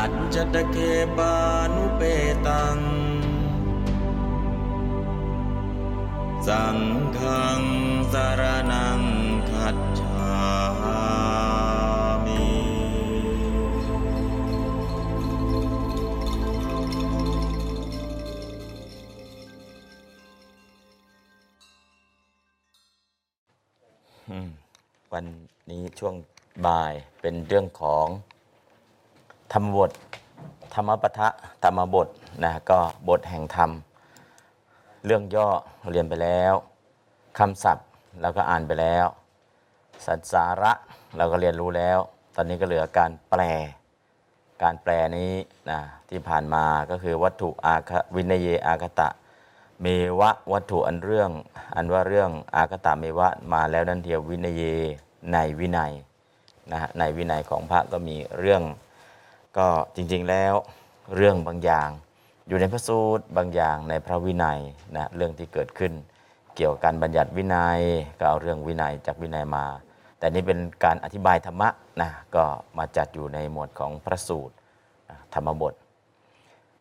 อัจจตเคปานุเปตัง สังฆังสารนังคัจฉามิวันนี้ช่วงบ่ายเป็นเรื่องของ ธรรมบท ธรรมปทะธรรมบทนะก็บทแห่งธรรม เรื่องย่อเรียนไปแล้วคำศัพท์เราก็อ่านไปแล้วสัจสาระเราก็เรียนรู้แล้ว ตอนนี้ก็เหลือการแปล การแปลนี้นะที่ผ่านมาก็คือวัตถุอาควินเยอาคตะ เมวะวัตถุอันเรื่อง อันว่าเรื่องอากตะเมวะมาแล้วนั่นเทียววินเยในวินัยนะฮะในวินัยของพระก็มีเรื่อง ก็จริงๆแล้วเรื่องบางอย่าง อยู่ในพระสูตรบางอย่างในพระวินัยนะเรื่องที่เกิดขึ้น เกี่ยวกับการบัญญัติวินัยก็เอาเรื่องวินัยจากวินัยมา แต่นี่เป็นการอธิบายธรรมะนะก็มาจัดอยู่ในหมวดของพระสูตรธรรมบท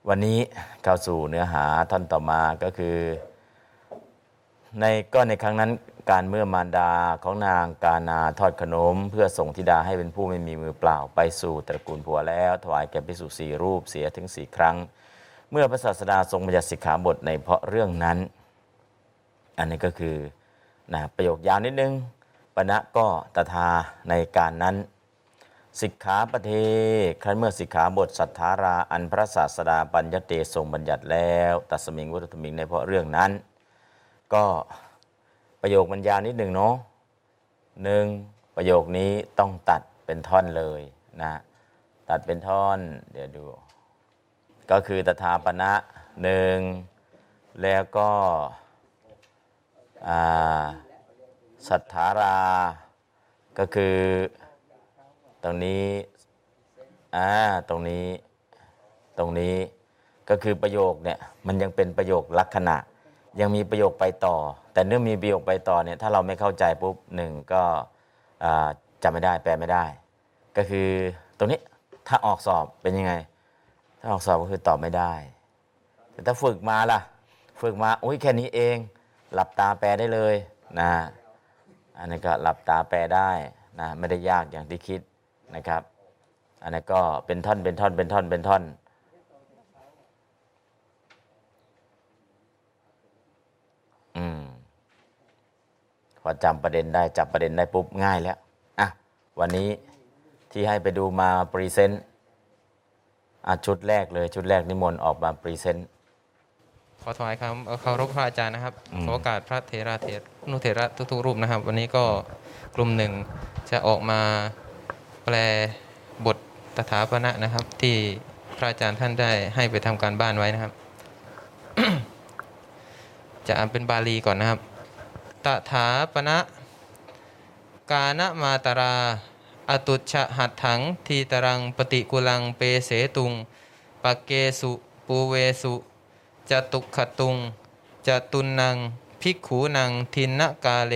วันนี้เข้าสู่เนื้อหาท่อนต่อมาก็คือ ในก็ในครั้งนั้น การเมื่อมารดาของนางกานาทอดขนม เพื่อส่งธิดาให้เป็นผู้ไม่มีมือเปล่าไปสู่ตระกูลผัวแล้ว ถวายแก่ภิกษุสี่รูปเสียถึงสี่ครั้ง เมื่อพระศาสดาทรงบัญญัติสิกขาบทในเพราะเรื่องนั้น อันนี้ก็คือนะประโยคยาวนิดนึงปณะก็ตถาในการนั้นสิกขาปเทครั้นเมื่อสิกขาบทสัทธาราอันพระศาสดาปัญญเตทรงบัญญัติแล้ว ตัสมิงวุตมิงในเพราะเรื่องนั้น ก็ ประโยคมันยาวนิดหนึ่งเนาะหนึ่งประโยคนี้ต้องตัดเป็นท่อนเลยนะตัดเป็นท่อน เดี๋ยวดู ก็คือตถาปณะหนึ่งแล้วก็สัทธารา ก็คือ ตรงนี้อ่าตรงนี้ตรงนี้ก็คือประโยคเนี่ยมันยังเป็นประโยคลักษณะ ยังมีประโยคไปต่อ แต่เนื่องมีประโยคไปต่อเนี่ยถ้าเราไม่เข้าใจปุ๊บหนึ่งก็จำไม่ได้แปลไม่ได้ ก็คือตรงนี้ถ้าออกสอบเป็นยังไง ถ้าออกสอบก็คือตอบไม่ได้ แต่ถ้าฝึกมาล่ะ ฝึกมาอุ้ยแค่นี้เอง หลับตาแปลได้เลยนะอันนี้ก็หลับตาแปลได้นะไม่ได้ยากอย่างที่คิดนะครับ อันนี้ก็เป็นท่อนเป็นท่อนเป็นท่อนเป็นท่อนอืม พอจำประเด็นได้จับประเด็นได้ปุ๊บง่ายแล้วอะวันนี้ที่ให้ไปดูมาพรีเซนต์อะชุดแรกเลยชุดแรกนิมนต์ออกมาพรีเซนต์ขอถวายคำเคารพพระอาจารย์นะครับอืมขอโอกาสพระเถระเถรนุเถระทุกๆรูปนะครับ วันนี้ก็กลุ่มหนึ่งจะออกมาแปลบทตถาปนะนะครับ ที่พระอาจารย์ท่านได้ให้ไปทำการบ้านไว้นะครับ จะอ่านเป็นบาลีก่อนนะครับ ตถาปนะกาณมาตรา อตุชะหัตถัง ทีตรังปฏิกุลังเปเสตุงปเกสุปูเวสุจตุขตุงจตุนังภิกขูนังทินนกาเล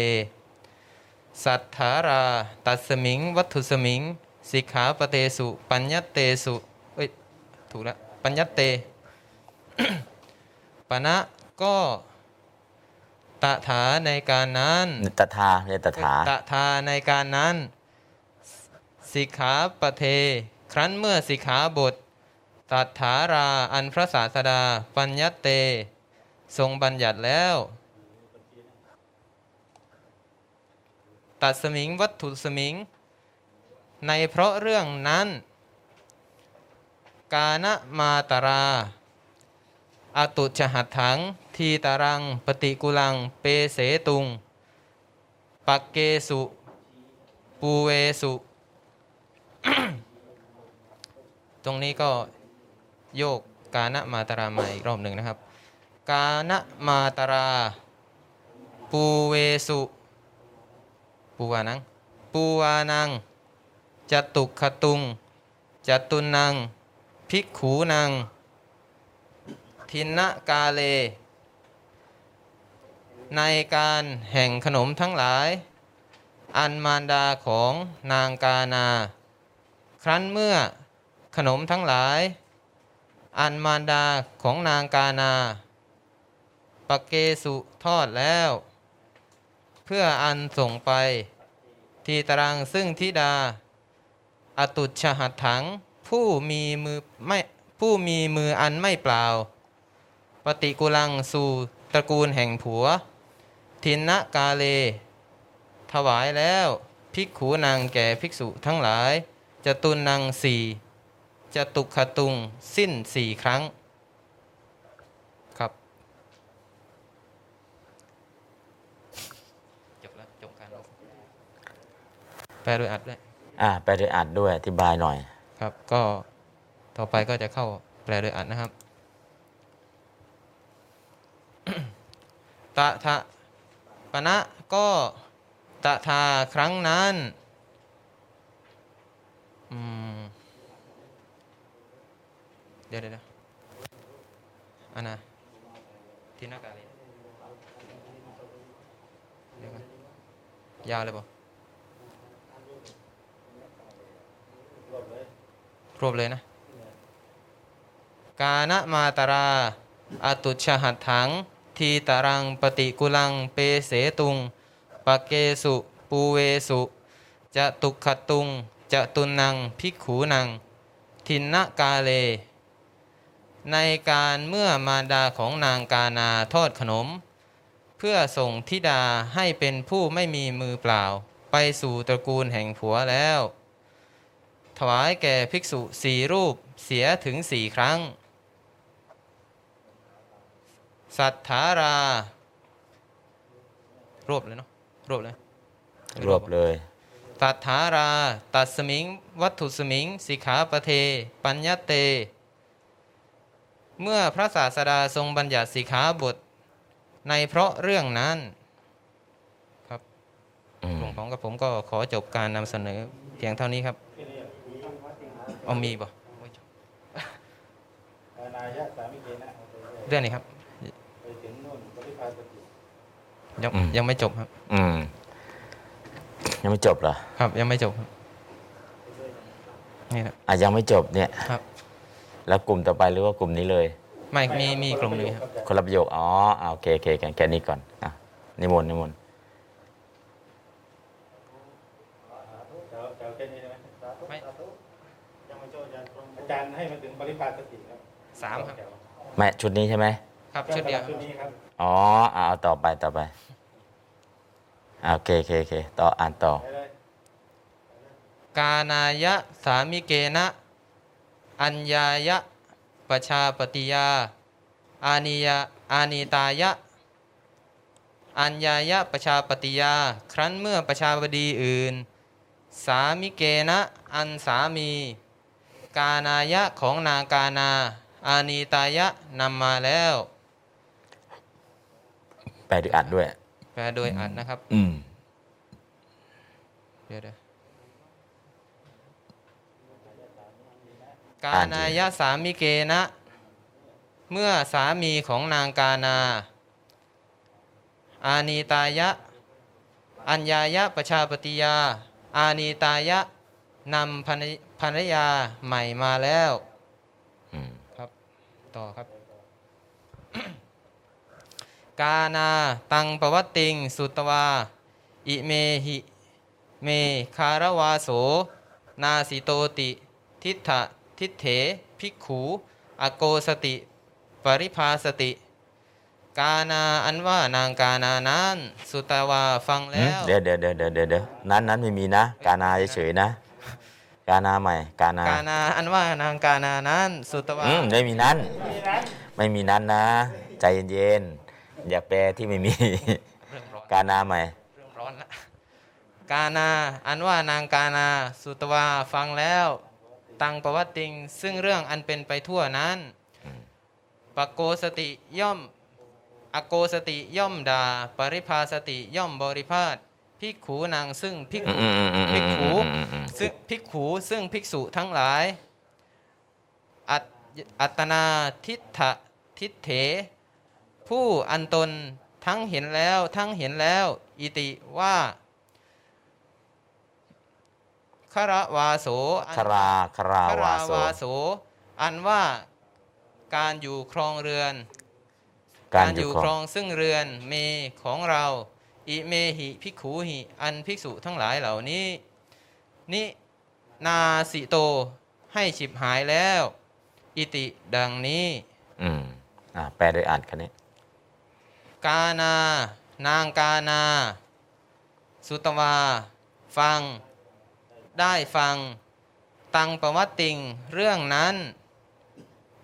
สัทธาราตัสมิง วัตถุสมิง สิกขาปเตสุปัญญเตสุเอ้ยถูกแล้วปัญญเตปณะก็ ตถาในการนั้นตถาเรียกตถาตถาในการนั้น สิกขาปะเท ครั้นเมื่อสิกขาบทตัถาราอันพระศาสดา ปัญญเต ทรงบัญญัติแล้วตัดสมิงวัตถุสมิง ในเพราะเรื่องนั้น กาณมาตรา อตุจหัตถัง ทีตารัง ปฏิกุลัง เปเสตุง ปักเกสุ ปูเวสุ ตรงนี้ก็โยกกาณมาตรามาอีกรอบหนึ่งนะครับ กาณมาตรา ปูเวสุ ปูวานัง ปูวานังจตุขตุงจตุนัง ภิกขูนัง ทินนกาเล ในการแห่งขนมทั้งหลาย อันมารดาของนางกานา ครั้นเมื่อขนมทั้งหลาย อันมารดาของนางกานาปะเกสุทอดแล้ว เพื่ออันส่งไปทีตรังซึ่งธิดา อตุชหัตถังผู้มีมือไม่ผู้มีมืออันไม่เปล่า ปฏิกุลังสู่ตระกูลแห่งผัว ทินนกาเล ถวายแล้วภิกขูนางแก่ภิกษุทั้งหลาย จะตุนนางสี่จะตุขตุงสิ้นสี่ครั้งครับจบแล้วจบการแปลโดยอัดด้วยอ่าไปโดยอัดด้วยอธิบายหน่อยครับก็ต่อไปก็จะเข้าแปลโดยอัดนะครับตะทะ ปณะก็ตะทาครั้งนั้นเดี๋ยวเดี๋ยวอันนะที่หน้ากาลีเดี๋ยวกันยาวเลยป่ะรวบเลยนะ กาณมาตราอตุชหัตถัง ทีตรังปฏิกุลังเปเสตุงปะเกสุปูเวสุจะตุขตุงจะตุนังภิกขูนัง ทินนกาเล ในการเมื่อมารดาของนางกานาทอดขนม เพื่อส่งธิดาให้เป็นผู้ไม่มีมือเปล่า ไปสู่ตระกูลแห่งผัวแล้ว ถวายแก่ภิกษุสี่รูปเสียถึงสี่ครั้ง สัทธารา รวบเลยเนาะรวบเลย รวบเลยตัทธาราตัดสมิง วัตถุสมิง สิกขาปะเท ปัญญเต เมื่อพระศาสดาทรงบัญญัติสิกขาบท ในเพราะเรื่องนั้น ครับอืมกลุ่มของกับผมก็ขอจบการนำเสนอเพียงเท่านี้ครับเอามีบ่โอ้ยจบนายะสามิเกนะเรื่องนี้ครับ ไปถึงนู่นปริพาสติ ยังยังไม่จบครับ อืม ยังไม่จบเหรอครับ ยังไม่จบครับนี่ครับอะยังไม่จบเนี่ย ครับ แล้วกลุ่มต่อไปหรือว่ากลุ่มนี้เลย ไม่มีมีกลุ่มหนึงครับ คนละประโยค อ๋ออ่าโอเคโอเคแค่แค่นี้ก่อน อะ นิมนต์ นิมนต์เจ้าเจ้าแค่นี้ใช่ไหมไม่ยังไม่โจทย์อาจารย์อาจารย์ให้มาถึงปริพาสติครับสามครับแม่ ชุดนี้ใช่ไหม ครับ ชุดเดียวชุดนี้ครับ อ๋ออะเอาต่อไป ต่อไป อะโอเคโอเคโอเคต่ออ่านต่อไปเลยกานายะสามิเกนะ อัญญายะปชาปฏิยา อานิยาอานิตายะ อัญญายะปชาปฏิยา ครั้นเมื่อประชาบดีอื่น สามิเกนะ อันสามี กานายะของนางกานา อานิตายะนำมาแล้ว แปลด้วยอัดด้วย แปลโดยอัดนะครับ อืมเดี๋ยวเดี๋ยวกานายะสามิเกนะ เมื่อสามีของนางกานา อานีตายะ อัญญายะประชาปฏิยา อานีตายะนำภรรยภรรยาใหม่มาแล้วอืมครับ ต่อครับ กานาตังปวัตติง สุตวา อิเมหิเมคารวาโส นาสิโตติ ทิฏฐะทิฏเถภิกขูอโกสติ ปริภาสติ กานาอันว่านางกานานั้น สุตวาฟังอืแล้มวเดี๋ยวเดี๋ยวเดี๋ยวเดี๋ยวเดี๋ยวเดี๋ยวนั้นนั้นไม่มีนะ กานาเฉยๆนะ กานาใหม่ กานา กานาอันว่านางกานานั้น สุตวาอืมไม่มีนั้น ไม่มีนั้นนะ ใจเย็นๆ อย่าแปลที่ไม่มีเรื่องร้อนกานาใหม่ เรื่องร้อนละกานาอันว่านางกานาสุตวาฟังแล้ว ตังประวัติงซึ่งเรื่องอันเป็นไปทั่วนั้นปโกสติย่อม อโกสติย่อมด่าปริภาสติย่อมบริพาทภิกขูนางซึ่งภิกอืมอืมอืมอืมภิกขูอืมอืมซึ่งภิกขูซึ่งภิกษุทั้งหลาย อัตอัตนาทิฏฐะทิฏเถ ผู้อันตนทั้งเห็นแล้วทั้งเห็นแล้ว อิติว่าคารวาโสอันคาราคาราวาวคาาโสวาโสอันว่าการอยู่ครองเรือน การอยู่คครรอองงซึ่งเรือนเมของเราอิเมหิภิกขูหิอันภิกษุทั้งหลายเหล่านี้ นินาสิโตให้ฉิบหายแล้ว อิติดังนี้ อืมอ่าแปลโดยอ่านคันนี้ กานานางกานา สุตวา ฟัง ได้ฟัง ตังประวัติติงเรื่องนั้น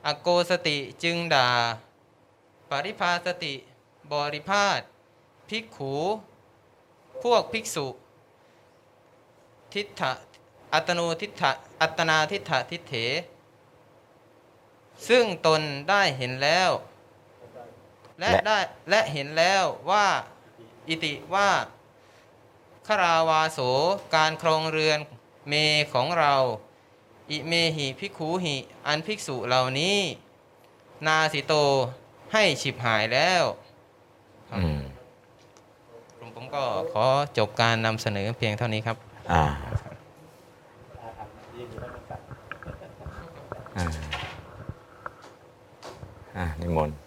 อโกสติจึงด่า ปริภาสติ บริพาทภิกขู พวกภิกษุ ทิฏฐะอัตโนทิฏฐะอัตนาทิฏฐะทิเถ ซึ่งตนได้เห็นแล้ว และและได้และเห็นแล้วว่าอิติว่าคาราวาโสการครองเรือนเมของเรา อิเมหิภิกขูหิ อันภิกษุเหล่านี้ นาสิโตให้ฉิบหายแล้วอืมผมผมก็ขอจบการนำเสนอเพียงเท่านี้ครับอ่าอ่าอ่านิมนต์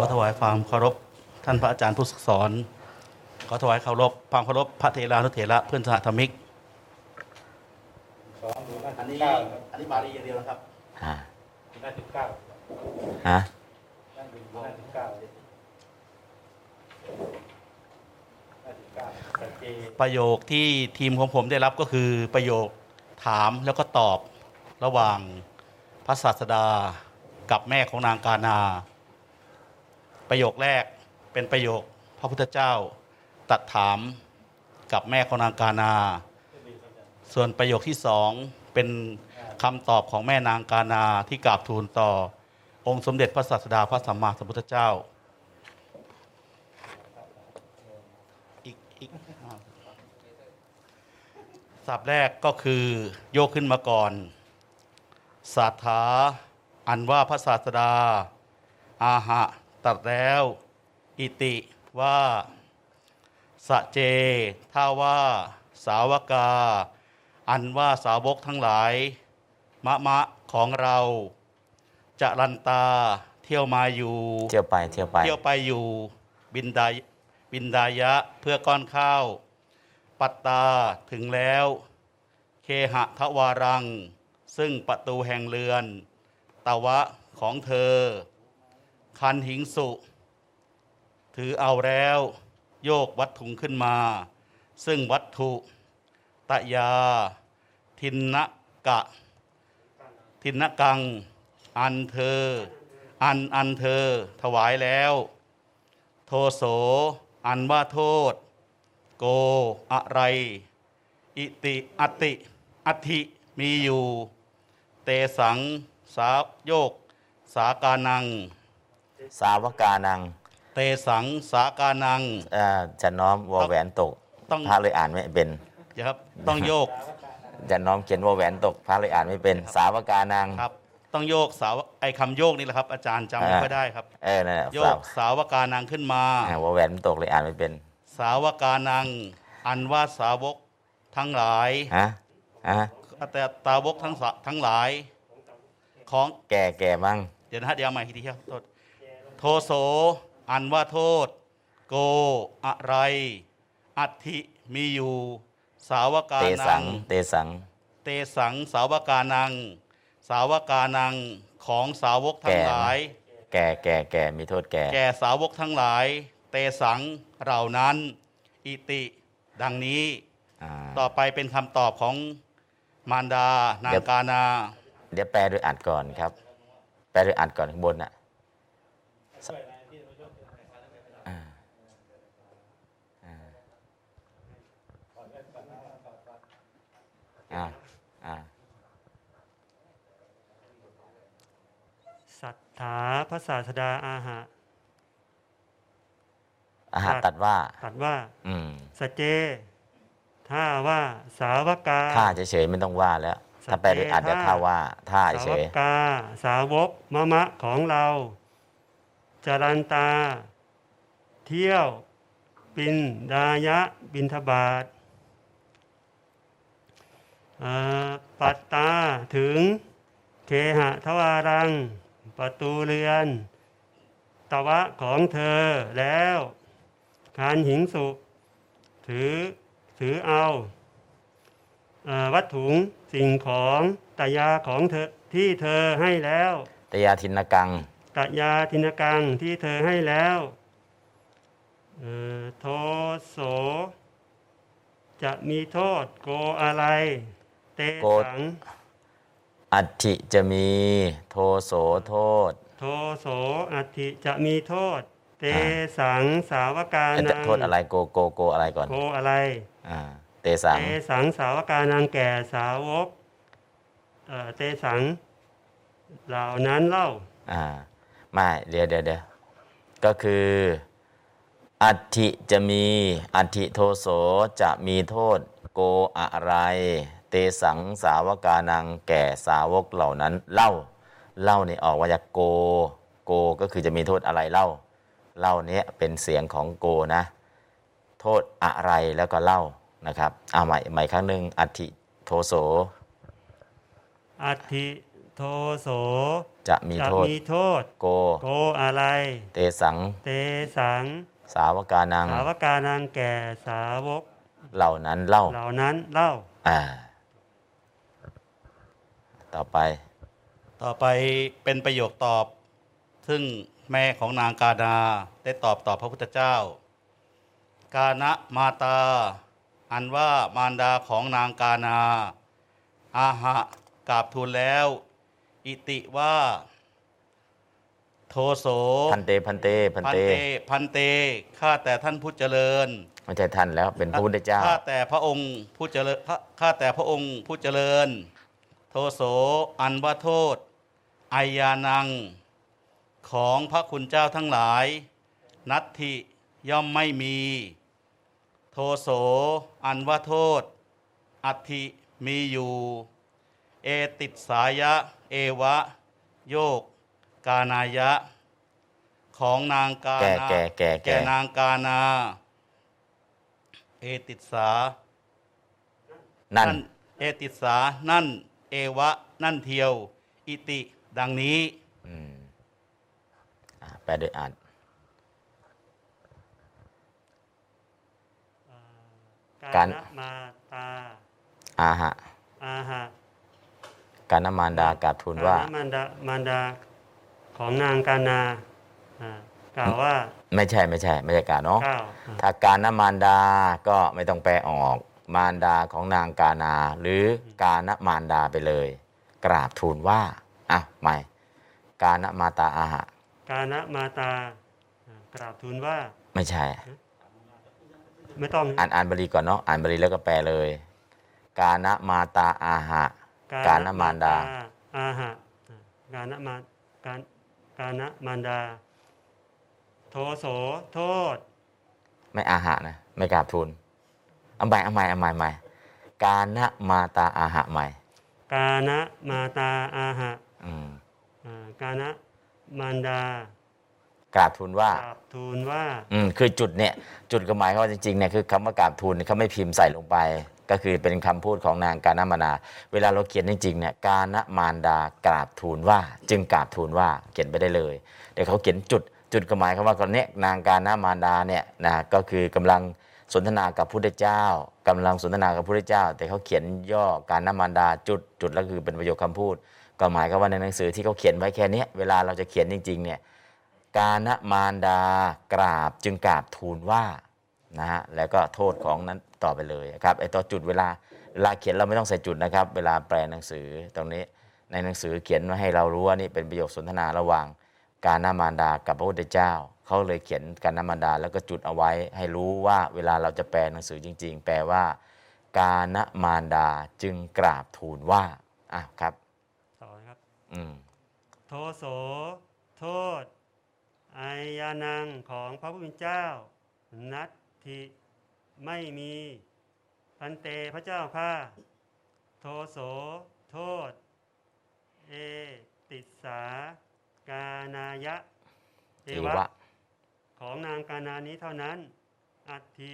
ขอถวายความเคารพท่านพระอาจารย์ผู้ศึกสอน ขอถวายเคารพความเคารพพระเทรานุเถระเพื่อนสหธรรมิกสองดูหน้าอันสินี้บเก้าอันนี้บาลีอย่างเดียวนะครับอ่าหน้าสิบเก้าฮะนั่งดูหน้าสิบเก้าหน้าสิบเก้าสัจเจประโยคที่ทีมของผมได้รับก็คือประโยคถามแล้วก็ตอบระหว่างพระศาสดากับแม่ของนางกานา ประโยคแรกเป็นประโยคพระพุทธเจ้าตัดถามกับแม่ของนางกานา ส่วนประโยคที่สองเป็นคำตอบของแม่นางกานาที่กราบทูลต่อ องค์สมเด็จพระศาสดาพระสัมมาสัมพุทธเจ้าอีกอีกศัพท์แรกก็คือโยกขึ้นมาก่อนสาถาอันว่าพระศาสดา อาหะ ตัดแล้ว อิติว่าสะเจท่าว่า สาวกา อันว่าสาวกทั้งหลาย มะมะของเรา จะรันตาเที่ยวมาอยู่ เที่ยวไปเที่ยวไป เที่ยวไปอยู่ บินดายบินดายะเพื่อก้อนข้าว ปัตตาถึงแล้ว เคหะทวารัง ซึ่งประตูแห่งเรือน ตะวะของเธอ คันหิงสุ ถือเอาแล้วโยกวัตถุงขึ้นมา ซึ่งวัตถุ ตะยา ทินนกะ ทินนกัง อันเธอ อันอันเธอ ถวายแล้ว โทโส อันว่าโทษ โก อะไร อิติอติอธิมีอยู่ เตสัง สาโยก สากานัง สาวกานัง เตสังสากานังเอ่อจะน้อมวอแหวนตกต้องพระเลยอ่านไม่เป็นนะครับต้องโยกจะน้อมเขียนวอแหวนตกพระเลยอ่านไม่เป็น สาวกานังครับ ต้องโยกสาวไอคำโยกนี่แหละครับ อาจารย์จำไม่อ่าค่อยได้ครับเออนั่นแหละโยสากวสาวกานังขึ้นมาอ่าวอแหวนมันตกเลยอ่านไม่เป็น สาวกานัง อันว่าสาวกทั้งหลายฮะฮะแต่สาวกทั้งสะทั้งหลาย ของแก่แก่บ้างเดี๋ยวนะฮะเดี๋ยวเอาใหม่อีกทีครับโทษ โทโส อันว่าโทษ โก อะไร อัติมีอยู่ สาวกาเตนัสัง ง เตสัง เตสังสาวกานัง สาวกานังของสาวกทั้งหลาย แก่แก่แก่มีโทษแก่แก่สาวกทั้งหลาย เตสังเหล่านั้น อิติ ดังนี้ อ่า ต่อไปเป็นคำตอบของมารดา นาเดี๋งยว กานา เดี๋ยวแปลโดยอ่านก่อนครับ แปลโดยอ่านก่อนข้างบนน่ะ อ่าอ่าอ่าสัทธาพระศาสดาอาหะอาหารตัดว่า ตัดว่า อืมสเจถ้าว่าสาวกาท่าเฉยๆไม่ต้องว่าแล้ว ถ้าแปลโดยอัดเดี๋ยวสัจเจท่าว่าท่าสาเฉวยกา สาวกมะมะของเรา จรันตา เที่ยว ปินดายะ บินทบาทเอ่อ ปัตตาถึงเคหะทวารัง ประตูเรือน ตวะของเธอแล้วคานหิงสุ ถือถือเอาเออวัตถุสิ่งของตายาของเธอที่เธอให้แล้วตยาทินกังตยาทินกังที่เธอให้แล้วเอ่อโทโสจะมีโทษโกอะไรเต โกสังอัติจะมี โทโสโทษ โทโสอัติจะมีโทษ เตสังสาวกาเอ้ยนัแต่งโทษอะไรโกโกโกอะไรก่อน โกอะไรอ่าเตสังเตสังสาวกานังแก่สาวกเอ่อเตสัง เหล่านั้นเล่าอ่าไม่เดี๋ยวเดี๋ยวเดี๋ยวก็คืออัติจะมีอัติโทโสจะมีโทษ โกอะไร เตสังสาวกานังแก่สาวกเหล่านั้นเล่าเล่านี่ออกว่าจากโก โกก็คือจะมีโทษอะไรเล่า เล่าเนี้ยเป็นเสียงของโกนะ โทษอะไรแล้วก็เล่านะครับเอาใหม่ใหม่ครั้งหนึ่งอัติโทโสอัติโทโสจะมีจะโทษมีโทษ โก โกอะไร เตสัง เตสัง สาวกานัง สาวกานังแก่สาวก เหล่านั้นเล่า เหล่านั้นเล่า อ่า ต่อไป ต่อไปเป็นประโยคตอบ ซึ่งแม่ของนางกานาได้ตอบต่อพระพุทธเจ้า กานะมาตา อันว่ามารดาของนางกานา อาหะกราบทูลแล้ว อิติว่า โทโสพันเตพันเตพันพันเตเต พันเตข้าแต่ท่านผู้เจริญไม่ใช่ท่านแล้วเป็นพระพุทธเจ้าข้าแต่พระองค์ผู้เจริญข้าข้าแต่พระองค์ผู้เจริญ โทโสอันว่าโทษอายานัง ของพระคุณเจ้าทั้งหลาย นัตถิย่อมไม่มี โทโสอันว่าโทษ อัตถิมีอยู่ เอติดสายะ เอวะ โยก กานายะ ของนางกาแก่นาแก่แก่แก่แก่นางกานา เอติสา นั่น เอติสา นั่น เอวะ นั่นเทียว อิติ ดังนี้อืมอ่าแปลโดยอ่านกาณมาตาอาหะอาหะการนมารดากราบทูลว่ากณมารดามารดาของนางกานาอ่ากล่าวว่า ไม่ใช่ไม่ใช่ ไม่ใช่การเนาะเก้าถ้าการนมารดาก็ไม่ต้องแปลออก มารดาของนางกานาหรือกานมารดาไปเลย กราบทูลว่าอะใหม่กานมาตาอาหะกาณมาตาอ่ากราบทูลว่า ไม่ใช่ ไม่ต้องอ่านอ่านบาลีก่อนเนาะอ่านบาลีแล้วก็แปลเลย กานมาตาอาหะกาณมารดาอาหะอ่ากาณมาการกาณมารดา โทโสโทษ ไม่อาหะนะ ไม่กราบทูล เอาใหม่เอาใหม่เอาใหม่ใหม่กาณมาตาอาหะใหม่ กาณมาตาอาหะอืมอ่ากาณมารดากราบทูลว่า กราบทูลว่า อืมคือจุดเนี่ยจุดก็หมายความว่าจริงๆเนี่ยคือคำว่ากราบทูลเนี่ยเขาไม่พิมพ์ใส่ลงไป ก็คือเป็นคำพูดของนางกาณมานา เวลาเราเขียนจริงๆเนี่ยกาณมารดากราบทูลว่า จึงกราบทูลว่าเขียนไปได้เลยเดี๋ยวเขาเขียนจุดจุดก็หมายความว่าคนเนี้ยนางกาณมารดาเนี่ยนะก็คือกำลัง สนทนากับพุทธเจ้ากำลังสนทนากับพุทธเจ้า แต่เขาเขียนย่อการนมารดาจุดจุดแล้วคือเป็นประโยคคำพูด ก็หมายความว่าในหนังสือที่เขาเขียนไว้แค่นี้เวลาเราจะเขียนจริงๆเนี่ยกาณมารดากราบจึงกราบทูลว่านะฮะแล้วก็โทษของนั้นต่อไปเลยครับไอ้ตัวจุดเวลาเวลาเขียนเราไม่ต้องใส่จุดนะครับ เวลาแปลหนังสือตรงนี้ในหนังสือเขียนไว้ให้เรารู้ว่านี่เป็นประโยคสนทนาระหว่างกาณมารดากับพระพุทธเจ้า เขาเลยเขียนกาณมารดาแล้วก็จุดเอาไว้ ให้รู้ว่าเวลาเราจะแปลหนังสือจริง ๆ แปลว่า กาณมารดาจึงกราบทูลว่าอะครับต่อนะครับ อืมโทโส โทษอายานังของพระผู้เป็นเจ้า นัตถิไม่มีพันเตพระเจ้าข้าโทโส โทษ เอติสากานายะ เอเอวะวะ ของนางกานานี้เท่านั้น อัตถิ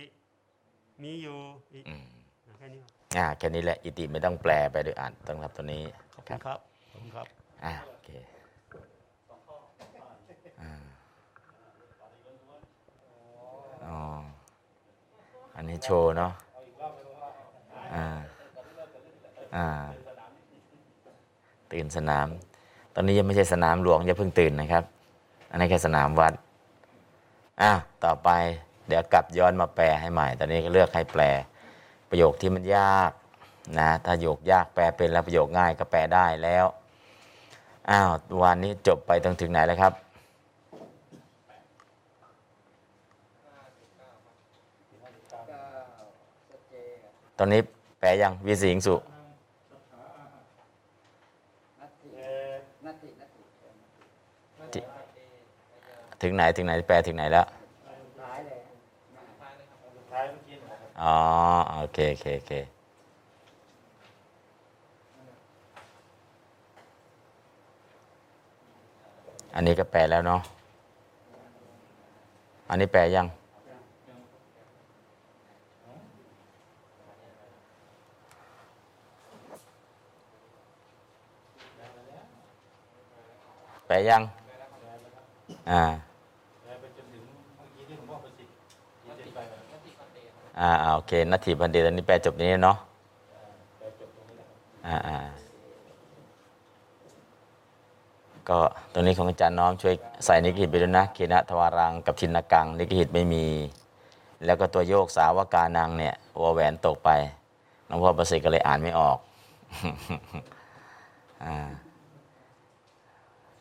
มีอยู่อีกอืมแค่นี้พออ่าแค่นี้แหละ อิติไม่ต้องแปลไปโดยอ่านต้องรับตัวนี้ขอบคุณครับขอบคุณครับอ่าโอเคอ่าอ๋ออันนี้โชว์เนาะอ่าอ่าตื่นสนาม ตอนนี้ยังไม่ใช่สนามหลวงอย่าเพิ่งตื่นนะครับ อันนี้แค่สนามวัด อะต่อไปเดี๋ยวกลับย้อนมาแปลให้ใหม่ ตอนนี้ก็เลือกให้แปล ประโยคที่มันยากนะถ้าโยกยากแปลเป็นแล้วประโยคง่ายก็แปลได้แล้วอ้าววันนี้จบไปถึงถึงไหนแล้วครับตอนนี้แปลยังวิสิงสุ ถึงไหนถึงไหนแปลถึงไหนแล้วอ๋อโอเคโอเคโอเคอันนี้ก็แปลแล้วเนาะ อันนี้แปลยัง แปลยัง อ่า แล้วไปจนถึงเมื่อกี้ที่ผมบอกไปสิยี่สิบไปแล้ว อ่าโอเคนัตถิพันเดตอนนี้แปลจบนี้เนาะไปจบตรงนี้แหละอ่าอ่าก็ตรงนี้ของอาจารย์น้อมช่วยใส่นิกิตไปด้วยนะเคนะทวารังกับทินกังนิกิตไม่มี แล้วก็ตัวโยกสาวกานังเนี่ยวอแหวนตกไปน้องพ่อประสิทธิ์ก็เลยอ่านไม่ออกอ่า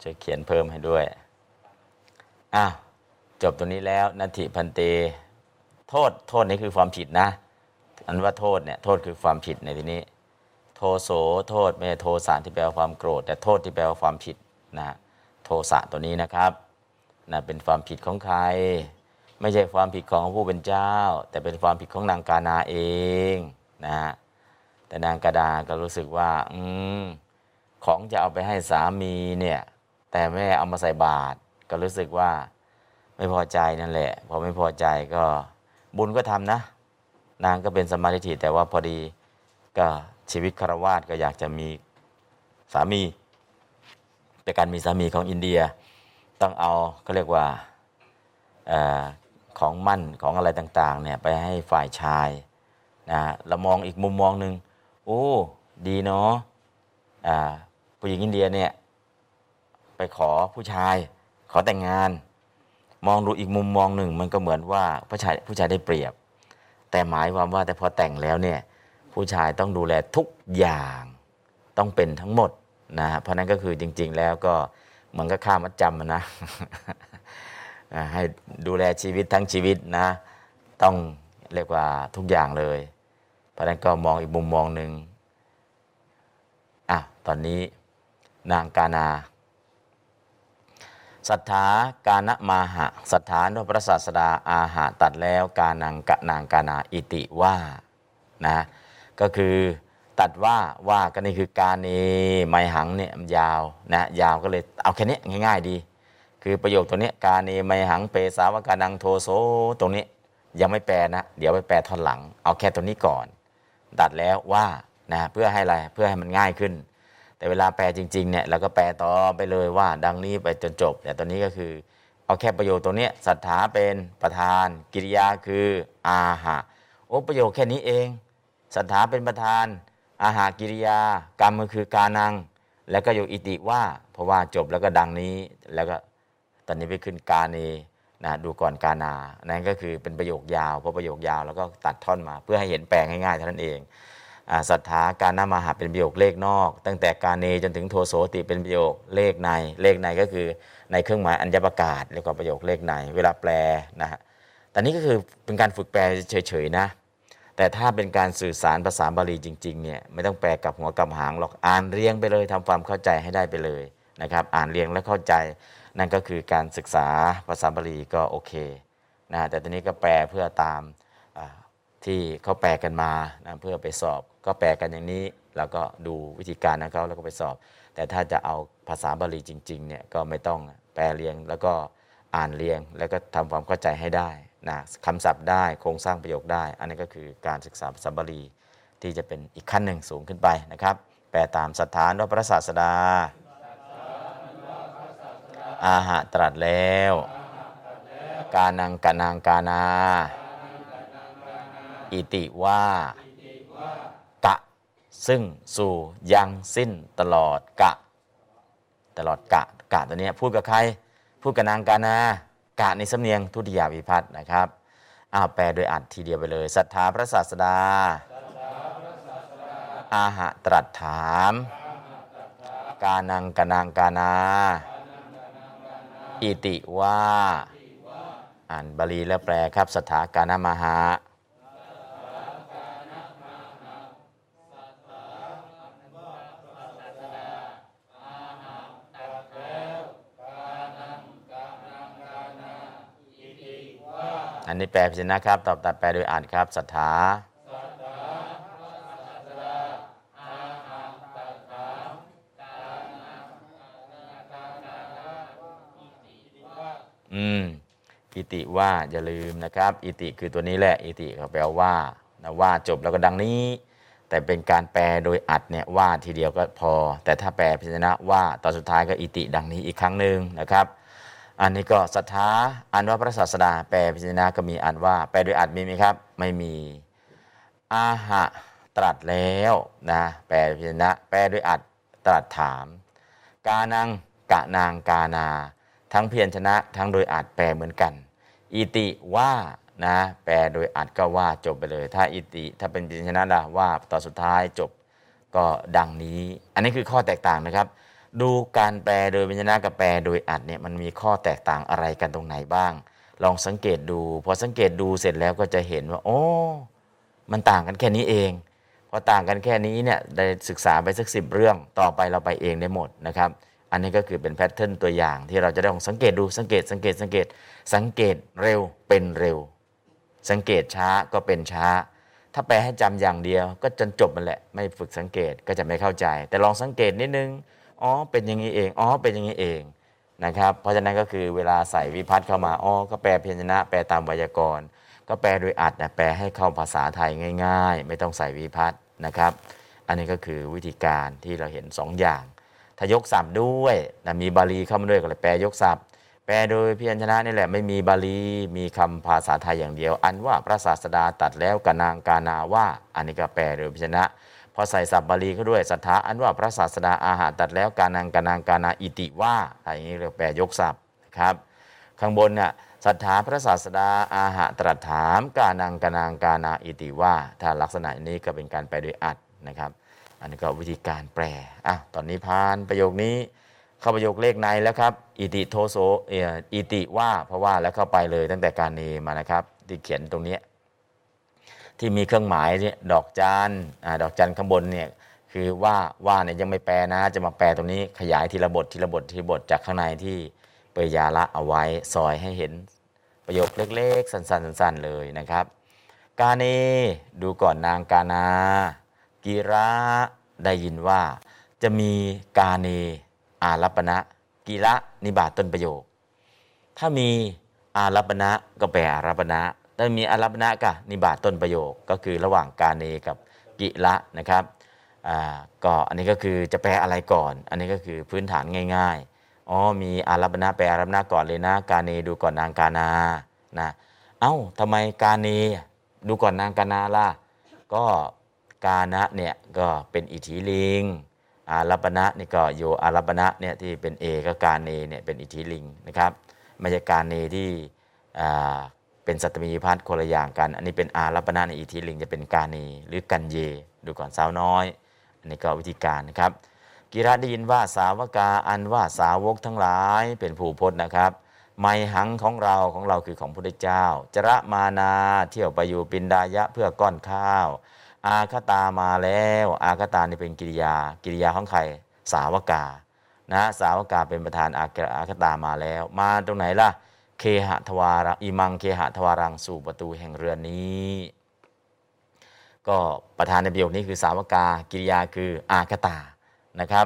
ช่วยเขียนเพิ่มให้ด้วยอะจบตรงนี้แล้วนัตถิพันเต โทษโทษนี้คือความผิดนะ อันว่าโทษเนี่ยโทษคือความผิดในที่นี้ โทโสโทษไม่โทสะที่แปลว่าความโกรธ แต่โทษที่แปลว่าความผิดนะโทสะตัวนี้นะครับนะเป็นความผิดของใคร ไม่ใช่ความผิดของผู้เป็นเจ้า แต่เป็นความผิดของนางกานาเองนะฮะแต่นางกาดาก็รู้สึกว่าอืมของจะเอาไปให้สามีเนี่ยแต่แม่เอามาใส่บาตรก็รู้สึกว่าไม่พอใจนั่นแหละ พอไม่พอใจก็ บุญก็ทำนะ นางก็เป็นสมาธิแต่ว่าพอดีก็ชีวิตคารวาสก็อยากจะมีสามี แต่การมีสามีของอินเดีย ต้องเอาเขาเรียกว่าอของมั่นของอะไรต่างๆเนี่ยไปให้ฝ่ายชายนะเรามองอีกมุมมองหนึ่งโอ้ดีเนาะผู้หญิงอินเดียเนี่ยไปขอผู้ชายขอแต่งงาน มองดูอีกมุมมองหนึ่ง มันก็เหมือนว่าผู้ชายผู้ชายได้เปรียบ แต่หมายความว่าแต่พอแต่งแล้วเนี่ยผู้ชายต้องดูแลทุกอย่างต้องเป็นทั้งหมดนะเพราะนั้นก็คือจริง ๆ แล้วก็มันก็ค่ามัดจำนะให้ดูแลชีวิตทั้งชีวิตนะ ต้องเรียกว่าทุกอย่างเลย เพราะนั้นก็มองอีกมุมมองหนึ่งอะตอนนี้นางกานา ศรัทธากานะมาหะศรัทธานพระศาสดาอาหะตัดแล้วกานังกะนางกานาอิติว่านะก็คือตัดว่าว่าก็นี่คือการเนไมหังเนี่ยมันยาวนะยาวก็เลยเอาแค่นี้ง่าย ๆ ดี คือประโยคตัวนี้กาเนไมหังเปสาวกานังโทโสตรงนี้ยังไม่แปลนะ เดี๋ยวไปแปลท่อนหลัง เอาแค่ตัวนี้ก่อน ตัดแล้วว่านะเพื่อให้อะไรเพื่อให้มันง่ายขึ้น แต่เวลาแปลจริงๆเนี่ยเราก็แปลต่อไปเลยว่าดังนี้ไปจนจบแต่ตอนนี้ก็คือ เอาแค่ประโยคตัวเนี้ยศรัทธาเป็นประธาน กิริยาคืออาหะโอ้ประโยคแค่นี้เองศรัทธาเป็นประธาน อาหากิริยา กรรมก็คือการนัง แล้วก็โยอิติว่า เพราะว่าจบแล้วก็ดังนี้แล้วก็ตอนนี้ไปขึ้นกาเนนะดูก่อนกานานั่นก็คือเป็นประโยคยาวเพราะประโยคยาวแล้วก็ตัดท่อนมา เพื่อให้เห็นแปลงง่ายๆเท่านั้นเอง ศรัทธาการนามาหาเป็นประโยคเลขนอก ตั้งแต่การเนจนถึงโทโสติเป็นประโยคเลขในเลขในก็คือในเครื่องหมายอัญญประกาศเรียกว่าประโยคเลขในเวลาแปลนะฮะแต่นี้ก็คือเป็นการฝึกแปลเฉยๆนะแต่ถ้าเป็นการสื่อสารภาษาบาลีจริงๆเนี่ยไม่ต้องแปลกับหัวกับหางหรอกอ่านเรียงไปเลยทำความเข้าใจให้ได้ไปเลยนะครับอ่านเรียงและเข้าใจนั่นก็คือการศึกษาภาษาบาลีก็โอเคนะแต่ตอนนี้ก็แปลเพื่อตามที่เขาแปลกันมานะเพื่อไปสอบ ก็แปลกันอย่างนี้แล้วก็ดูวิธีการของเขาแล้วก็ไปสอบ แต่ถ้าจะเอาภาษาบาลีจริงๆเนี่ยก็ไม่ต้องแปลเรียงแล้วก็อ่านเรียง แล้วก็ทำความเข้าใจให้ได้นะคำศัพท์ได้โครงสร้างประโยคได้ อันนี้ก็คือการศึกษาภาษาบาลีที่จะเป็นอีกขั้นหนึ่งสูงขึ้นไปนะครับ แปลตามสถานว่าพระศาสดา อาหะตรัสแล้ว กานังกานังกานา อิติว่ากะ ซึ่งสู่ยังสิ้นตลอดกะ ตลอดกะกะตัวนี้พูดกับใคร พูดกับนางกานากะในสำเนียงทุติยาวิพัฒน์นะครับอ้าวแปลโดยอัดทีเดียวไปเลยศรัทธาพระศาสดา อาหะตรัสถาม กานังกานังกานา อิติว่า อ่านบาลีแล้วแปลครับสถากานามหา อันนี้แปลพิจนะครับ ตอบตัดแปลโดยอ่านครับศรัทธาอืมอิติว่าอย่าลืมนะครับ อิติคือตัวนี้แหละอิติเขาแปลว่านะว่าจบแล้วก็ดังนี้ แต่เป็นการแปลโดยอัดเนี่ยว่าทีเดียวก็พอ แต่ถ้าแปลพิจนะว่าตอนสุดท้ายก็อิติดังนี้อีกครั้งหนึ่งนะครับ อันนี้ก็ศรัทธาอันว่าพระศาสดาแปลพิจนะก็มีอันว่า แปลโดยอัดมีไหมครับ ไม่มีอาหะตรัสแล้วนะแปลพิจนะแปลโดยอัดตรัสถาม กานังกะนางกานา ทั้งเพียรชนะ ทั้งโดยอัดแปลเหมือนกัน อิติว่านะแปลโดยอัดก็ว่าจบไปเลย ถ้าอิติถ้าเป็นเพียรชนะล่ะว่าต่อนสุดท้ายจบก็ดังนี้ อันนี้คือข้อแตกต่างนะครับ ดูการแปลโดยวิญญาณกับแปลโดยอัดเนี่ยมันมีข้อแตกต่างอะไรกันตรงไหนบ้าง ลองสังเกตดู พอสังเกตดูเสร็จแล้วก็จะเห็นว่า โอ้มันต่างกันแค่นี้เองพอต่างกันแค่นี้เนี่ยได้ศึกษาไปสักสิบเรื่องต่อไปเราไปเองได้หมดนะครับ อันนี้ก็คือเป็นแพทเทิร์นตัวอย่างที่เราจะได้ลองสังเกตดูสังเกตสังเกตสังเกตสังเกตเร็วเป็นเร็ว สังเกตช้าก็เป็นช้า ถ้าแปลให้จำอย่างเดียว ก็จนจบมันแหละไม่ฝึกสังเกตก็จะไม่เข้าใจ แต่ลองสังเกตนิดนึง อ๋อเป็นอย่างนี้เองอ๋อเป็นอย่างนี้เองนะครับเพราะฉะนั้นก็คือเวลาใส่วิพัฒน์เข้ามาอ๋อก็แปลเพียรชนะ แปลตามไวยากรณ์ ก็แปลโดยอัดนะแปลให้เข้าภาษาไทยง่าย ๆ ไม่ต้องใส่วิพัฒน์นะครับ อันนี้ก็คือวิธีการที่เราเห็นสองอย่าง ถ้ายกศัพท์ด้วยนะมีบาลีเข้ามาด้วยก็เลยแปลยกศัพท์แปลโดยเพียรชนะนี่แหละไม่มีบาลีมีคำภาษาไทยอย่างเดียว อันว่าพระศาสดาตัดแล้วกนางกานาว่า อันนี้ก็แปลโดยเพียรชนะ พอใส่ศัพท์บาลีเข้าด้วยศรัทธาอันว่าพระศาสดาอาหารตัดแล้วกานังกานางกานาอิติว่าอะไรอย่างนี้เรียกแปลยกศัพท์ครับข้างบนเนี่ยศรัทธาพระศาสดาอาหะตรัสถามกานังกานางกานาอิติว่า ถ้าลักษณะนี้ก็เป็นการแปลโดยอัดนะครับ อันนี้ก็วิธีการแปลอะตอนนี้ผ่านประโยคนี้เข้าประโยคเลขในแล้วครับ อิติโทโสเอ่ออิติว่าเพราะว่าแล้วเข้าไปเลยตั้งแต่การเนมานะครับ ที่เขียนตรงเนี้ย ที่มีเครื่องหมายเนี่ยดอกจันอ่าดอกจันข้างบนเนี่ยคือว่าว่าเนี่ยยังไม่แปลนะ จะมาแปลตรงนี้ขยายทีละบททีละบททีละบทจากข้างในที่เปยยาละเอาไว้ซอยให้เห็นประโยคเล็กๆ สั้นๆสั้นๆเลยนะครับ กาเนดูก่อนนางกานากีระได้ยินว่า จะมีกาเนอารัปณะกีระนิบาตต้นประโยค ถ้ามีอารัปณะก็แปลอารัปณะ ถ้ามีอารัปณะกับนิบาตต้นประโยคก็คือระหว่างกาเนกับกิระนะครับอ่าก็อันนี้ก็คือจะแปลอะไรก่อน อันนี้ก็คือพื้นฐานง่ายๆอ๋อมีอารัปณะแปลอารัปณะก่อนเลยนะ กาเนดูก่อนนางกานานะเอ้าทำไมกาเนดูก่อนนางกานาล่ะก็กานะเนี่ยก็เป็นอิทธิลิงอารัปณะนี่ก็โยอารัปณะเนี่ยที่เป็นเอก็กาเนเนี่ยเป็นอิทธิลิงนะครับไม่ใช่กาเนที่อ่า เป็นสัตมีพัฒน์คนละอย่างกัน อันนี้เป็นอารัปณะในอิทธิลิงจะเป็นการเนหรือกันเย ดูก่อนสาวน้อย อันนี้ก็วิธีการนะครับ กิระได้ยินว่าสาวกาอันว่าสาวกทั้งหลายเป็นผู้พจน์นะครับ ไมหังของเราของเราคือของพระเจ้า จระมานาเที่ยวไปอยู่ปินดายะเพื่อก้อนข้าว อาคตามาแล้ว อาคตานี่เป็นกิริยา กิริยาของใครสาวกานะสาวกาเป็นประธานอาอาคตามาแล้ว มาตรงไหนล่ะ เคหะทวารังอิมังเคหะทวารังสู่ประตูแห่งเรือนนี้ ก็ประธานในประโยคนี้คือสาวกา กิริยาคืออาคตานะครับ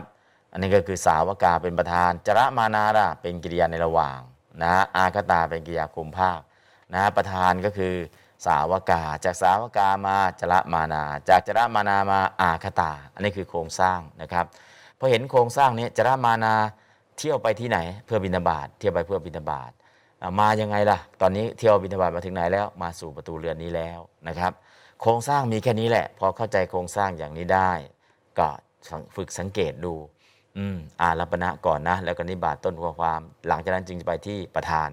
อันนี้ก็คือสาวกาเป็นประธานจระมานาระเป็นกิริยาในระหว่างนะอาคตาเป็นกิริยาคุมภาคนะประธานก็คือสาวกา จากสาวกามาจระมานา จากจระมานามาอาคตา อันนี้คือโครงสร้างนะครับพอเห็นโครงสร้างนี้จระมานาเที่ยวไปที่ไหน เพื่อบินาบาตเที่ยวไปเพื่อบินาบาต มายังไงล่ะ ตอนนี้เที่ยวบินาบาตมาถึงไหนแล้ว มาสู่ประตูเรือนนี้แล้วนะครับ โครงสร้างมีแค่นี้แหละ พอเข้าใจโครงสร้างอย่างนี้ได้ ก็ฝึกสังเกตดูอืมอารัปณะก่อนนะ แล้วก็นิบาตต้นข้อความ หลังจากนั้นจึงจะไปที่ประธาน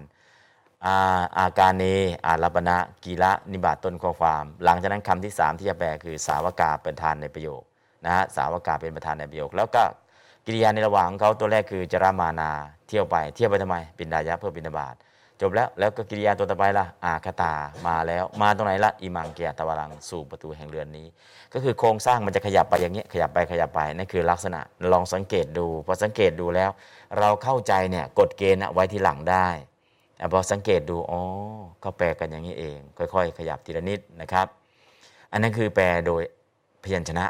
อาอาการเนอารัปณะกีระนิบาตต้นข้อความ หลังจากนั้นคำที่สามที่จะแปลคือสาวกาเป็นประธานในประโยคนะฮะสาวกาเป็นประธานในประโยค แล้วก็กิริยาในระหว่างของเขาตัวแรกคือจรามานา เที่ยวไปเที่ยวไปทำไม ปินดายะเพื่อบินบาต จบแล้วแล้วก็กิริยาตัวต่อไปล่ะอาคตามาแล้ว มาตรงไหนละอิมังเกียตะวรังสู่ประตูแห่งเรือนนี้ ก็คือโครงสร้างมันจะขยับไปอย่างเงี้ยขยับไปขยับไปนั่นคือลักษณะลองสังเกตดูพอสังเกตดูแล้ว เราเข้าใจเนี่ยกฎเกณฑ์ไว้ที่หลังได้พอสังเกตดูอ๋อก็แปลกันอย่างนี้เอง ค่อยๆ ขยับทีละนิดนะครับ อันนั้นคือแปลโดยพยัญชนะ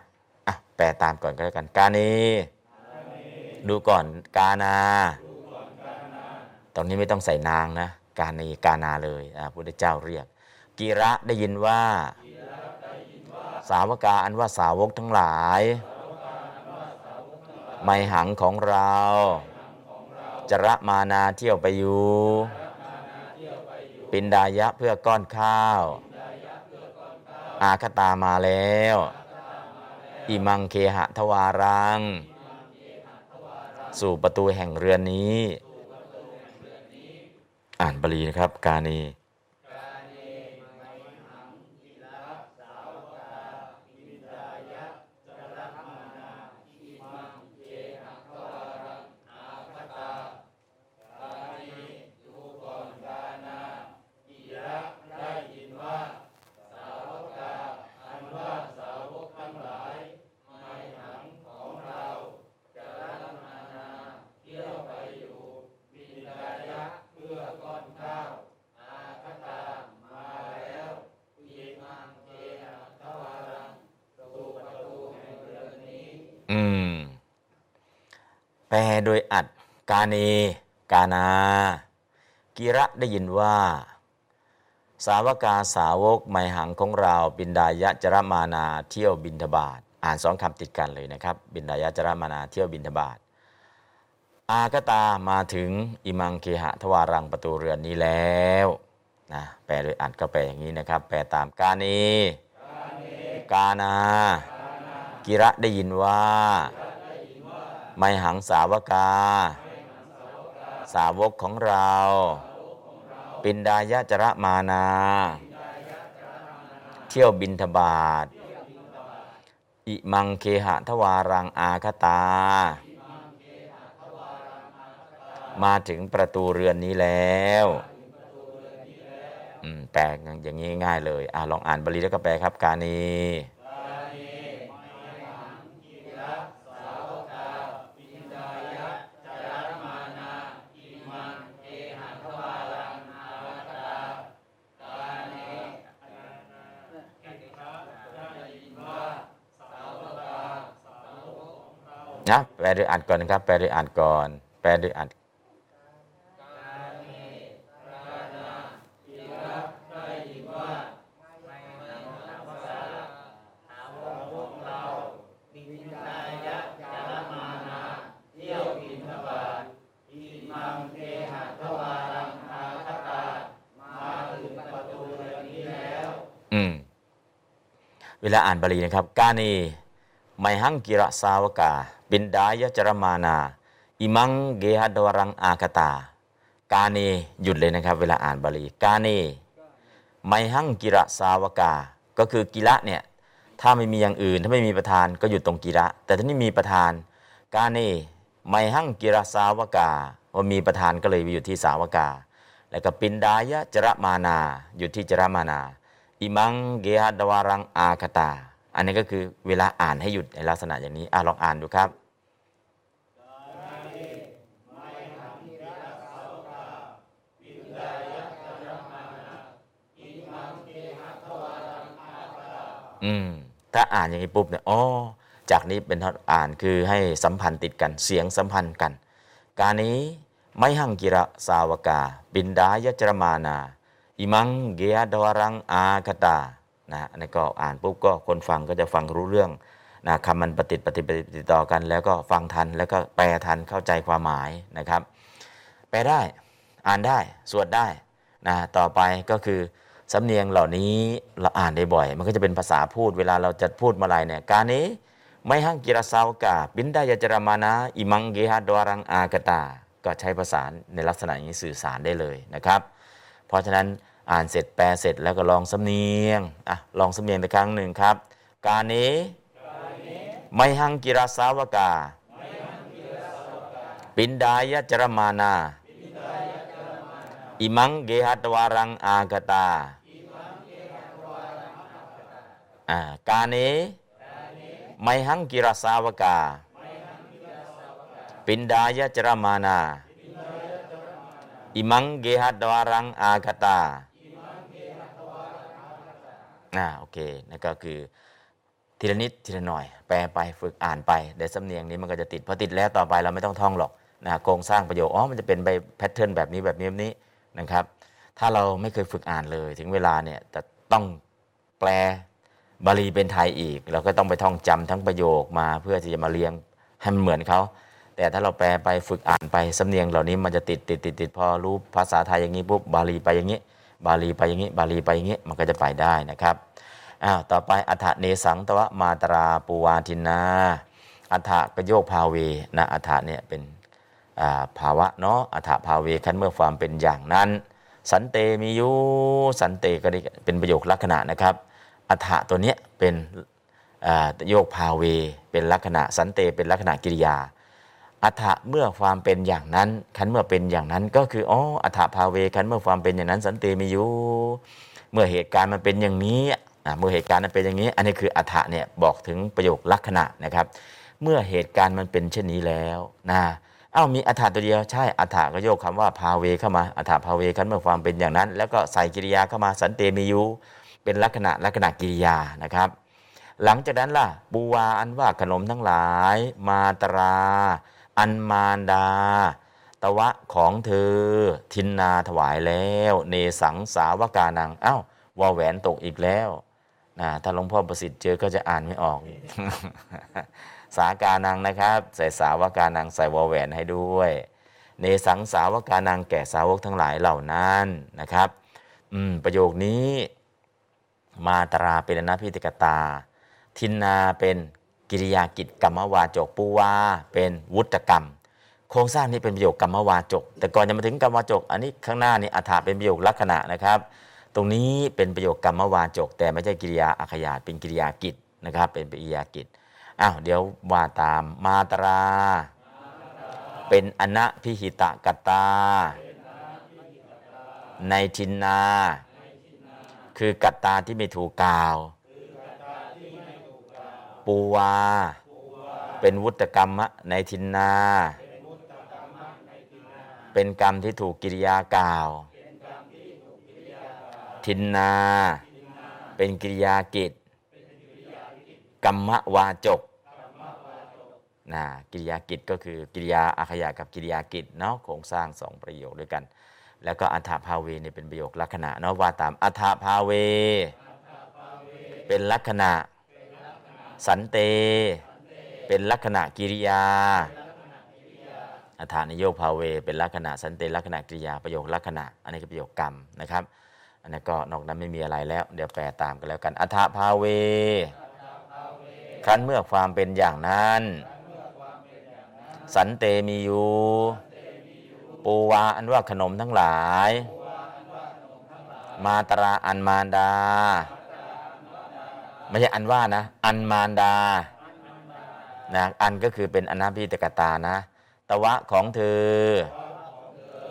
อะแปลตามก่อนก็แล้วกัน กาเนดูก่อนกานา ตรงนี้ไม่ต้องใส่นางนะกานีกานาเลยพระพุทธเจ้าเรียก กีระได้ยินว่า สาวกาอันว่าสาวกทั้งหลาย ไมหังของเรา จระมานาเที่ยวไปอยู่ ปินดายะเพื่อก้อนข้าว อาคตามาแล้ว อิมังเคหะทวารัง สู่ประตูแห่งเรือนนี้ อ่านบาลีนะครับ กาณี ลโดยอัดกาเน กานา กิระได้ยินว่า สาวกาสาวกไมหังของเราบินดายะจรมานาเที่ยวบินทบาท อ่านสองคำติดกันเลยนะครับ บินดายะจรมานาเที่ยวบินทบาท อากตามาถึงอิมังเคหะทวารังประตูเรือนนี้แล้วนะแปลโดยอัดก็แปลอย่างนี้นะครับ แปลตามกาเน กานา กิระได้ยินว่า ไมหังสาวกา สาวกของเรา ปินดายะจระมานา เที่ยวบินทบาท อิมังเคหะทวารังอาคตา มาถึงประตูเรือนนี้แล้วแปลอย่างนี้ง่ายเลยอลองอ่านบาลีแล้วก็แปลครับการนี้ นะแปลโดยอ่านก่อนนะครับ แปลโดยอ่านก่อน แปลโดยอ่านอืมเวลาอ่านบาลีนะครับ กานี ไม่หังกิระสาวกา บินดายะจรมานา อิมังเกหะดวรังอากตา กาเนหยุดเลยนะครับ เวลาอ่านบาลี กาเนไมหังกิระสาวกา ก็คือกิระเนี่ย ถ้าไม่มีอย่างอื่น ถ้าไม่มีประธานก็หยุดตรงกิระ แต่ถ้านี่มีประธาน กาเนไมหังกิระสาวกาว่ามีประธานก็เลยไปอยู่ที่สาวกา แล้วก็ปินดายะจรมานาหยุดที่จรมานา อิมังเกหะดวารังอาคตา อันนี้ก็คือเวลาอ่านให้หยุดในลักษณะอย่างนี้อลองอ่านดูครับอืมถ้าอ่านอย่างนี้ปุ๊บเนี่ยอ๋อจากนี้เป็นอ่านคือให้สัมพันธ์ติดกันเสียงสัมพันธ์กัน การนี้ไม่หังกิระสาวกา บินดายจรมานา อิมังเกียดวรังอาคตา นะอันนี้ก็อ่านปุ๊บก็คนฟังก็จะฟังรู้เรื่องนะคำมันปฏิปฏิปฏิติดต่อกัน แล้วก็ฟังทันแล้วก็แปลทันเข้าใจความหมายนะครับ แปลได้อ่านได้สวดได้นะต่อไปก็คือสำเนียงเหล่านี้เราอ่านได้บ่อย มันก็จะเป็นภาษาพูดเวลาเราจะพูดมาลายเนี่ยการนี้ไม่หังกิรสาวกาบินได้ยจรมานะอิมังเกหะดวรังอากตา ก็ใช้ภาษาในลักษณะนี้สื่อสารได้เลยนะครับ เพราะฉะนั้น อ่านเสร็จแปลเสร็จแล้วก็ลองสำเนียงอะลองสำเนียงอีกครั้งหนึ่งครับ การนี้ไม่หังกิรสาวกา ปินดายจรมานา อิมังเกหัตวารังอากตาอ่ากาเนไมหังกิรสาวกา ปินดายจรมานา อิมังเกหัตวารังอากตา อ่าโอเคนั่นก็คือทีละนิดทีละหน่อย แปลไปฝึกอ่านไปเดี๋ยวสำเนียงนี้มันก็จะติดพอติดแล้วต่อไปเราไม่ต้องท่องหรอกนะโครงสร้างประโยคอ๋อมันจะเป็นไปแพทเทิร์นแบบนี้แบบนี้แบบนี้นะครับ ถ้าเราไม่เคยฝึกอ่านเลย ถึงเวลาเนี่ยจะต้องแปลบาลีเป็นไทยอีก เราก็ต้องไปท่องจำทั้งประโยคมาเพื่อที่จะมาเรียงให้มันเหมือนเขาแต่ถ้าเราแปลไปฝึกอ่านไปสำเนียงเหล่านี้มันจะติดติดติดติดพอรู้ภาษาไทยอย่างนี้ปุ๊บบาลีไปอย่างนี้ บาลีไปอย่างนี้ บาลีไปอย่างนี้ มันก็จะไปได้นะครับอ้าวต่อไปอัฐเนสังตวะมาตราปูวาทินาอัฐกโยกภาเวนะอัฐเนี่ยเป็นภาวะเนาะอัฐภาเวคันเมื่อความเป็นอย่างนั้น สันเตมียุสันเตก็ได้เป็นประโยคลักษณะนะครับอัฐตัวเนี้ยเป็นโยกภาเวเป็นลักษณะ สันเตเป็นลักษณะกิริยา อัฐะเมื่อความเป็นอย่างนั้นคันเมื่อเป็นอย่างนั้นก็คืออ๋ออัฏฐภาเวคันเมื่อความเป็นอย่างนั้น สันเตมีอยุเมื่อเหตุการณ์มันเป็นอย่างนี้อะเมื่อเหตุการณ์มันเป็นอย่างนี้ อันนี้คืออัฐะเนี่ยบอกถึงประโยคลักษณะนะครับ เมื่อเหตุการณ์มันเป็นเช่นนี้แล้วนะอ้าวมีอัฐะตัวเดียวใช่อัฐะก็โยกคำว่าภาเวเข้ามาอัฐะภาเวคันเมื่อความเป็นอย่างนั้น แล้วก็ใส่กิริยาเข้ามาสันเตมียุเป็นลักษณะลักษณะกิริยานะครับ หลังจากนั้นล่ะบูวาอันว่าขนมทั้งหลาย มาตรา อันมารดา ตวะของเธอ ทินนาถวายแล้ว เนสังสาวกานังเอ้าวาแหวนตกอีกแล้วนะถ้าหลวงพ่อประสิทธิ์เจอก็จะอ่านไม่ออก สากานังนะครับ ใส่สาวกานังใส่วาแหวนให้ด้วย เนสังสาวกานังแก่สาวกทั้งหลายเหล่านั้นนะครับ อืมประโยคนี้มาตราเป็นอนาพิติกตา ทินนาเป็น กิริยากิจกรรมวาจกปูวาเป็นวุตกรรม โครงสร้างนี้เป็นประโยคกรรมวาจก แต่ก่อนจะมาถึงกรรมวาจก อันนี้ข้างหน้านี้อัฐาเป็นประโยคลักษณะนะครับ ตรงนี้เป็นประโยคกรรมวาจก แต่ไม่ใช่กิริยาอาขยาตเป็นกิริยากิจนะครับ เป็นกิริยากิจอ้าวเดี๋ยวว่าตามมาตรา เป็นอนะพิหิตกตา ในทินนา คือกัตตาที่ไม่ถูกกล่าว ปูวา เป็นวุตกรรมะในทินนา เป็นกรรมที่ถูกกิริยากล่าว ทินนา เป็นกิริยากิจ กรรมวาจกนะกิริยากิจก็คือกิริยาอาขยากับกิริยากิจเนาะโครงสร้างสองประโยคด้วยกัน แล้วก็อัฏฐภาเวเนี่ยเป็นประโยคลักษณะเนาะว่าตามอัฏฐภาเว เป็นลักษณะ สันเต เป็นลักษณะกิริยาอัฏฐานโยภาเว เป็นลักษณะสันเตลักษณะกิริยาประโยคลักษณะ อันนี้คือประโยคกรรมนะครับ อันนี้ก็นอกนั้นไม่มีอะไรแล้ว เดี๋ยวแปลตามกันแล้วกันอัฏฐภาเว ครั้นเมื่อความเป็นอย่างนั้น สันเตมีอยู่ปูวาอันว่าขนมทั้งหลาย มาตราอันมารดา ไม่ใช่อันว่านะ อันมารดานะอันก็คือเป็นอนาพิตกตานะ ตวะของเธอ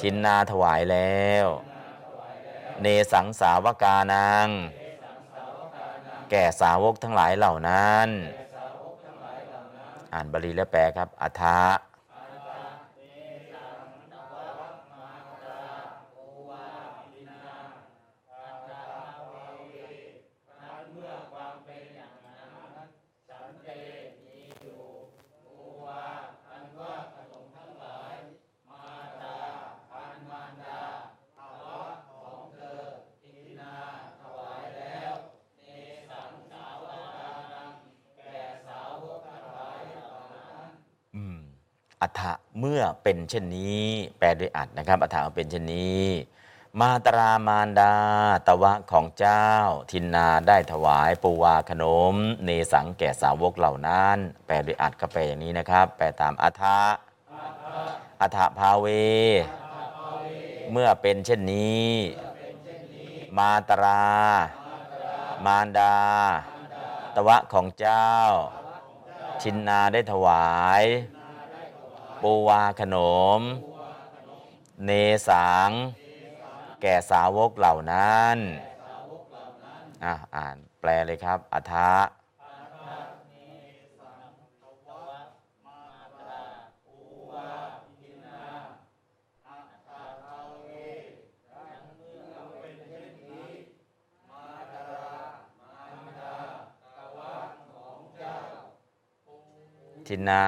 ทินนาถวายแล้ว เนสังสาวกานัง แก่สาวกทั้งหลายเหล่านั้น อ่านบาลีแล้วแปลครับอัฐะ อัฏฐะเมื่อเป็นเช่นนี้ แปลด้วยอัดนะครับอัฏฐะเป็นเช่นนี้ มาตรามารดา ตวะของเจ้า ทินนาได้ถวายปูวาขนม เนสังแก่สาวกเหล่านั้น แปลด้วยอัดก็แปลอย่างนี้นะครับ แปลตามอัฏฐะอัฏฐภาเว เมื่อเป็นเช่นนี้ มาตรา มารดา ตวะของเจ้าชินนาได้ถวาย ปูวาขนม เนสัง แก่สาวกเหล่านั้นอะอ่านแปลเลยครับ อัฐะทินนา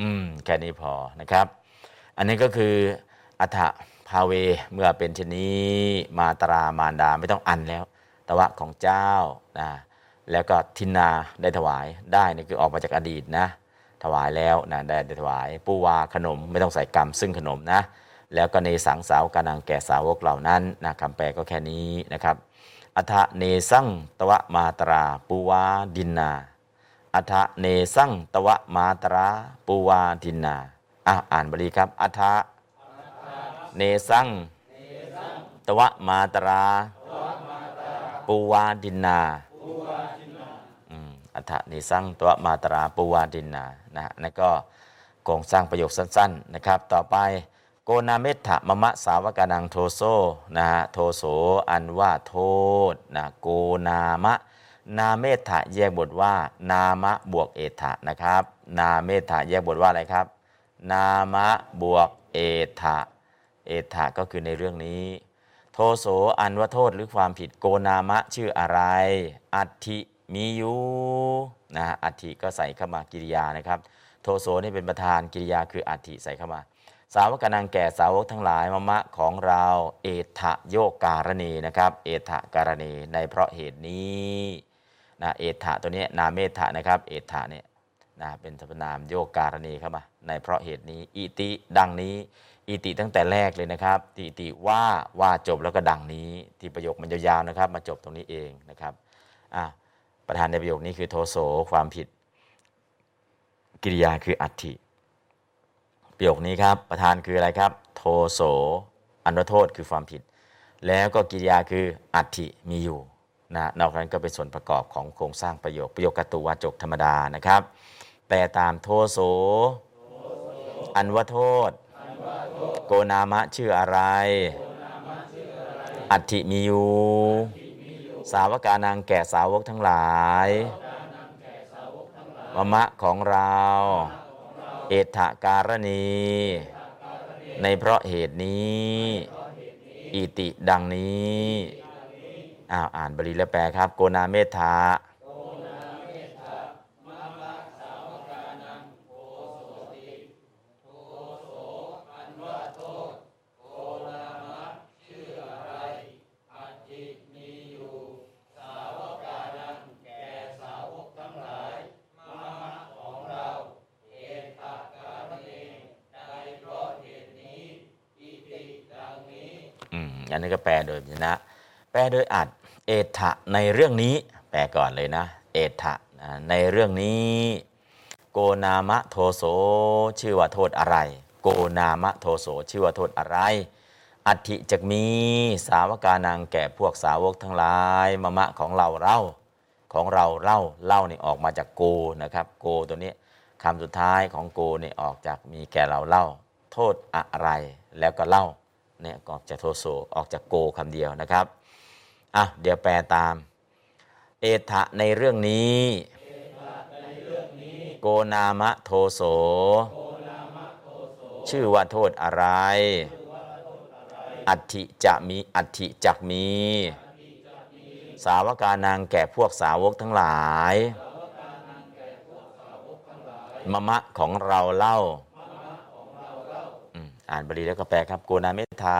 อืมแค่นี้พอนะครับ อันนี้ก็คืออัฐภาเวเมื่อเป็นชนนี้มาตรามารดาไม่ต้องอันแล้ว ตวะของเจ้านะแล้วก็ทินนาได้ถวายได้นี่คือออกมาจากอดีตนะ ถวายแล้วนะได้ได้ถวายปูวาขนมไม่ต้องใส่กรรมซึ่งขนมนะ แล้วก็เนสังสาวกานังแก่สาวกเหล่านั้นนะคำแปลก็แค่นี้นะครับอัฐเนสังตวะมาตราปูวาดินนา อัฐเนสังตวะมาตราปูวาดินนาอะอ่านบาลีครับอัฐเนสังตวะมาตราปูวาดินนาอัฐเนสังตวะมาตราปูวาดินนานะฮะนั่นก็โครงสร้างประโยคสั้นๆนะครับ ต่อไปโกนาเมถะมะมะสาวกานังโทโซนะฮะโทโสอันว่าโทษนะโกนามะ นาเมถะแยกบทว่า นามะบวกเอถะนะครับ นาเมถะแยกบทว่าอะไรครับ นามะบวกเอถะเอถะก็คือในเรื่องนี้ โทโสอันว่าโทษหรือความผิดโกนามะชื่ออะไร อัติมีอยู่นะอัติก็ใส่เข้ามากิริยานะครับ โทโสนี่เป็นประธานกิริยาคืออัติใส่เข้ามา สาวกนังแก่สาวกทั้งหลายมะมะของเราเอถะโยกการณีนะครับ เอถะการณีในเพราะเหตุนี้ นะเอถะตัวนี้นาเมถะนะครับ เอถะเนี่ยนะเป็นสรรพนามโยกการณีเข้ามา ในเพราะเหตุนี้อิติดังนี้อิติตั้งแต่แรกเลยนะครับติติว่าว่าจบแล้วก็ดังนี้ ที่ประโยคมันยาวๆนะครับ มาจบตรงนี้เองนะครับอะประธานในประโยคนี้คือโทโสความผิด กิริยาคืออัตถิประโยคนี้ครับประธานคืออะไรครับ โทโสอันว่าโทษคือความผิด แล้วก็กิริยาคืออัตถิมีอยู่ นะนอกนั้นก็เป็นส่วนประกอบของโครงสร้างประโยค ประโยคกตุวาจกธรรมดานะครับ แต่ตามโทโส อันว่าโทษ โกนามะชื่ออะไร อัติมีอยู่สาวกานางแก่สาวกทั้งหลาย มะมะของเรา เอถการณี ในเพราะเหตุนี้ อิติดังนี้ อ้าวอ่านบาลีแล้วแปลครับ โกนาเมธาอืมอันนี้ก็แปลโดยพยัญชนะ แปลโดยอัด เอถะในเรื่องนี้แปลก่อนเลยนะ เอถะในเรื่องนี้ โกนามะโทโสชื่อว่าโทษอะไร โกนามะโทโสชื่อว่าโทษอะไร อัติจักมีสาวกานางแก่พวกสาวกทั้งหลายมะมะของเราเล่าของเราเล่าเล่านี่ออกมาจากโกนะครับ โกตัวนี้คำสุดท้ายของโกนี่ออกจากมีแก่เราเล่า โทษอะไรแล้วก็เล่าเนี่ยออกจากโทโสออกจากโกคำเดียวนะครับ อะเดี๋ยวแปลตาม เอถะในเรื่องนี้ โกนามะโทโส ชื่อว่าโทษอะไร อัติจะมีอัติจักมี สาวกานางแก่พวกสาวกทั้งหลาย มะมะของเราเล่า อ่านบาลีแล้วก็แปลครับ โกนาเมธา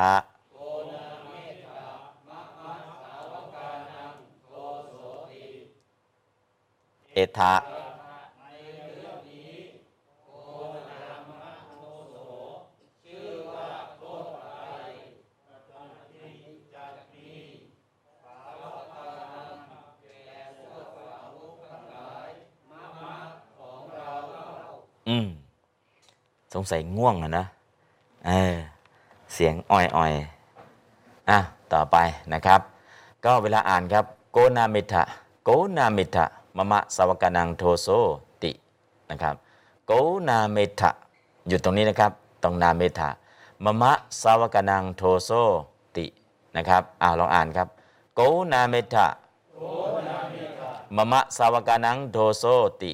เอทะอืม สงสัยง่วงอะนะ เออ เสียงอ่อยๆอะ ต่อไปนะครับ ก็เวลาอ่านครับ โกนามิทะโกนามิทะ มะมะสวกนังโทโซตินะครับโกนาเมทะอยู่ตรงนี้นะครับ ตรงนาเมทะมะมะสวกนังโทโซตินะครับอ้าวลองอ่านครับโกนาเมทะมะมะสวกนังโทโซติ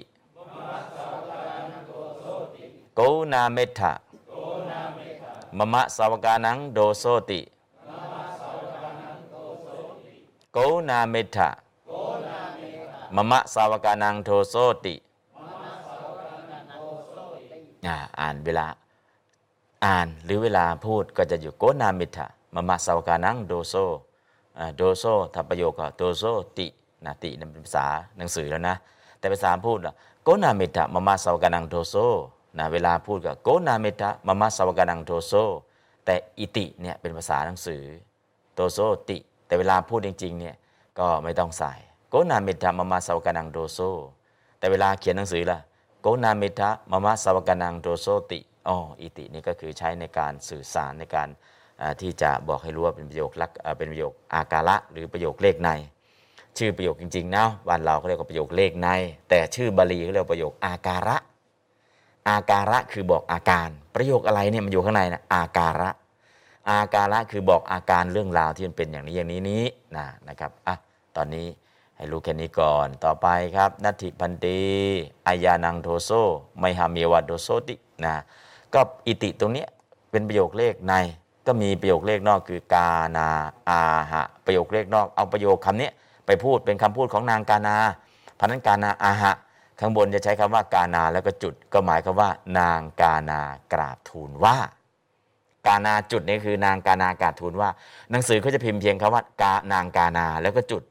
โกนาเมทะมะมะสาวกานังโดโซติ โกนาเมทะ มะมะสาวกานังโทโซติอ่านเวลาอ่านหรือเวลาพูดก็จะอยู่โกนาเมทะมะมะสาวกานังโดโซโดโซถ้าประโยคก็โดโซตินะตินั่นเป็นภาษาหนังสือแล้วนะ แต่ภาษาพูดอะโกนาเมทะมะมะสาวกานังโดโซนะเวลาพูดก็โกนาเมทะมะมะสาวกานังโดโซแต่อิติเนี่ยเป็นภาษาหนังสือโตโซติ แต่เวลาพูดจริงๆเนี่ยก็ไม่ต้องใส่ โกนาเมทะมะมะสาวกานังโดโซ แต่เวลาเขียนหนังสือล่ะโกนาเมทะมะมะสาวกานังโดโซติอ๋ออิตินี่ก็คือใช้ในการสื่อสารในการที่จะบอกให้รู้ว่าเป็นประโยคลักเป็นประโยคอาการะหรือประโยคเลขใน ชื่อประโยคจริงๆนะบ้านเราเขาเรียกว่าประโยคเลขใน แต่ชื่อบาลีเขาเรียกประโยคอาการะ อาการะคือบอกอาการ ประโยคอะไรเนี่ยมันอยู่ข้างในนะอาการะ อาการะคือบอกอาการเรื่องราวที่มันเป็นอย่างนี้อย่างนี้นี้นะนะครับอะตอนนี้ ให้รู้แค่นี้ก่อน ต่อไปครับนัตถิพันตีอายานังโทโซไมหาเมวะโดโซตินะก็อิติตรงนี้เป็นประโยคเลขใน ก็มีประโยคเลขนอกคือกานาอาหะ ประโยคเลขนอก เอาประโยคคำนี้ไปพูดเป็นคำพูดของนางกานาพันนั้นกานาอาหะ ข้างบนจะใช้คำว่ากานาแล้วก็จุด ก็หมายความว่า นางกานากราบทูลว่า กานาจุดนี่คือนางกานากราบทูลว่า หนังสือเขาจะพิมพ์เพียงคำว่ากานางกานาแล้วก็จุด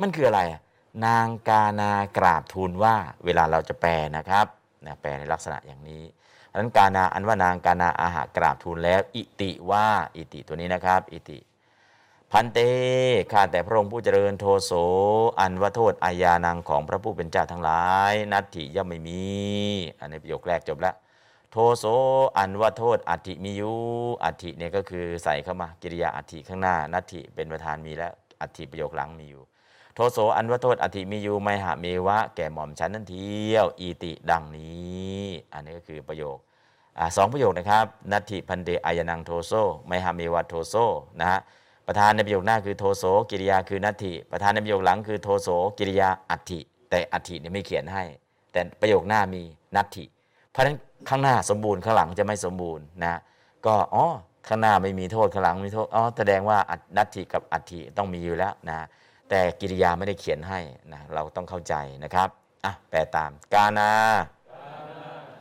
มันคืออะไรอะนางกานากราบทูลว่าเวลาเราจะแปลนะครับนะแปลในลักษณะอย่างนี้เพราะฉะนั้นกานาอันว่านางกานาอาหากราบทูลแล้ว อิติว่าอิติตัวนี้นะครับ อิติ พันเตข้าแต่พระองค์ผู้เจริญโทโส อันว่าโทษอาญานังของพระผู้เป็นเจ้าทั้งหลาย นัตถิย่อมไม่มี อันนี้ประโยคแรกจบแล้วโทโสอันว่าโทษอัติมียุอัติเนี่ยก็คือใส่เข้ามากิริยาอัติข้างหน้า นัตถิเป็นประธานมีแล้วอัติประโยคหลังมีอยู่ โทโสอันว่าโทษอัติมียุไมหะเมวะ แก่หม่อมฉันนั่นเที่ยวอีติดังนี้ อันนี้ก็คือประโยคอสองประโยคนะครับนัตถิพันเตอายนังโทโซไมหะเมวะโทโซนะฮะประธานในประโยคหน้าคือโทโสกิริยาคือนัตถิประธานในประโยคหลังคือโทโสกิริยาอัติแต่อัติเนี่ยไม่เขียนให้ แต่ประโยคหน้ามีนัตถิเพราะฉะนั้นข้างหน้าสมบูรณ์ข้างหลังจะไม่สมบูรณ์นะก็อ๋อข้างหน้าไม่มีโทษข้างหลังมีโทษอ๋อแสดงว่านัตถิกับอัติต้องมีอยู่แล้วนะ แต่กิริยาไม่ได้เขียนให้นะเราต้องเข้าใจนะครับอะแปลตามกานา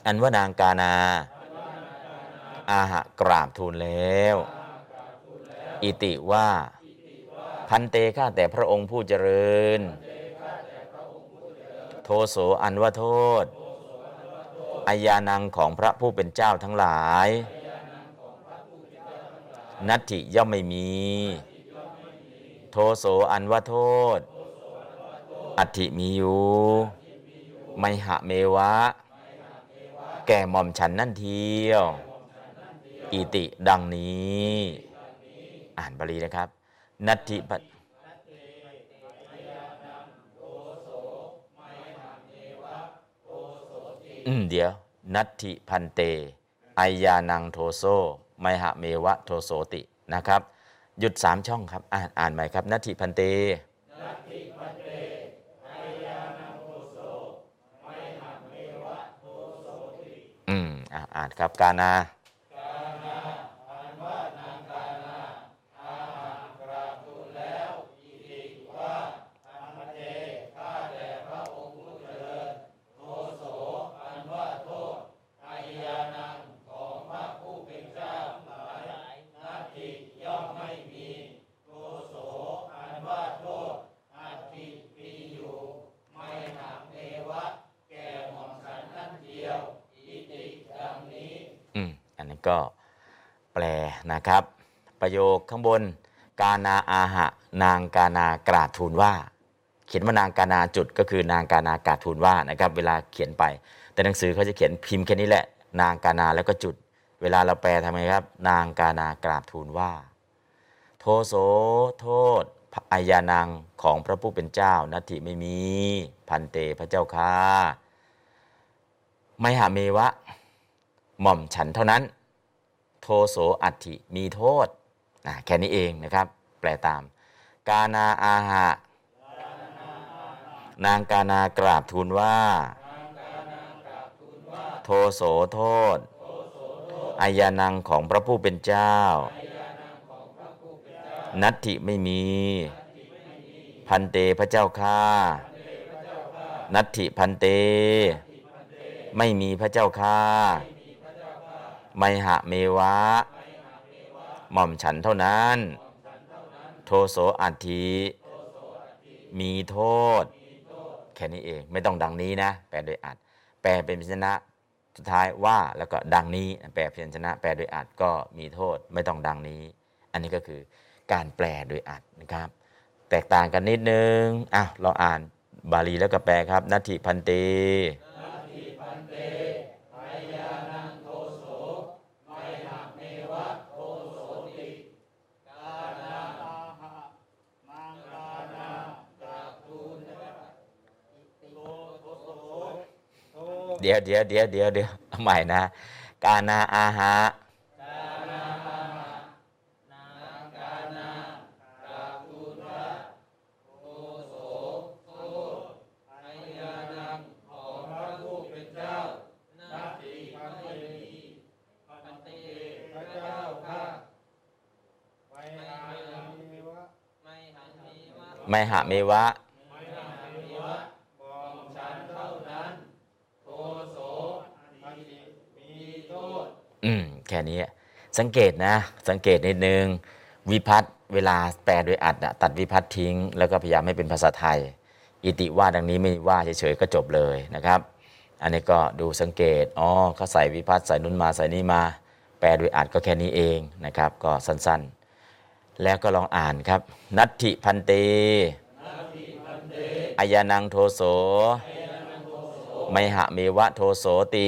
อันว่านางกานา อาหะกราบทูลแล้ว อิติว่า พันเตข้าแต่พระองค์ผู้เจริญ โทโสอันว่าโทษอายานังของพระผู้เป็นเจ้าทั้งหลาย นัตถิย่อมไม่มี โทโสอันว่าโทษ อัติมีอยู่ไมหะเมวะ แก่หม่อมฉันนั่นเทียว อิติดังนี้ อ่านบาลีนะครับ นัตถิปัตอืมเดี๋ยว นัตถิพันเตอายานังโทโซไมหะเมวะโทโสตินะครับ หยุดสามช่องครับ อ่านอ่านใหม่ครับนัตถิพันเตอืมอ่าอ่านครับกานา ก็แปลนะครับ ประโยคข้างบน กานาอาหะ นางกานากราบทูลว่า เขียนว่านางกานาจุดก็คือนางกานากราบทูลว่านะครับ เวลาเขียนไป แต่หนังสือเขาจะเขียนพิมพ์แค่นี้แหละ นางกานาแล้วก็จุด เวลาเราแปลทำไงครับ นางกานากราบทูลว่า โทโสโทษอายานังของพระผู้เป็นเจ้านัตถิไม่มีพันเตพระเจ้าค่ะไม่หาเมวะ หม่อมฉันเท่านั้น โทโสอัตถิมีโทษแค่นี้เองนะครับ แปลตาม กานาอาหะ นางกานากราบทูลว่า โทโสโทษอายานังของพระผู้เป็นเจ้า นัตถิไม่มี พันเตพระเจ้าข้านัตถิพันเต ไม่มีพระเจ้าข้า ไมหะเมวะ หม่อมฉันเท่านั้น โทโสอัตถิมีโทษ แค่นี้เองไม่ต้องดังนี้นะ แปลโดยอัดแปลเป็นพยัญชนะสุดท้ายว่าแล้วก็ดังนี้แปลพยัญชนะ แปลโดยอัดก็มีโทษไม่ต้องดังนี้ อันนี้ก็คือการแปลโดยอัดนะครับ แตกต่างกันนิดนึงอะเราอ่านบาลีแล้วก็แปลครับนัตถิพันเต ดี๋ยวเดี๋ยวเดี๋ยวเดี๋ยวเดี๋ยวเอาใหม่นะ กานาอาหะไม่หะเมวะ อืมแค่นี้สังเกตนะ สังเกตนิดนึงวิพัฒน์เวลาแปลโดยอัดตัดวิพัฒน์ทิ้ง แล้วก็พยายามให้เป็นภาษาไทย อิติว่าดังนี้ไม่ว่าเฉยๆก็จบเลยนะครับ อันนี้ก็ดูสังเกตอ๋อเขาใส่วิพัฒน์ใส่นุนมาใส่นี่มา แปลโดยอัดก็แค่นี้เองนะครับ ก็สั้นๆ แล้วก็ลองอ่านครับ นัตถิพันเตอายานังโทโสไมหะเมวะโทโสติ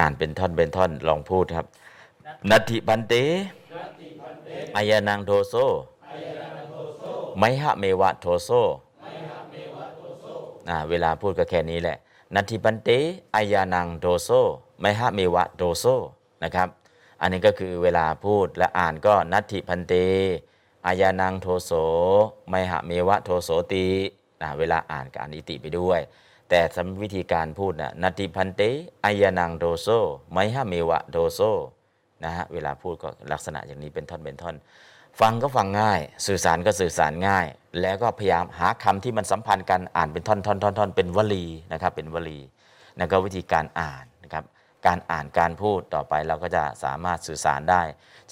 อ่านเป็นท่อนเป็นท่อนลองพูดครับนัตถิพันเตอายานังโทโซไมหะเมวะโทโซอ่าเวลาพูดก็แค่นี้แหละนัตถิพันเตอายานังโทโซไมหะเมวะโทโซนะครับ อันนี้ก็คือเวลาพูดและอ่านก็นัตถิพันเตอายานังโทโสไมหะเมวะโทโสตินะเวลาอ่านกับอ่านอิติไปด้วย แต่สำวิธีการพูดนะนัตติพันเตอายานังโดโซไมหะเมวะโดโซนะฮะเวลาพูดก็ลักษณะอย่างนี้เป็นท่อนเป็นท่อน ฟังก็ฟังง่าย สื่อสารก็สื่อสารง่าย แล้วก็พยายามหาคำที่มันสัมพันธ์กันอ่านเป็นท่อนท่อนท่อนท่อนเป็นวลีนะครับเป็นวลีแล้วก็วิธีการอ่านนะครับการอ่านการพูดต่อไปเราก็จะสามารถสื่อสารได้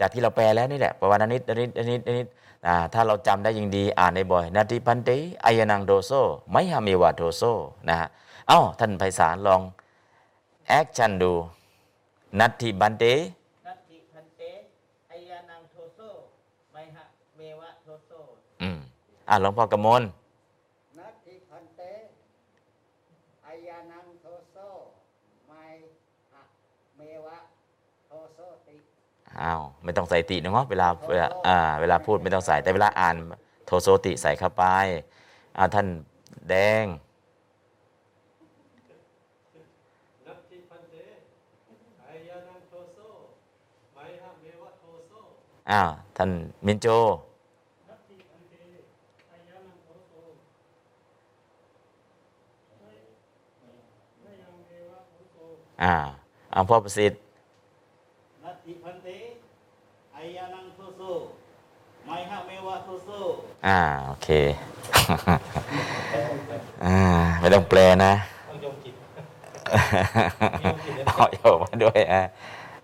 จากที่เราแปลแล้วนี่แหละประวัตินิดนิดนิดนิด อ่าถ้าเราจำได้ยิ่งดีอ่านได้บ่อยนาติพันเตอายานังโดโซไมหะเมวะโดโซนะฮะเอ้าท่านไพศาลลองแอคชั่นดูนัตถิบันเตนัตถิพันเตอายานังโทโซไมหะเมวะโทโซอืมอ่าหลวงพ่อกำมล นัตถิพันเตอายานังโทโซไมหะเมวะโทโซติ อ้าวไม่ต้องใส่ติเนาะเวลาเวลาอ่าเวลาพูดไม่ต้องใส่แต่เวลาอ่านโทโซติใส่เข้าไปอ่าท่านแดงอ้าวท่านมินโจอายานังโทโซไม่ไม่ยังเมวะโทโซอ่าพ่อประสิทธิ์ นัตถิพันเตอา ยานังโทโซไมหะเมวะโทโซอ่า โอเค อ่า ไม่ต้องแปลนะต้องยมจิตเอาโยมมาด้วยอะ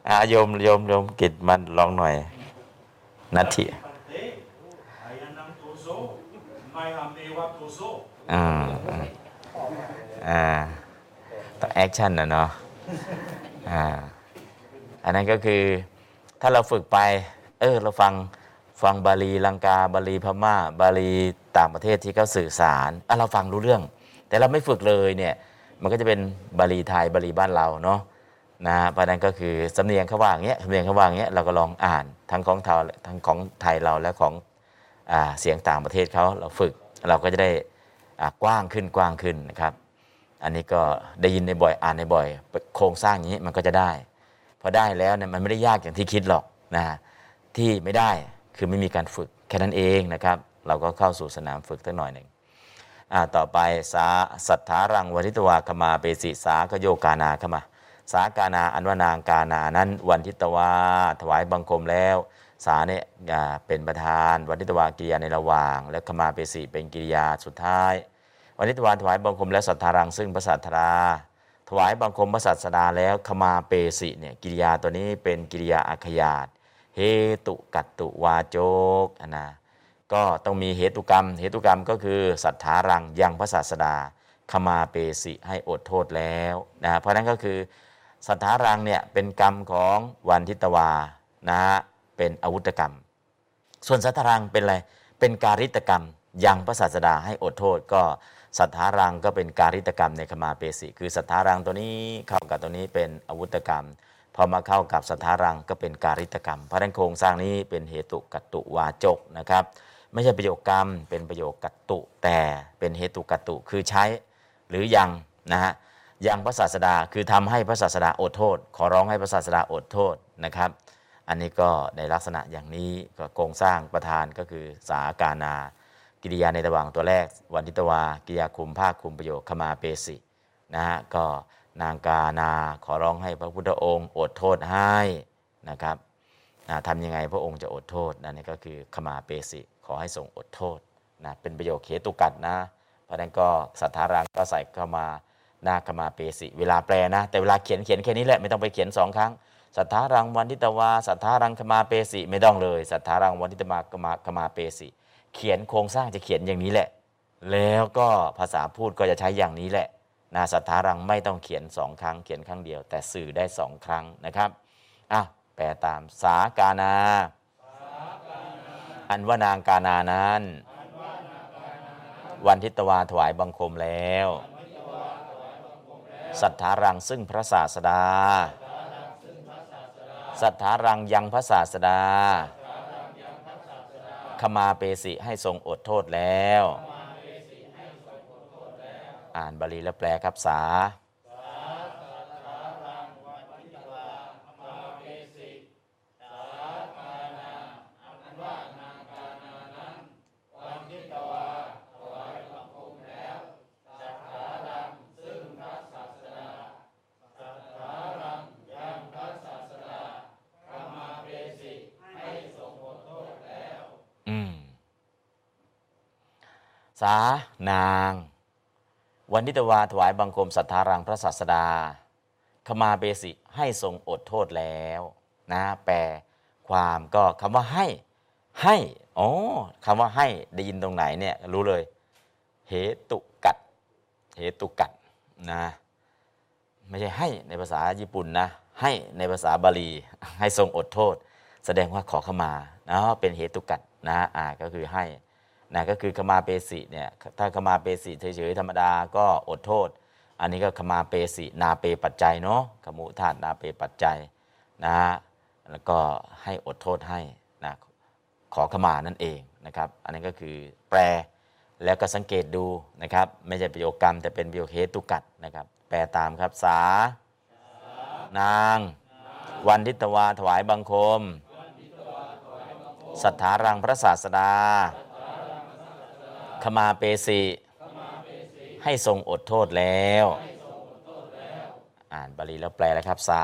อ่าโยมโยมโยมกิจมันลองหน่อยนัตถิพันเตอายานังโทโซไมหะเมวะโทโซอ่าอ่าต้อง action นะเนาะอ่าอันนั้นก็คือ ถ้าเราฝึกไป เออ เราฟังฟังบาลีลังกา บาลีพม่า บาลีต่างประเทศที่เขาสื่อสารอะเราฟังรู้เรื่อง แต่เราไม่ฝึกเลยเนี่ยมันก็จะเป็นบาลีไทยบาลีบ้านเราเนาะนะเพราะนั้นก็คือสำเนียงเขาว่าอย่างเงี้ยสำเนียงเขาว่าอย่างเงี้ยเราก็ลองอ่านทั้งของไทยทั้งของไทยเราและของอเสียงต่างประเทศเขาเราฝึกเราก็จะได้กว้างขึ้นกว้างขึ้นนะครับ อันนี้ก็ได้ยินในบ่อยอ่านในบ่อย โครงสร้างอย่างนี้มันก็จะได้ พอได้แล้วเนี่ยมันไม่ได้ยากอย่างที่คิดหรอกนะที่ไม่ได้คือไม่มีการฝึกแค่นั้นเองนะครับ เราก็เข้าสู่สนามฝึกสักหน่อยหนึ่งอ่าต่อไปสาสัทธารังวริตวาคมาเปสิสากโยกานาขมา สากานาอันวานางกานานั้นวันทิตวาถวายบังคมแล้ว สาเนี่ยเป็นประธานวันทิตวากิริยาในระหว่าง และขมาเปสิเป็นกิริยาสุดท้าย วันทิตวาถวายบังคมและสัทธารังซึ่งพระสัทธารา วายบังคมพระศาสดาแล้วขมาเปสิเนี่ยกิริยาตัวนี้เป็นกิริยาอาขยาตเฮตุกัตตุวาโจกนะก็ต้องมีเหตุกรรม เหตุกรรมก็คือสัทธารังยังพระศาสดาขมาเปสิให้อดโทษแล้วนะเพราะนั้นก็คือสัทธารังเนี่ยเป็นกรรมของวันทิตวานะฮะเป็นอาวุธกรรม ส่วนสัทธารังเป็นอะไรเป็นการิตกรรมยังพระศาสดาให้อดโทษก็ สัทธารังก็เป็นการิตกรรมในขมาเปสิคือสัทธารังตัวนี้เข้ากับตัวนี้เป็นอาวุธกรรมพอมาเข้ากับสัทธารังก็เป็นการิตกรรม เพราะนั้นโครงสร้างนี้เป็นเหตุกัตตุวาจกนะครับ ไม่ใช่ประโยคกรรม เป็นประโยคกัตตุ แต่เป็นเหตุกัตตุคือใช้หรือยังนะฮะยังพระศาสดาคือทำให้พระศาสดาอดโทษ ขอร้องให้พระศาสดาอดโทษนะครับ อันนี้ก็ในลักษณะอย่างนี้ก็โครงสร้างประธานก็คือสากานา กิริยาในระหว่างตัวแรก วันทิตวากิริยาคุมภาคคุมประโยคขมาเปสินะฮะก็นางกานาขอร้องให้พระพุทธองค์ อดโทษให้นะครับนะทำยังไงพระองค์จะอดโทษนั่นนี่ก็คือขมาเปสิ ขอให้ทรงอดโทษนะเป็นประโยคเขตุกัดนะ เพราะนั้นก็สัทธารังก็ใส่เข้ามาหน้าขมาเปสิ เวลาแปลนะ แต่เวลาเขียนเขียนแค่นี้แหละไม่ต้องไปเขียนสองครั้งสัทธารังวันทิตวาสัทธารังขมาเปสิไม่ต้องเลยสัทธารังวันทิตมากมาขมาเปสิ เขียนโครงสร้างจะเขียนอย่างนี้แหละ แล้วก็ภาษาพูดก็จะใช้อย่างนี้แหละนาสัทธารังไม่ต้องเขียนสองครั้งเขียนครั้งเดียว แต่สื่อได้สองครั้งนะครับอะแปลตามสากานา อันว่านางกานานั้น วันทิตวาถวายบังคมแล้ว สัทธารังซึ่งพระศาสดา สัทธารังยังพระศาสดา ขมาเปสิให้ทรงอดโทษแล้ว อ่านบาลีแล้วแปลครับสา อืมสานาง วันนิตวาถวายบังคมสัทธารังพระศาสดาขมาเบสิให้ทรงอดโทษแล้วนะแปลความก็คำว่าให้ให้อ๋อคำว่าให้ได้ยินตรงไหนเนี่ยรู้เลย เหตุกัดเหตุกัดนะไม่ใช่ให้ในภาษาญี่ปุ่นนะให้ในภาษาบาลีให้ทรงอดโทษ แสดงว่าขอขมานะเป็นเหตุกัดนะอ่าก็คือให้นะก็คือขมาเปสิเนี่ยถ้าขมาเปสิเฉยๆธรรมดาก็อดโทษ อันนี้ก็ขมาเปสินาเปปัจจัยเนาะขมุธาตุนาเปปัจจัยนะแล้วก็ให้อดโทษให้นะขอขมานั่นเองนะครับ อันนี้ก็คือแปลแล้วก็สังเกตดูนะครับ ไม่ใช่ประโยคกรรม แต่เป็นประโยคเหตุกัดนะครับ แปลตามครับสา นาง วันทิตวาถวายบังคม สัทธารังพระศาสดา ขมาเปสิ ให้ทรงอดโทษแล้ว อ่านบาลีแล้วแปลแล้วครับ สา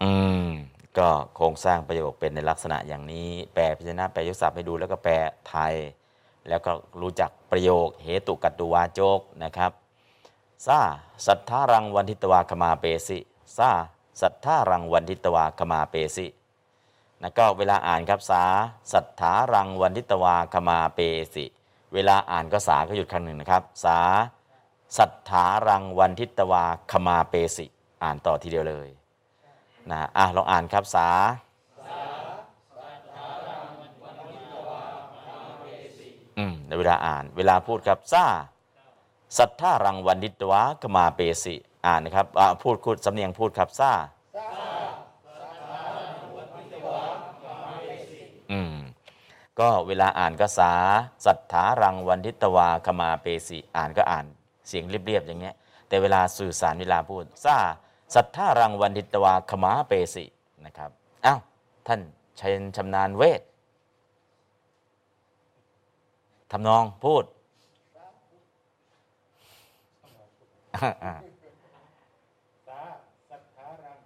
อืม ก็โค รงสร้างประโยคเป็นในลักษณะอย่างนี้ แปลพิจารณาแปลยกศัพท์ให้ดูแล้วก็แปลไทย แล้วก็รู้จักประโยคเหตุกัตตุวาโจกนะครับซาสัทธารังวันทิตวาคมาเปสิซาสัทธารังวันทิตวาคมาเปสินะก็เวลาอ่านครับสาสัทธารังวันทิตวาคมาเปสิ เวลาอ่านก็สาก็หยุดครั้งหนึ่งนะครับ สาสัทธารังวันทิตวาคมาเปสิ อ่านต่อทีเดียวเลยนะอะลองอ่านครับสา อืมในเวลาอ่าน เวลาพูดครับซาสัทธารังวันดิตวะกมาเปสิ อ่านนะครับอ่าพูดพูดสำเนียงพูดครับซาอืมก็เวลาอ่านก็สาสัทธารังวันทิตวาคมาเปสิอ่านก็อ่านเสียงเรียบๆอย่างเงี้ย แต่เวลาสื่อสารเวลาพูดซาสัทธารังวันทิตวาคมาเปสินะครับอ้าวท่านชัยชำนาญเวท ทำนองพูดอ่าสาสัทธารัง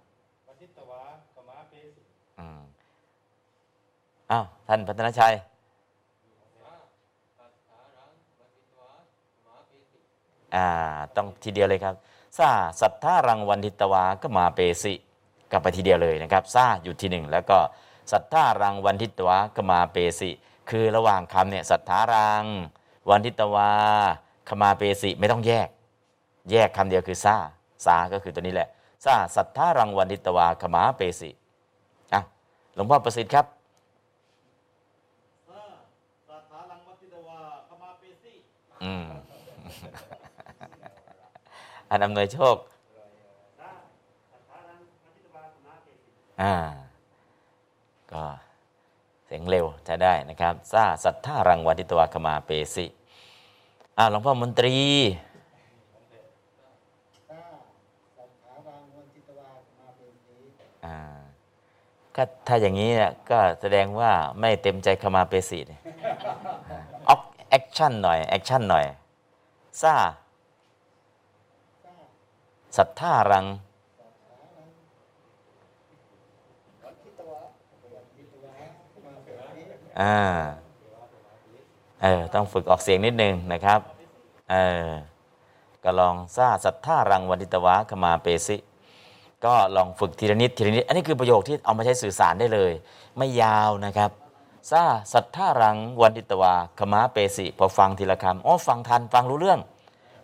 ปฏิตวากมาเปสิอืมอ้าวท่านพัฒนชัยอ่าต้องทีเดียวเลยครับซาสัทธารังวันทิตวาก็มาเปสิกลับไปทีเดียวเลยนะครับซาอยู่ที่หนึ่งแล้วก็สัทธารังวันทิตวาก็มาเปสิ คือระหว่างคำเนี่ยสัทธารัง วันทิตวาขมาเปสิไม่ต้องแยก แยกคำเดียวคือซาซาก็คือตัวนี้แหละซาสัทธารังวันทิตวาขมาเปสิอะหลวงพ่อประสิทธิ์ครับสาสัทธารังวัติตวาคมาเปสิอืมอันอำนวยโชคอ่าก็เสียงเร็วจะได้นะครับซาสัทธารังวัติตวาคมาเปสิอ่าหลวงพ่อมนตรีถ้าสัทธารังวันทิตวามาเป็นสีอ่าก็ถ้าอย่างนี้ก็แสดงว่าไม่เต็มใจขมาเปสิออก action หน่อย action หน่อยซาสัทธารัง สัทธารังวันทิตวาวันทิตวาขมาเปสิ อ่าเออต้องฝึกออกเสียงนิดนึงนะครับเออก็ลองซาสัทธารังวันทิตวาขมาเปสิ ก็ลองฝึกทีละนิดทีละนิด อันนี้คือประโยคที่เอามาใช้สื่อสารได้เลย ไม่ยาวนะครับซาสัทธารังวันติตวะขมาเปสิ พอฟังทีละคำอ๋อฟังทันฟังรู้เรื่อง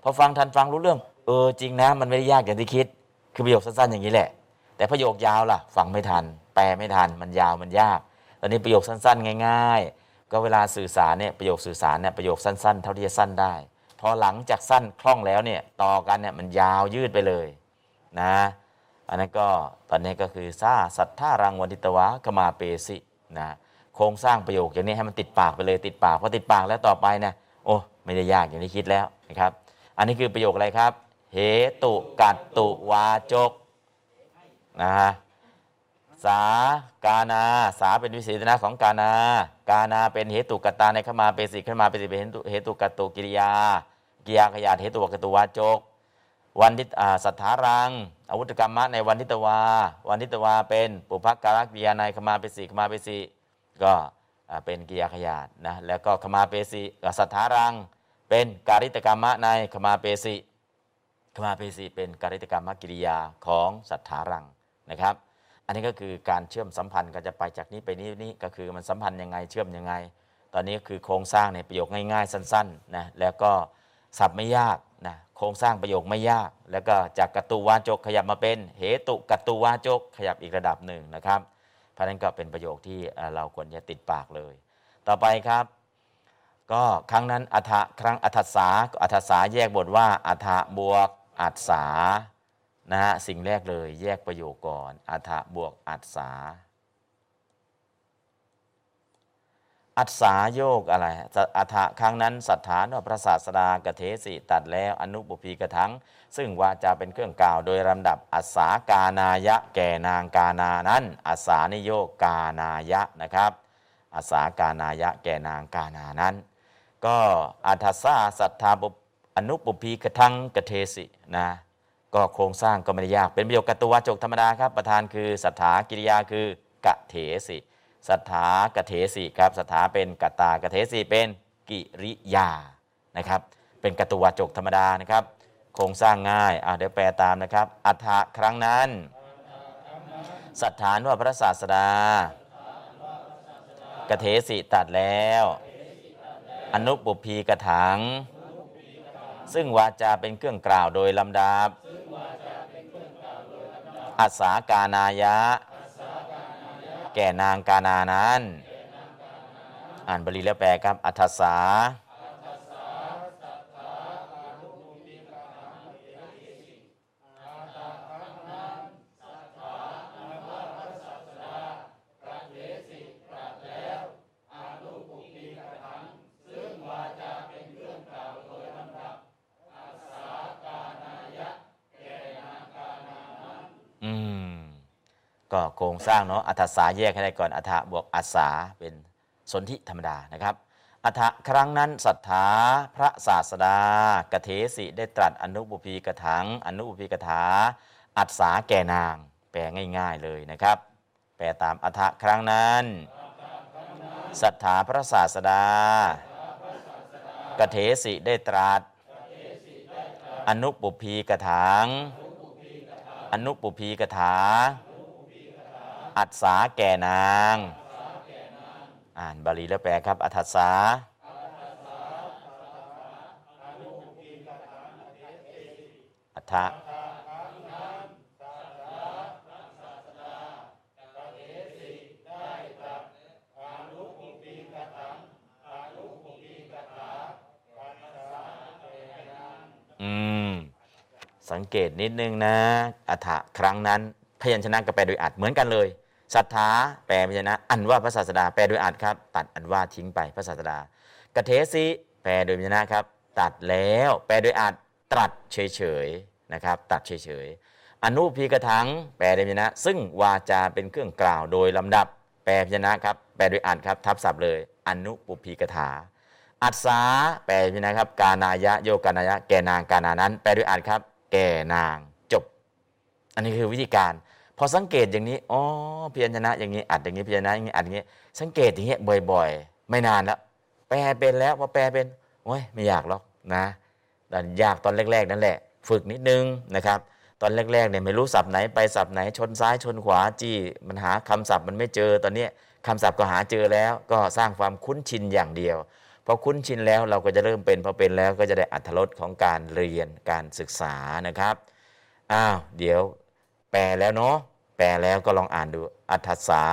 พอฟังทันฟังรู้เรื่อง เออจริงนะ มันไม่ได้ยากอย่างที่คิด คือประโยคสั้นๆอย่างนี้แหละ แต่ประโยคยาวล่ะ ฟังไม่ทัน แปลไม่ทัน มันยาวมันยาก อนนี้ประโยคสั้น ๆ ง่าย ๆ ก็เวลาสื่อสารเนี่ยประโยคสื่อสารเนี่ยประโยคสั้น ๆ เท่าที่จะสั้นได้ พอหลังจากสั้นคล่องแล้วเนี่ยต่อกันเนี่ยมันยาวยืดไปเลยนะอันนั้นก็ตอนนี้ก็คือซาสัทธารังวันติตวะขมาเปสินะโครงสร้างประโยคอย่างนี้ให้มันติดปากไปเลยติดปากพอติดปากแล้วต่อไปเนี่ยโอ้ไม่ได้ยากอย่างที่คิดแล้วนะครับ อันนี้คือประโยคอะไรครับเหตุกัตตุวาจกนะฮะ สากานาสาเป็นวิเศษณะของกานา กานาเป็นเหตุกตตาในขมาเปสิขมาเปสิเป็นเหตุเหตุกัตตุกิริยากิริยาขยาเหตุวกตุวาจก วันทิตสัทธารังอาวุธกรรมะในวันทิตวา วันทิตวาเป็นปุพการกิยาในขมาเปสิขมาเปสิก็เป็นกิริยาขยาดนะแล้วก็ขมาเปสิกับสัทธารัง เป็นการิตกรรมะในขมาเปสิขมาเปสิเป็นการิตกรรมกิริยาของสัทธารังนะครับ อันนี้ก็คือการเชื่อมสัมพันธ์ก็จะไปจากนี้ไปนี้นี่ก็คือมันสัมพันธ์ยังไงเชื่อมยังไง ตอนนี้คือโครงสร้างในประโยคง่ายๆ สั้นๆนะแล้วก็สับไม่ยากนะโครงสร้างประโยคไม่ยาก แล้วก็จากกตุวาจกขยับมาเป็นเหตุกตุวาจกขยับอีกระดับหนึ่งนะครับเพราะนั้นก็เป็นประโยคที่เราควรจะติดปากเลย ต่อไปครับ ก็ครั้งนั้นอัฐครั้งอัฐสาอัฐสาแยกบทว่าอัฐบวกอัฐสา นะฮะสิ่งแรกเลยแยกประโยคก่อนอัฐะบวกอัฐสาอัศาโยกอะไรอัฐะครั้งนั้นสัทธานว่าพระศาสดากเทสิตัดแล้วอนุบุพีกถังซึ่งว่าจะเป็นเครื่องกล่าว โดยลำดับอัสากานายะ แก่นางกานานั้นอัสานิโยกกานายะนะครับอัสากานายะแก่นางกานานั้น ก็อัฐาสัทธาบุอนุปุพีกระทังกเทสินะ ก็โครงสร้างก็ไม่ได้ยาก เป็นประโยคกตุวาจกธรรมดาครับ ประธานคือสัทธากิริยาคือกะเถสิสัทธากะเถสิครับสัทธาเป็นกตากะเถสิเป็นกิริยานะครับ เป็นกตุวาจกธรรมดานะครับ โครงสร้างง่ายอ่าเดี๋ยวแปลตามนะครับ อัฏฐะครั้งนั้นศรัทธานว่าพระศาสดากเทสิตัดแล้ว อนุปุพีกถัง ซึ่งวาจาเป็นเครื่องกล่าวโดยลำดับ อาสสากานายะ แก่นางกานานั้น อ่านบาลีแล้วแปลครับอัทสา อืมก็โครงสร้างเนาะอัฏฐสาแยกให้ได้ก่อนอัฏฐบวกอัสาเป็นสนธิธรรมดานะครับ อัฏฐครั้งนั้นศรัทธาพระศาสดากเทสิได้ตรัสอนุบุพีกถัง อนุบุพีกถา อัศาแก่นาง แปลง่าย ๆเลยนะครับ แปลตามอัฏฐครั้งนั้นศรัทธาพระศาสดากเทสิได้ตรัส อนุปุพีกถัง อนุปุพีกถา อัศสาแก่นาง อ่านบาลีแล้วแปลครับ อัฏฐสาอัฏฐะอืม สังเกตนิดนึงนะ อัฏฐะครั้งนั้น พยัญชนะกับแปลโดยอัดเหมือนกันเลยศรัทธาแปลพยัญชนะ อันว่าพระศาสดาแปลโดยอัดครับ ตัดอันว่าทิ้งไปพระศาสดากเทสิแปลโดยพยัญชนะครับ ตัดแล้วแปลโดยอัดตรัสเฉยๆนะครับตัดเฉยๆอนุพีกระถังแปลโดยพยัญชนะ ซึ่งวาจาเป็นเครื่องกล่าวโดยลำดับ แปลพยัญชนะครับ แปลโดยอัดครับทับศัพท์เลย อนุปุพีกถาอัศาแปลพยัญชนะครับ กานายะโยกานายะแกนางกานานั้น แปลโดยอัดครับ แก่นางจบ อันนี้คือวิธีการ พอสังเกตอย่างนี้อ๋อพยัญชนะอย่างนี้อัดอย่างนี้พยัญชนะอย่างนี้อัดอย่างนี้ สังเกตอย่างเงี้ยบ่อยๆ ไม่นานแล้วแปลเป็นแล้วพอแปลเป็นโอ้ยไม่อยากหรอกนะแต่ยากตอนแรก ๆ นั่นแหละ ฝึกนิดนึงนะครับตอนแรกๆเนี่ยไม่รู้ศัพท์ไหนไปศัพท์ไหนชนซ้ายชนขวาจี้มันหาคำศัพท์มันไม่เจอตอนนี้ยคำศัพท์ก็หาเจอแล้ว ก็สร้างความคุ้นชินอย่างเดียว พอคุ้นชินแล้วเราก็จะเริ่มเป็นพอเป็นแล้วก็จะได้อัธรสของการเรียนการศึกษานะครับอ้าวเดี๋ยวแปลแล้วเนาะแปลแล้วก็ลองอ่านดู อัฏฐสา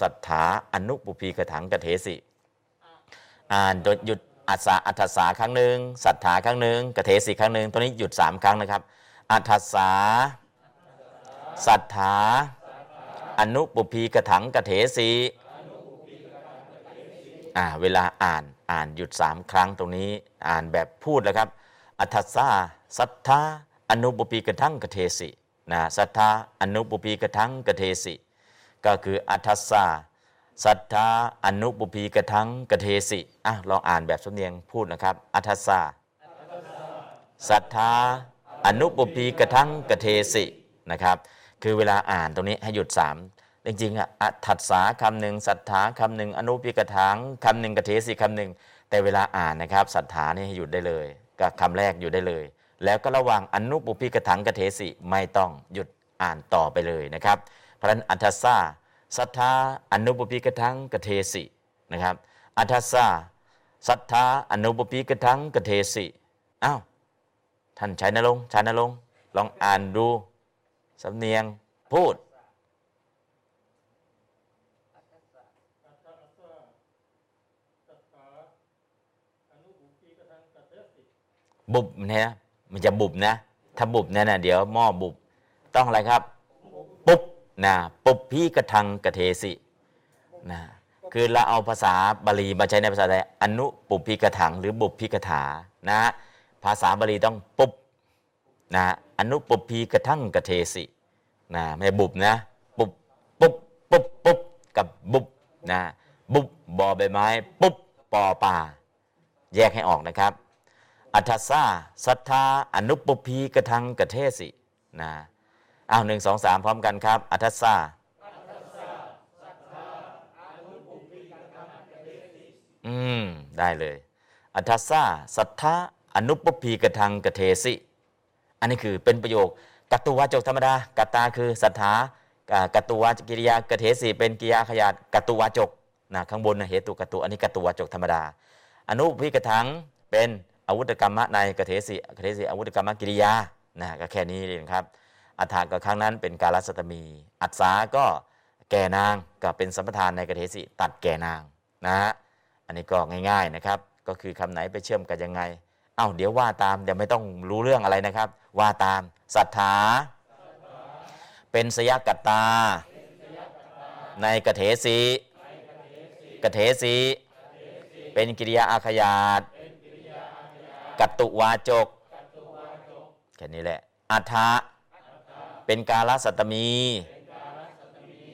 สัทธาอนุปุพีกถังกเทสิ อ่านโดยหยุดอัฏสาอัฏฐสาครั้งหนึ่งสัทธาครั้งหนึ่งกเทสิครั้งหนึ่งตัวนี้หยุดสามครั้งนะครับ อัฏฐสาสัทธาอนุปุพีกถังกเทสีอ่าเวลาอ่าน อ่านหยุดสามครั้งตรงนี้อ่านแบบพูดแล้วครับ อัฏฐสาสัทธาอนุปุพีกถังกเทสินะสัทธาอนุปุพีกถังกเทสิ ก็คืออัฏฐสาสัทธาอนุปุพีกถังกเทสิอะลองอ่านแบบสำเนียงพูดนะครับ อัฏฐสาสัทธาอนุปุพีกถังกเทสินะครับ คือเวลาอ่านตรงนี้ให้หยุดสาม จริงๆอะอัฏฐสาคำหนึ่งสัทธาคำหนึ่งอนุปุพีกถังคำหนึ่งกเทสิคำหนึ่งแต่เวลาอ่านนะครับสัทธานี่หยุดได้เลยกับคำแรกหยุดได้เลย แล้วก็ระว่างอนุปุพีกถังกเทสิไม่ต้องหยุดอ่านต่อไปเลยนะครับ เพราะฉะนั้นอัฏฐสาสัทธาอนุปุพีกถังกเทสินะครับอัฏฐสาสัทธาอนุปุพีกถังกเทสิอ้าวท่านชัยนรงชัยนรงลองอ่านดูสำเนียงพูด บุบเนี่ยนะมันจะบุบนะ ถ้าบุบเนี่ยนะเดี๋ยวหม้อบุบต้องอะไรครับ ปุ๊บนะปุบพี่กระทังกระเทสินะคือเราเอาภาษาบาลีมาใช้ในภาษาไทยอนุปุบพีกระถัง หรือบุบพีกระถานะภาษาบาลีต้องปุบนะอนุปุบพีกระทั่งกระเทสินะไม่บุบนะปุบปุบปุบปุบกับบุบนะบุบบอใบไม้ ปุ๊บปอปลาแยกให้ออกนะครับ อัฏฐสาสัทธาอนุปพีกระทังกเทสินะอ้าวหนึ่งสองสามพร้อมกันครับ อัฏฐสาอืม ได้เลย อัฏฐสาสัทธาอนุปพีกระทังกเทสิอันนี้คือเป็นประโยคกัตตุวาจกธรรมดา กัตตาคือศรัทธากัตตุวากิริยากเทสีเป็นกิริยาขยาตกัตตุวาจกนะข้างบนนะเหตุกัตตุอันนี้กัตตุวาจกธรรมดา อนุพิกระถังเป็น อาวุธกรรมะในกเทสีกเทสีอาวุธกรรมกิริยานะก็แค่นี้เองครับ อัฏฐากับครั้งนั้นเป็นการัสตมี อัศาก็แก่นางก็เป็นสัมปทานในกเทสิตัดแก่นางนะฮะอันนี้ก็ง่ายๆนะครับ ก็คือคำไหนไปเชื่อมกันยังไง เอ้าเดี๋ยวว่าตามเดี๋ยวไม่ต้องรู้เรื่องอะไรนะครับ ว่าตามศรัทธาเป็นสยกัตตา ในกเทสีกเทสีเป็นกิริยาอาขยาต กัตตุวาจก แค่นี้แหละ อัฏฐะเป็นกาลสัตตมี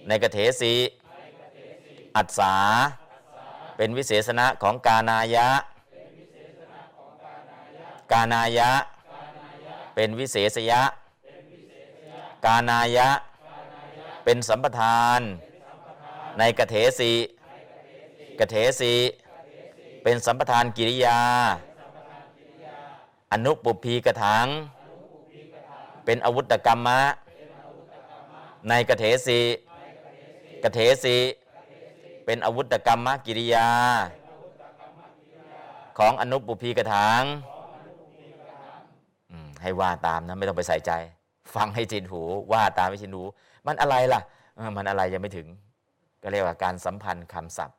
ในกเถสีอัศาเป็นวิเศษณะของกานายะ กานายะ เป็นวิเศษยะ กานายะ เป็นสัมปทาน ในกเถสีกเถสีเป็นสัมปทานกิริยา อนุปุพีกถัง เป็นอาวุธกรรมะ ในกเถสีกเถสีเป็นอาวุธกรรมกิริยา ของอนุปุพีกถังให้ว่าตามนะไม่ต้องไปใส่ใจ ฟังให้จินหู ว่าตามให้จินหู มันอะไรล่ะ มันอะไรยังไม่ถึง ก็เรียกว่าการสัมพันธ์คำศัพท์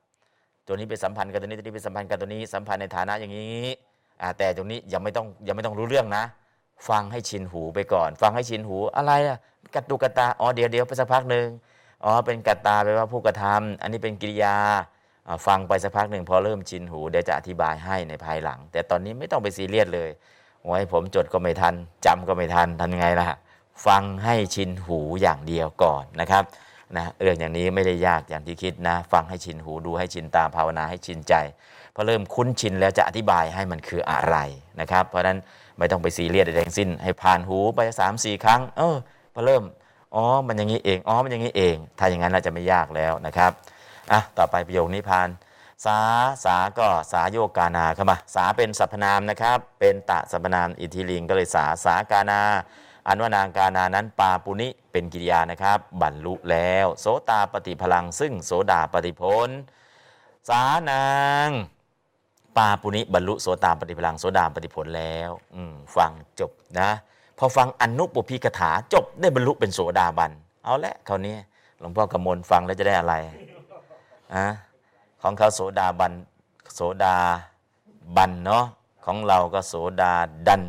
ตัวนี้เป็นสัมพันธ์กับตัวนี้ตัวนี้เป็นสัมพันธ์กับตัวนี้สัมพันธ์ในฐานะอย่างนี้ แต่ตรงนี้ยังไม่ต้องยังไม่ต้องรู้เรื่องนะ ฟังให้ชินหูไปก่อน ฟังให้ชินหูอะไรอะกัตตุกตาอ๋อเดี๋ยวเดี๋ยวไปสักพักหนึ่งอ๋อเป็นกัตตาแปลว่าผู้กระทำอันนี้เป็นกิริยาฟังไปสักพักหนึ่งพอเริ่มชินหูเดี๋ยวจะอธิบายให้ในภายหลัง แต่ตอนนี้ไม่ต้องไปซีเรียสเลยโอ้ยผมจดก็ไม่ทันจำก็ไม่ทันทำยังไงล่ะฟังให้ชินหูอย่างเดียวก่อนนะครับนะเรื่องอย่างนี้ไม่ได้ยากอย่างที่คิดนะ ฟังให้ชินหูดูให้ชินตาภาวนาให้ชินใจ อเริ่มคุ้นชินแล้วจะอธิบายให้มันคืออะไรนะครับ เพราะฉะนั้นไม่ต้องไปซีเรียสใดทั้งสิ้น ให้ผ่านหูไปสามสี่ครั้ง เออพอเริ่มอ๋อมันอย่างนี้เองอ๋อมันอย่างนี้เอง ถ้าอย่างนั้นเราจะไม่ยากแล้วนะครับอะต่อไปประโยคนี้ผ่านสาสาก็สาโยกานาเข้ามาสาเป็นสรรพนามนะครับ เป็นตะสรรพนามอิทิลิงก็เลยสาสากานาอันว่านางกานานั้นปาปุนิเป็นกิริยานะครับ บรรลุแล้ว โสตาปฏิพลังซึ่งโสดาปฏิพลสานาง ปาปุนิบรรลุโสตาปฏิพลังโสดาปฏิผลแล้วอืฟังจบนะพอฟังอนุปพิกถาจบได้บรรลุเป็นโสดาบัน เอาละคราวนี้หลวงพ่อกำมลฟังแล้วจะได้อะไรอะของเขาโสดาบันโสดาบันเนาะของเราก็โสดาดัน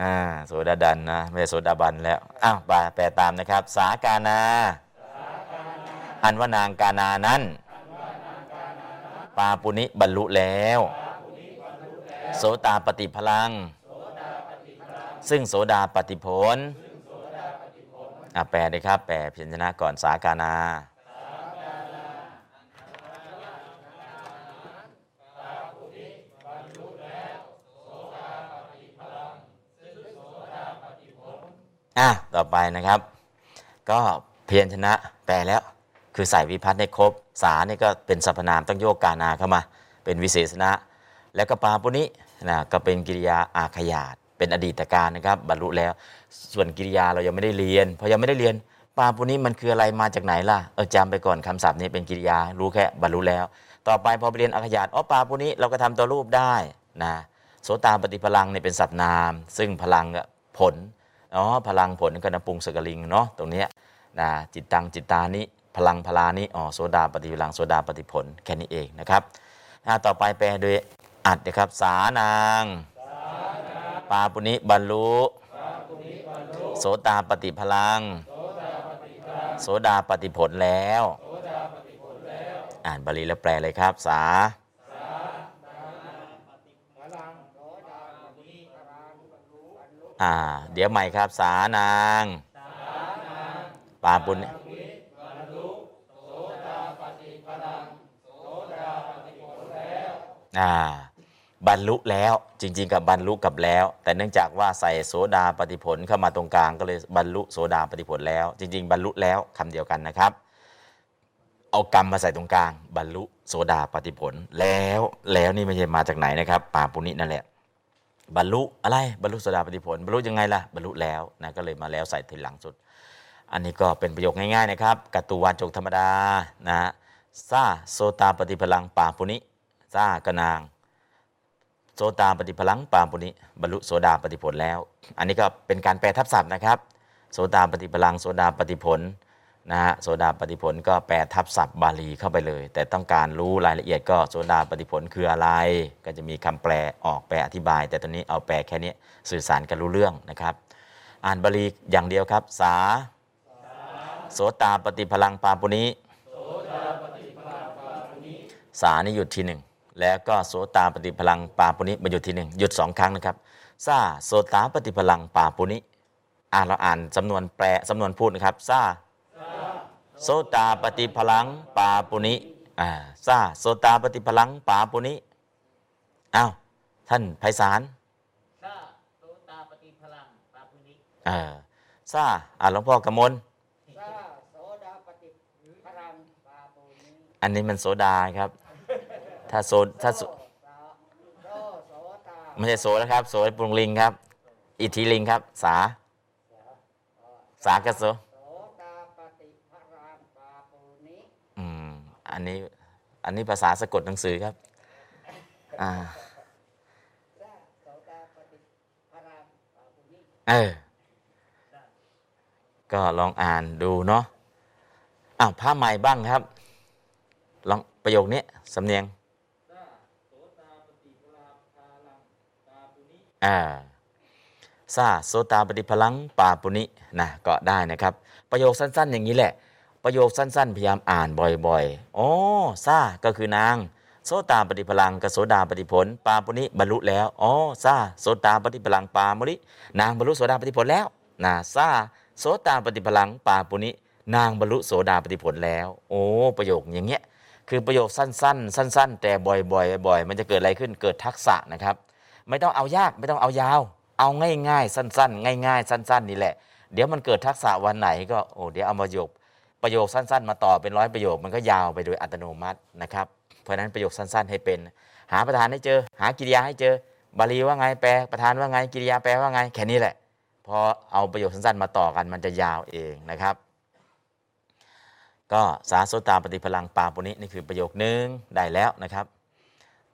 อ่าโสดาดันนะไม่ใช่โสดาบันแล้วอ้าวแปลตามนะครับ สากานา อันว่านางกานานั้น ปาปุนิบรรลุแล้ว โสตาปฏิพลัง ซึ่งโสดาปฏิผลอะแปลเลยครับ แปลพิจารณาก่อนสากานาอะต่อไปนะครับ ก็เพียรชนะแปลแล้ว คือใส่วิพัฒน์ให้ครบ สาเนี่ยก็เป็นสรรพนามต้องโยกกานาเข้ามา เป็นวิเศษณะ แล้วก็ปาปุนินะก็เป็นกิริยาอาขยาตเป็นอดีตการนะครับบรรลุแล้ว ส่วนกิริยาเรายังไม่ได้เรียนพอยังไม่ได้เรียนปาปุนิมันคืออะไรมาจากไหนล่ะเออจำไปก่อนคำศัพท์นี้เป็นกิริยารู้แค่บรรลุแล้ว ต่อไปพอไปเรียนอาขยาตอ๋อปาปุนิเราก็ทำตัวรูปได้นะโสตาปฏิพลังเนี่ยเป็นสัตว์นาม ซึ่งพลังก็ผลอ๋อพลังผลก็นปรุงสกลิงเนาะตรงนี้นะจิตตังจิตตานิ พลังพลานิอ๋อโสดาปฏิพลังโสดาปฏิผลแค่นี้เองนะครับอ่าต่อไปแปลโดยอัดนะครับ สานางปาปุนิบรรลุโสตาปฏิพลัง โสดาปฏิผลแล้ว อ่านบาลีแล้วแปลเลยครับ สาอ่า เดี๋ยวใหม่ครับ สานาง ปาปุณ อ่าบรรลุแล้วจริง ๆ กับบรรลุกับแล้ว แต่เนื่องจากว่าใส่โสดาปฏิผลเข้ามาตรงกลางก็เลยบรรลุโสดาปฏิผลแล้ว จริง ๆ บรรลุแล้วคำเดียวกันนะครับ เอากรรมมาใส่ตรงกลาง บรรลุโสดาปฏิผลแล้วแล้วนี่ไม่ใช่มาจากไหนนะครับปาปุณินั่นแหละบรรลุอะไรบรรลุโสดาปฏิผลบรรลุยังไงล่ะบรรลุแล้วนะก็เลยมาแล้วใส่ทีหลังสุด อันนี้ก็เป็นประโยคง่าย ๆ นะครับกัตตุวาจกธรรมดานะฮะซาโซตาปฏิพลังปาปุนิ ซากนางโสตาปฏิพลังปาปุนิบรรลุโสดาปฏิผลแล้ว อันนี้ก็เป็นการแปลทับศัพท์นะครับ โสดาปฏิพลังโสดาปฏิผลนะฮะโสดาปฏิผลก็แปลทับศัพท์บาลีเข้าไปเลย แต่ต้องการรู้รายละเอียดก็โสดาปฏิผลคืออะไร ก็จะมีคำแปลออกแปลอธิบาย แต่ตอนนี้เอาแปลแค่นี้สื่อสารกันรู้เรื่องนะครับ อ่านบาลีอย่างเดียวครับ สา โสตาปฏิพลังปาปุนิสานี่หยุดทีหนึ่ง แล้วก็โสตาปฏิพลังปาปุนิมาหยุดทีหนึ่งหยุดสองครั้งนะครับซาโสตาปฏิพลังปาปุนิอ่านเราอ่านสำนวนแปลสำนวนพูดนะครับซาโสตาปฏิพลังปาปุนิอ่าซาโสตาปฏิพลังปาปุนิอ้าวท่านไพศาลซาโตตาปฏิพลังปาปุนิเออซาอ่านหลวงพ่อกำมลซาโสดาปฏิพลังปาปุนิอันนี้มันโสดาครับ ถ้าโซถ้าโซไม่ใช่โสนะครับ โสปรุงลิงครับ อิทธิลิงครับ สา สากระโสอืม อันนี้ อันนี้ภาษาสะกดหนังสือครับ อ่า เออ ก็ลองอ่านดูเนาะ อ้าวผ้าใหม่บ้างครับ ลองประโยคนี้สำเนียง อ่าซาโสตาปฏิพลังปาปุนินะก็ได้นะครับ ประโยคสั้น ๆ อย่างนี้แหละ ประโยคสั้น ๆ พยายามอ่านบ่อยๆอ๋อซาก็คือนางโสตาปฏิพลังกับโสดาปฏิผล ปาปุนิบรรลุแล้วอ๋อซาโสตาปฏิพลังปามุนินางบรรลุโสดาปฏิผลแล้วนะซาโสตาปฏิพลังปาปุนินางบรรลุโสดาปฏิผลแล้ว โอ้ ประโยคอย่างเงี้ยคือประโยคสั้น ๆ สั้น ๆ แต่บ่อยๆบ่อย มันจะเกิดอะไรขึ้นเกิดทักษะนะครับ ไม่ต้องเอายากไม่ต้องเอายาว เอาง่ายๆ สั้น ๆ ง่าย ๆ สั้น ๆ นี่แหละ เดี๋ยวมันเกิดทักษะวันไหนก็โอ้เดี๋ยวเอามาโยกประโยคสั้น ๆ มาต่อเป็นร้อยประโยคมันก็ยาวไปโดยอัตโนมัตินะครับเพราะฉะนั้นประโยคสั้น ๆ ให้เป็น หาประธานให้เจอ หากิริยาให้เจอ บาลีว่าไงแปลประธานว่าไงกิริยาแปลว่าไงแค่นี้แหละพอเอาประโยคสั้น ๆ มาต่อกันมันจะยาวเองนะครับ ก็สาสตาปฏิพลังปาปุนินี่คือประโยคนึงได้แล้วนะครับ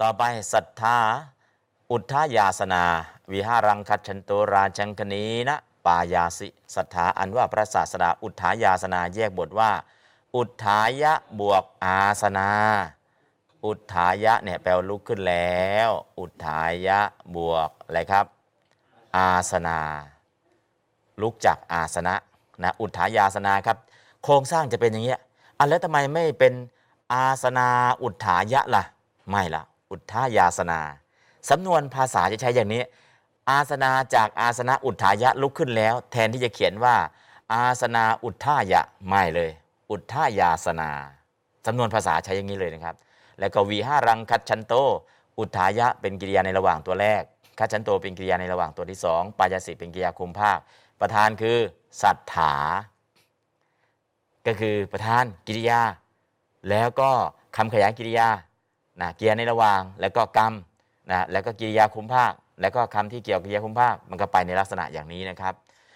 ต่อไปศรัทธา อุทธายาสนา วิหารังคัจฉันโตราชังคณีนะปายาสิศรัทธาอันว่าพระศาสดาอุทธายาสนาแยกบทว่า อุทธายะบวกอาสนา อุทธายะเนี่ยแปลลุกขึ้นแล้ว อุทธายะบวกอะไรครับ อาสนา ลุกจากอาสนะนะอุทธายาสนาครับ โครงสร้างจะเป็นอย่างเงี้ยอันแล้วทำไมไม่เป็นอาสนาอุทธายะล่ะ ไม่ละอุทธายาสนา สำนวนภาษาจะใช้อย่างนี้ อาสนาจากอาสนะอุทธายะลุกขึ้นแล้ว แทนที่จะเขียนว่า อาสนาอุทธายะไม่เลย อุทธายาสนาสำนวนภาษาใช้อย่างนี้เลยนะครับ แล้วก็วีห้ารังคัดชันโต อุทธายะเป็นกิริยาในระหว่างตัวแรกคัดชันโตเป็นกิริยาในระหว่างตัวที่สองปายาสิเป็นกิริยาคุมภาค ประธานคือสัทธาก็คือประธานกิริยา แล้วก็คำขยายกิริยานะกิริยาในระหว่าง แล้วก็กรรม นะแล้วก็กิริยาคุมภาค แล้วก็คำที่เกี่ยวกับกิริยาคุมภาคมันก็ไปในลักษณะอย่างนี้นะครับ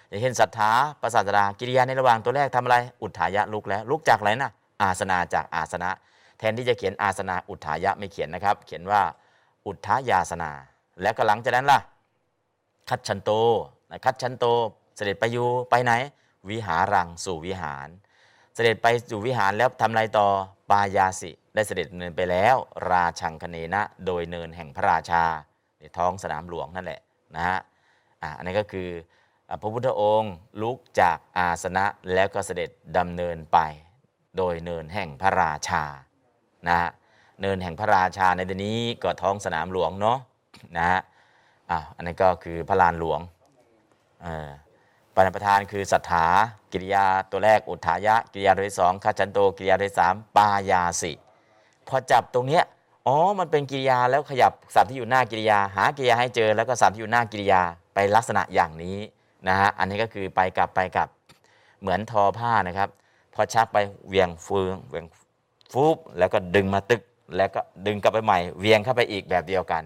อย่างเช่นศรัทธาประสาทดากิริยาในระหว่างตัวแรกทำอะไร อุทธายะลุกแล้วลุกจากอะไรนะอาสนาจากอาสนะ แทนที่จะเขียนอาสนาอุทธายะไม่เขียนนะครับ เขียนว่าอุทธายาสนา แล้วก็หลังจากนั้นล่ะคัดชันโตนะคัดชันโต เสด็จไปอยู่ไปไหน วิหารังสู่วิหาร เสด็จไปสู่วิหารแล้วทำอะไรต่อปายาสิ ได้เสด็จเนินไปแล้ว ราชังคเนนะ โดยเนินแห่งพระราชาในท้องสนามหลวงนั่นแหละนะฮะอะอันนี้ก็คือพระพุทธองค์ลุกจากอาสนะแล้วก็เสด็จดำเนินไป โดยเนินแห่งพระราชานะฮะเนินแห่งพระราชาในที่นี้ก็ท้องสนามหลวงเนาะนะฮะอะอันนี้ก็คือพระลานหลวงปณประธานคือศรัทธากิริยาตัวแรกอุทายะ กิริยาตัวที่สองคัจจันโตกิริยาตัวที่สามปายาสิ พอจับตรงเนี้ยอ๋อ มันเป็นกิริยาแล้วขยับสับที่อยู่หน้ากิริยา หากิริยาให้เจอแล้วก็สับที่อยู่หน้ากิริยาไปลักษณะอย่างนี้นะฮะอันนี้ก็คือไปกลับไปกลับเหมือนทอผ้านะครับ พอชักไปเวียงฟืงเวียงฟูบแล้วก็ดึงมาตึก แล้วก็ดึงกลับไปใหม่เวียงเข้าไปอีกแบบเดียวกัน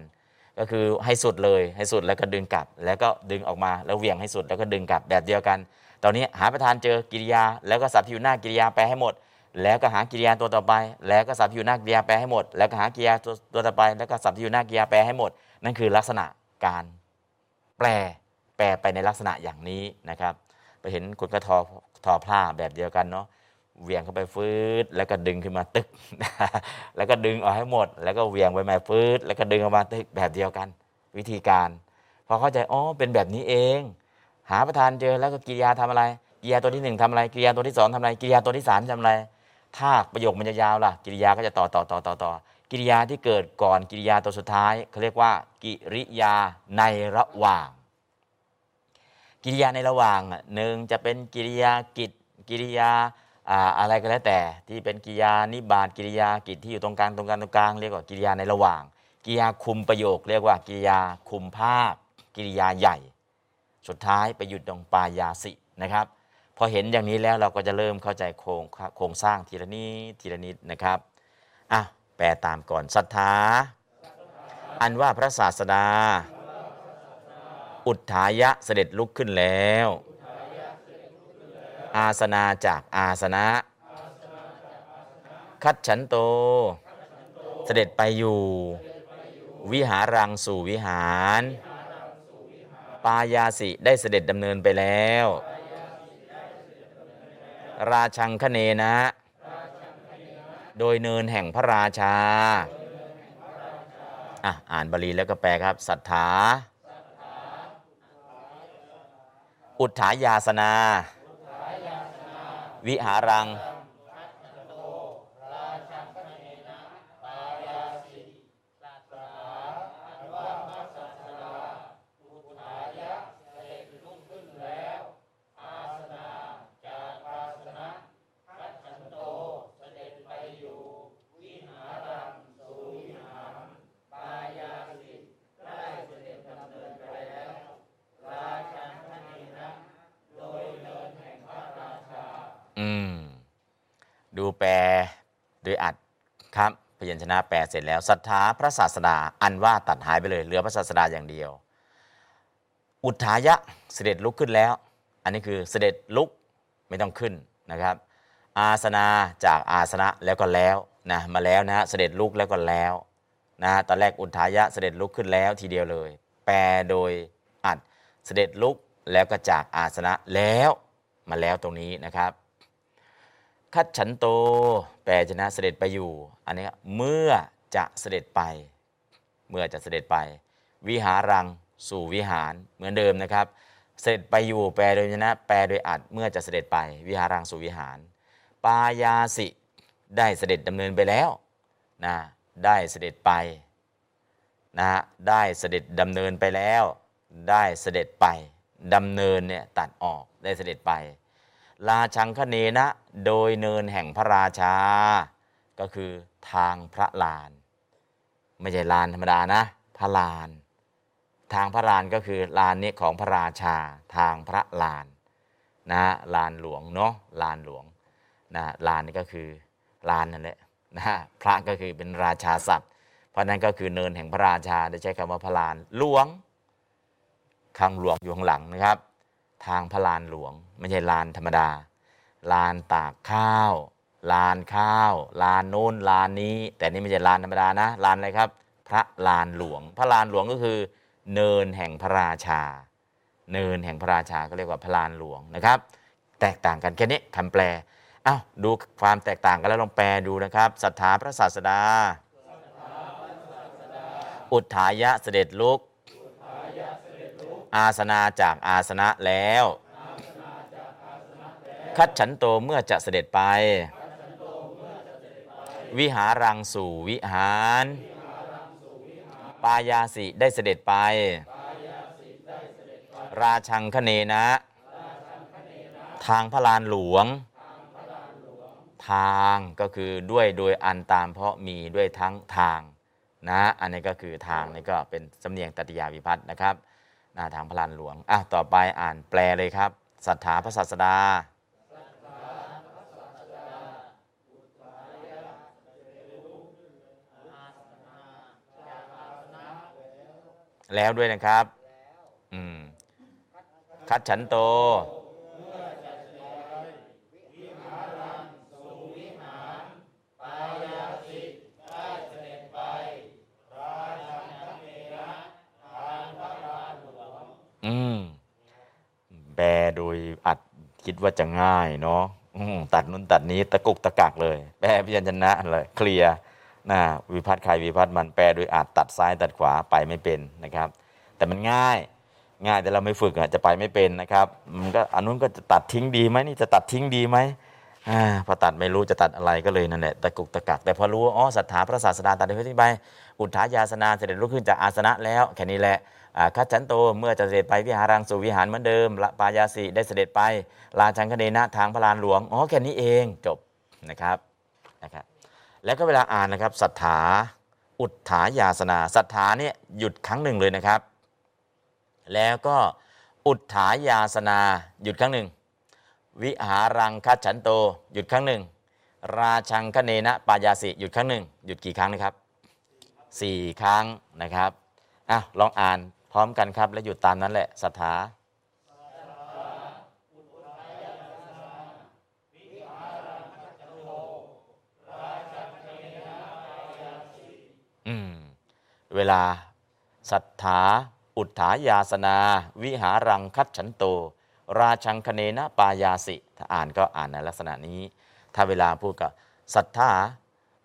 ก็คือให้สุดเลยให้สุดแล้วก็ดึงกลับ แล้วก็ดึงออกมาแล้วเวียงให้สุดแล้วก็ดึงกลับแบบเดียวกัน ตอนนี้หาประธานเจอกิริยา แล้วก็สับพิวหน้ากิริยาแปให้หมด แล้วก็หากิริยาตัวต่อไป แล้วก็สับพิวหน้ากิริยาแปลให้หมด แล้วก็หากิริยาตัวตัวต่อไป แล้วก็สับพิวหน้ากิริยาแปลให้หมด นั่นคือลักษณะการแปลแปลไปในลักษณะอย่างนี้นะครับ ไปเห็นคนก็ทอทอผ้าแบบเดียวกันเนาะเวียงเข้าไปฟืดแล้วก็ดึงขึ้นมาตึก แล้วก็ดึงออกให้หมด แล้วก็เวียงไปมาฟืดแล้วก็ดึงออกมาตึกแบบเดียวกัน วิธีการพอเข้าใจอ๋อเป็นแบบนี้เอง หาประธานเจอแล้วก็กิริยาทำอะไรกิริยาตัวที่หนึ่งทำอะไรกิริยาตัวที่สองทำอะไรกิริยาตัวที่สามทำอะไร ถ้าประโยคมันจะยาวล่ะ กิริยาก็จะต่อต่อต่อต่อต่อกิริยาที่เกิดก่อนกิริยาตัวสุดท้ายเขาเรียกว่า กิริยาในระหว่าง กิริยาในระหว่างหนึ่งจะเป็นกิริยากิจกิริยาอะไรก็แล้วแต่ที่เป็นกิริยานิบาตกิริยากิจที่อยู่ตรงกลางตรงกลางตรงกลางเรียกว่ากิริยาในระหว่าง กิริยาคุมประโยค เรียกว่ากิริยาคุมภาคกิริยาใหญ่ สุดท้ายไปหยุดตรงปายาสินะครับ อเห็นอย่างนี้แล้วเราก็จะเริ่มเข้าใจโครงโครงสร้างทีละนิดทีละนิดนะครับอะแปลตามก่อนศรัทธา อันว่าพระศาสดา อุทธายะเสด็จลุกขึ้นแล้ว อาสนาจากอาสนะ คัดฉันโต เสด็จไปอยู่ วิหารังสู่วิหาร ปายาสิได้เสด็จดำเนินไปแล้ว ราชังคเนนะ โดยเนินแห่งพระราชาอะอ่านบาลีแล้วก็แปลครับศรัทธา อุทธายาสนา วิหารัง อืม ดูแปลโดยอัดครับพยัญชนะแปลเสร็จแล้วศรัทธาพระศาสดาอันว่าตัดหายไปเลย เหลือพระศาสดาอย่างเดียว อุทายะเสด็จลุกขึ้นแล้ว อันนี้คือเสด็จลุกไม่ต้องขึ้นนะครับ อาสนาจากอาสนะแล้วก็แล้วนะมาแล้วนะเสด็จลุกแล้วก็แล้วนะฮะตอนแรกอุทายะเสด็จลุกขึ้นแล้วทีเดียวเลย แปลโดยอัดเสด็จลุกแล้วก็จากอาสนะแล้วมาแล้วตรงนี้นะครับ คัดฉันโต แปลชนะเสด็จไปอยู่ อันนี้เมื่อจะเสด็จไป เมื่อจะเสด็จไป วิหารังสู่วิหารเหมือนเดิมนะครับ เสด็จไปอยู่แปลโดยชนะ แปลโดยอัดเมื่อจะเสด็จไป วิหารังสู่วิหาร ปายาสิ ได้เสด็จดำเนินไปแล้วนะได้เสด็จไปนะได้เสด็จดำเนินไปแล้ว ได้เสด็จไปดำเนินเนี่ยตัดออกได้เสด็จไป ราชังคเนนะ โดยเนินแห่งพระราชา ก็คือทางพระลาน ไม่ใช่ลานธรรมดานะ พระลาน ทางพระลานก็คือลานนี้ของพระราชา ทางพระลานนะลานหลวงเนาะลานหลวงนะลานนี่ก็คือลานนั่นแหละนะพระก็คือเป็นราชาศัพท์ เพราะนั้นก็คือเนินแห่งพระราชาได้ใช้คำว่าพระลานหลวงข้างหลวงอยู่ข้างหลังนะครับ ทางพระลานหลวง ไม่ใช่ลานธรรมดา ลานตากข้าว ลานข้าว ลานโน้นลานนี้ แต่นี่ไม่ใช่ลานธรรมดานะ ลานอะไรครับ พระลานหลวง พระลานหลวงก็คือ เนินแห่งพระราชา เนินแห่งพระราชาก็เรียกว่าพระลานหลวงนะครับ แตกต่างกันแค่นี้คำแปลอ้าวดูความแตกต่างกันแล้วลองแปลดูนะครับศรัทธาพระศาสดา อุทธายะเสด็จลุก อาสนาจากอาสนะแล้ว คัดฉันโตเมื่อจะเสด็จไป วิหารังสู่วิหาร ปายาสิได้เสด็จไป ราชังคเนนะ ทางพระลานหลวง ทางก็คือด้วยโดยอันตามเพราะมีด้วยทั้งทางนะ อันนี้ก็คือทางนี่ก็เป็นสำเนียงตติยาวิพัฒน์นะครับ น้าทางพลานหลวงอะต่อไปอ่านแปลเลยครับศรัทธาพระศาสดาแล้วด้วยนะครับ อืม คัดฉันโต อืมแบโดยอัดคิดว่าจะง่ายเนาะตัดนุ่นตัดนี้ตะกุกตะกักเลย แปลพิจญชนะเลยเคลียนะวิพัฒน์ใครวิพัฒน์มันแปลโดยอาจตัดซ้ายตัดขวาไปไม่เป็นนะครับ แต่มันง่ายง่ายแต่เราไม่ฝึกอะจะไปไม่เป็นนะครับ มันก็อันนู้นก็จะตัดทิ้งดีไหมนี่จะตัดทิ้งดีไหมพอตัดไม่รู้จะตัดอะไรก็เลยนั่นแหละตะกุกตะกัก แต่พอรู้อ๋อศรัทธาพระศาสดาตัดได้ที่ใอุทธายาสนาเสด็จลุกขึ้นจากอาสนะแล้วแค่นี้แหละ คัจฉันโตเมื่อจะเสด็จไปวิหารังสู่วิหารเหมือนเดิมละปายาสีได้เสด็จไป ลาชังคเนนะทางพระลานหลวงอ๋อแค่นี้เองจบนะครับนะครับ แล้วก็เวลาอ่านนะครับศรัทธาอุทธายาสนาศรัทธาเนี่ยหยุดครั้งหนึ่งเลยนะครับ แล้วก็อุทธายาสนาหยุดครั้งหนึ่ง วิหารังคัจฉันโตหยุดครั้งหนึ่ง ราชังคเนนะปายาสิหยุดครั้งหนึ่งหยุดกี่ครั้งนะครับสี่ครั้งนะครับอะลองอ่าน พร้อมกันครับ แล้วหยุดตามนั้นแหละศรัทธาเวลาศรัทธาอุทธายาสนา วิหารังคัจฉันโต ราชังคเนนะปายาสิ ถ้าอ่านก็อ่านในลักษณะนี้ ถ้าเวลาพูดก็ศรัทธา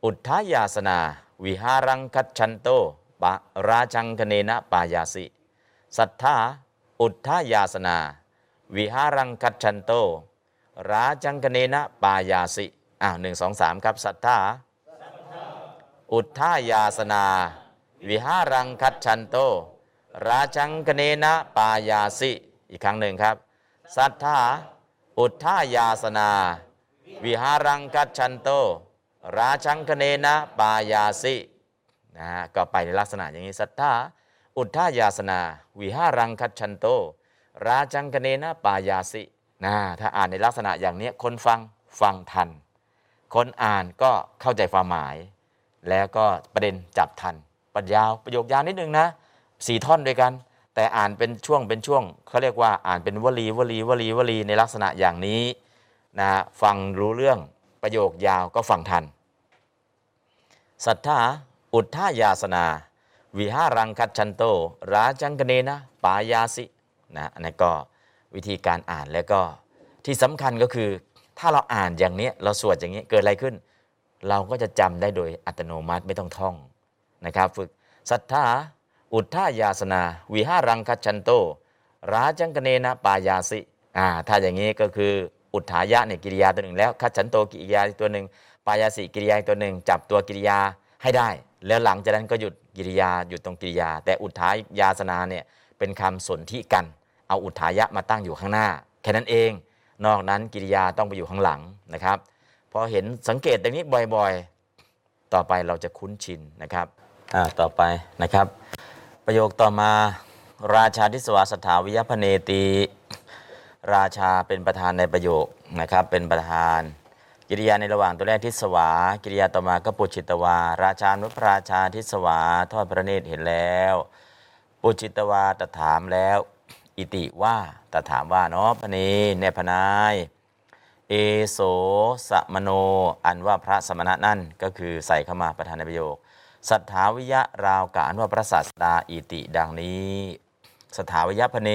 อุทธายาสนา วิหารังคัจฉันโตปะราชังคเนนะปายาสิ ศรัทธา อุทธายาสนา วิหารังคัจฉันโต ราชังคเนนะปายาสิอ่าวหนึ่งสองสามครับศรัทธา อุทธายาสนา วิหารังคัจฉันโต ราชังคเนนะปายาสิ อีกครั้งหนึ่งครับศรัทธา อุทธายาสนา วิหารังคัจฉันโต ราชังคเนนะปายาสิ นะฮะ ก็ไปในลักษณะอย่างนี้ศรัทธา อุทธายาสนา วิหารังคัจฉันโต ราชังคเนนะปายาสินะถ้าอ่านในลักษณะอย่างนี้คนฟังฟังทัน คนอ่านก็เข้าใจความหมาย แล้วก็ประเด็นจับทันปัญญาวประโยคยาวนิดนึงนะสี่ท่อนด้วยกัน แต่อ่านเป็นช่วงเป็นช่วงเขาเรียกว่าอ่านเป็นวลีวลีวลีวลีในลักษณะอย่างนี้นะฟังรู้เรื่องประโยคยาวก็ฟังทันศรัทธาอุทธายาสนา วิหารังคัจฉันโต ราจังกเนนะปายาสินะอันนี้ก็วิธีการอ่านแล้วก็ที่สำคัญก็คือ ถ้าเราอ่านอย่างนี้เราสวดอย่างนี้เกิดอะไรขึ้น เราก็จะจำได้โดยอัตโนมัติไม่ต้องท่องนะครับฝึกศรัทธาอุทธายาสนา วิหารังคัจฉันโต ราจังกเนนะปายาสิอ่าถ้าอย่างนี้ก็คืออุทธายะเนี่ยกิริยาตัวหนึ่งแล้วคัจฉันโตกิริยาตัวหนึ่งปายาสิกิริยาตัวหนึ่งจับตัวกิริยาให้ได้ แล้วหลังจากนั้นก็หยุดกิริยาหยุดตรงกิริยา แต่อุทายาสนาเนี่ยเป็นคำสนธิกัน เอาอุทายะมาตั้งอยู่ข้างหน้า แค่นั้นเอง นอกนั้นกิริยาต้องไปอยู่ข้างหลังนะครับพอเห็นสังเกตอย่างนี้บ่อยๆ ต่อไปเราจะคุ้นชินนะครับอ่าต่อไปนะครับ ประโยคต่อมาราชาทิสวาสถาวิยพเนตีราชาเป็นประธานในประโยคนะครับเป็นประธาน กิริยาในระหว่างตัวแรกทิสวา กิริยาต่อมาก็ปุจิตวา ราชานุพระราชาทิสวาทอดพระเนตรเห็นแล้ว ปุจิตวาตถามแล้ว อิติว่าตถามว่าเนาะพระเนเนพนาย เอโสสมโน อันว่าพระสมณะนั่นก็คือใส่เข้ามาประธานในประโยคสัทธาวิยะราวกาอันว่าพระศาสดาอิติดังนี้สถาวิยะพเน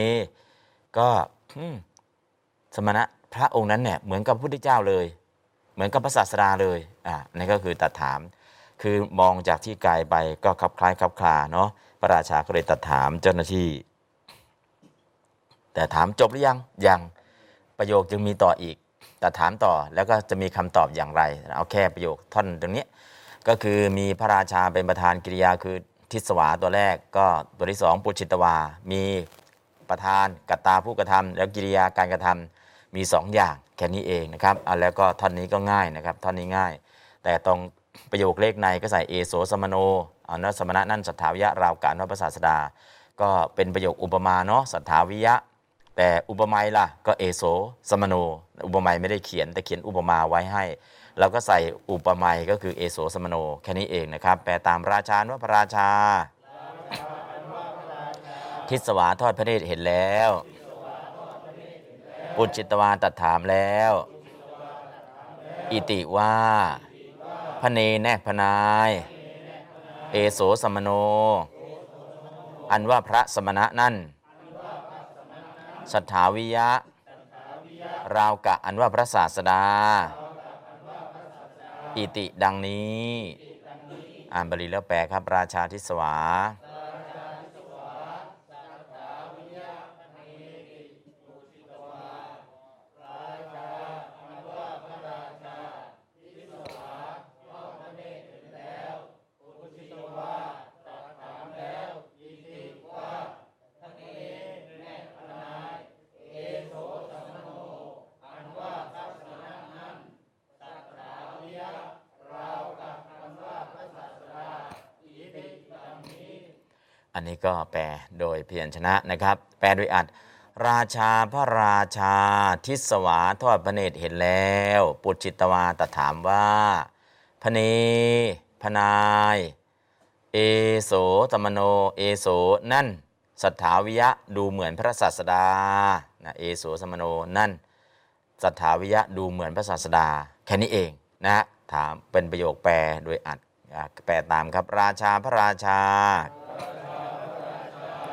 ก็สมณะพระองค์นั้นเนี่ยเหมือนกับพุทธเจ้าเลย มือนกับพระศาสดาเลยอ่านี่ก็คือตัดถาม คือมองจากที่ไกลไปก็คลับคล้ายคลับคลาเนาะพระราชาก็เลยตัดถามเจ้าหน้าที่ แต่ถามจบหรือยังยังประโยคจึงมีต่ออีกแต่ถามต่อแล้วก็จะมีคำตอบอย่างไร เอาแค่ประโยคท่อนตรงนี้ ก็คือมีพระราชาเป็นประธานกิริยาคือทิศวาตัวแรก ก็ตัวที่สองปุจิตวา มีประธานกัตตาผู้กระทำแล้วกิริยาการกระทำมีสองอย่าง ค่นี้เองนะครับเอาแล้วก็ท่อนนี้ก็ง่ายนะครับท่อนนี้ง่าย แต่ตรงประโยคเลขในก็ใส่เอโสสมโนอานะสมณะนั่นสัทธาวิยะราวการพระศาสดา ก็เป็นประโยคอุปมาเนาะสัทธาวิยะ แต่อุปมาล่ะก็เอโสสมโน อุปมาไม่ได้เขียนแต่เขียนอุปมาไว้ให้เราก็ใส่อุปมาก็คือเอโสสมโนแค่นี้เองนะครับ แปลตามราชาว่าพระราชา ทิศวาทอดพระเนตรเห็นแล้ว ปุจจิตวาตัดถามแล้ว อิติว่าพระเนแนกพนาย เอโสสมโน อันว่าพระสมณะนั่น สัทธาวิยะ ราวกะอันว่าพระศาสดา อิติดังนี้ อ่านบาลีแล้วแปลครับ ราชาทิสวา อันนี้ก็แปลโดยเพียรชนะนะครับ แปลโดยอัด ราชาพระราชาทิศวาทอดพระเนตรเห็นแล้ว ปุจจิตวาตถามว่าพระเนพระนาย เอโสตมโนเอโสนั่นสัทธาวิยะดูเหมือนพระศาสดานะเอโสสมโนนั่นสัทธาวิยะดูเหมือนพระศาสดา แค่นี้เองนะฮะถามเป็นประโยคแปลโดยอัดแปลตามครับ ราชาพระราชา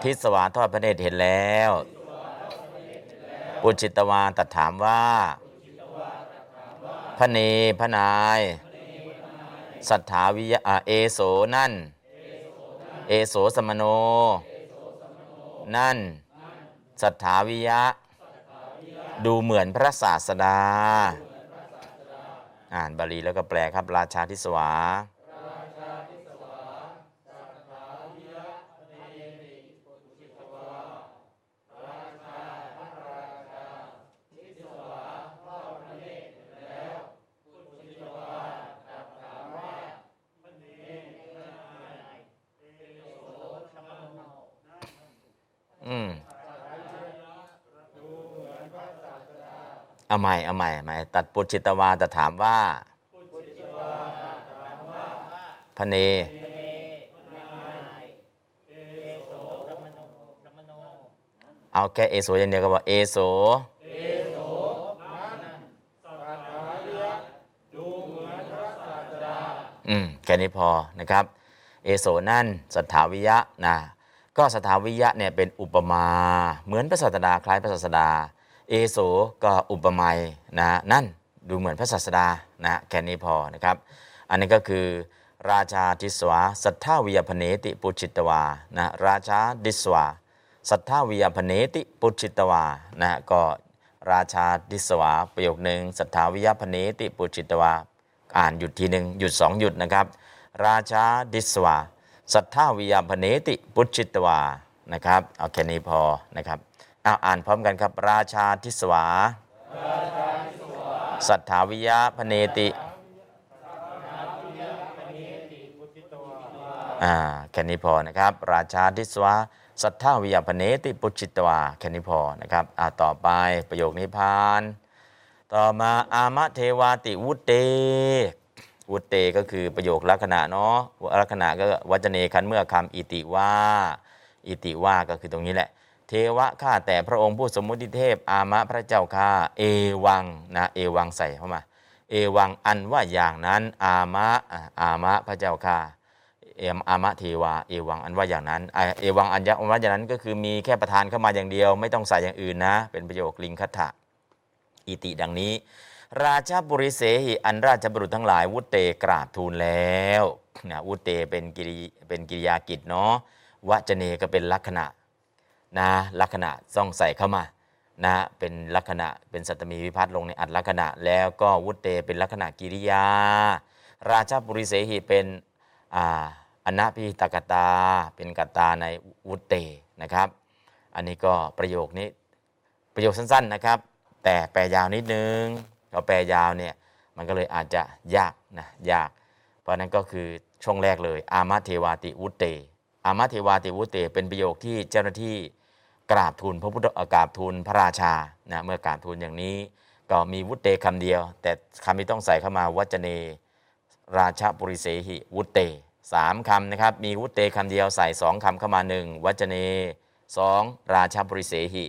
ทิศวาทอดพระเนตรเห็นแล้ว ปุจจิตวาตัดถามว่า พระเนพระนาย สัทธาวิยะเอโสนั่น เอโสสมโน นั่น สัทธาวิยะ ดูเหมือนพระศาสดา อ่านบาลีแล้วก็แปลครับราชาทิสวา อืม เอาใหม่เอาใหม่ใหม่ตัดปุจจิตวาแต่ถามว่าพระเนเอาแค่เอโสอย่างเดียวก็บอกเอโสอืมแค่นี้พอนะครับ เอโสนั่นสัทธาวิยะนะก็สัทธาวิยะเนี่ยเป็นอุปมา เหมือนพระศาสดาคล้ายพระศาสดา เอโสก็อุปไมยนะนั่นดูเหมือนพระศาสดานะแค่นี้พอนะครับ อันนี้ก็คือ ราชาทิสวาสัทธาวิยพเนติปุจิตวานะราชาดิสวาสัทธาวิยพเนติปุจิตวานะก็ราชาดิสวาประโยคหนึ่งสัทธาวิยพเนติปุจิตวาอ่านหยุดทีหนึ่งหยุดสองหยุดนะครับ ราชาดิสวาสัทธาวิยพเนติปุจิตวานะครับเอาแค่นี้พอนะครับ อาอ่านพร้อมกันครับ ราชาทิสวา สัทธาวิยพเนติอ่าแค่นี้พอนะครับ ราชาทิสวาสัทธาวิยพเนติปุจิตวาแค่นี้พอนะครับอ่าต่อไปประโยคนี้พาน ต่อมาอามะเทวาติวุตเตวุตเตก็คือประโยคลักษณะเนาะลักษณะก็วัจเนคันเมื่อคำอิติว่า อิติว่าก็คือตรงนี้แหละ เทวะข้าแต่พระองค์ผู้สมมุติเทพ อามะพระเจ้าข้าเอวังนะเอวังใส่เข้ามา เอวังอันว่าอย่างนั้น อามะอามะพระเจ้าข้าเอมอามะเทวาเอวังอันว่าอย่างนั้นเอวังอันยะอันว่าอย่างนั้นก็คือมีแค่ประธานเข้ามาอย่างเดียว ไม่ต้องใส่อย่างอื่นนะ เป็นประโยคลิงคัตถะอิติดังนี้ ราชบุริเสหิอันราชบุรุษทั้งหลาย วุตเตกราบทูลแล้วนะวุตเตเป็นกิริเป็นกิริยากิจเนาะวจเนก็เป็นลักษณะ นะลักษณะต้องใส่เข้ามานะเป็นลักษณะเป็นสัตมีวิพัฒน์ลงในอัดลักษณะ แล้วก็วุตเตเป็นลักษณะกิริยา ราชบุริเสหิเป็นอ่าอนาพิตกตา เป็นกตาในวุตเตนะครับ อันนี้ก็ประโยคนี้ประโยคสั้นๆนะครับ แต่แปลยาวนิดนึงเราแปลยาวเนี่ยมันก็เลยอาจจะยากนะยาก เพราะนั้นก็คือช่วงแรกเลย อามาเทวาติวุตเตอามาเทวาติวุตเตเป็นประโยคที่เจ้าหน้าที่ กราบทูลพระพุทธกราบทูลพระราชานะเมื่อกราบทูลอย่างนี้ ก็มีวุตเตคำเดียว แต่คำที่ต้องใส่เข้ามาวัจเน ราชปุริเสหิวุตเตสามคำนะครับมีวุตเตคำเดียวใส่สองคำเข้ามาหนึ่งวัจเนสองราชปุริเสหิ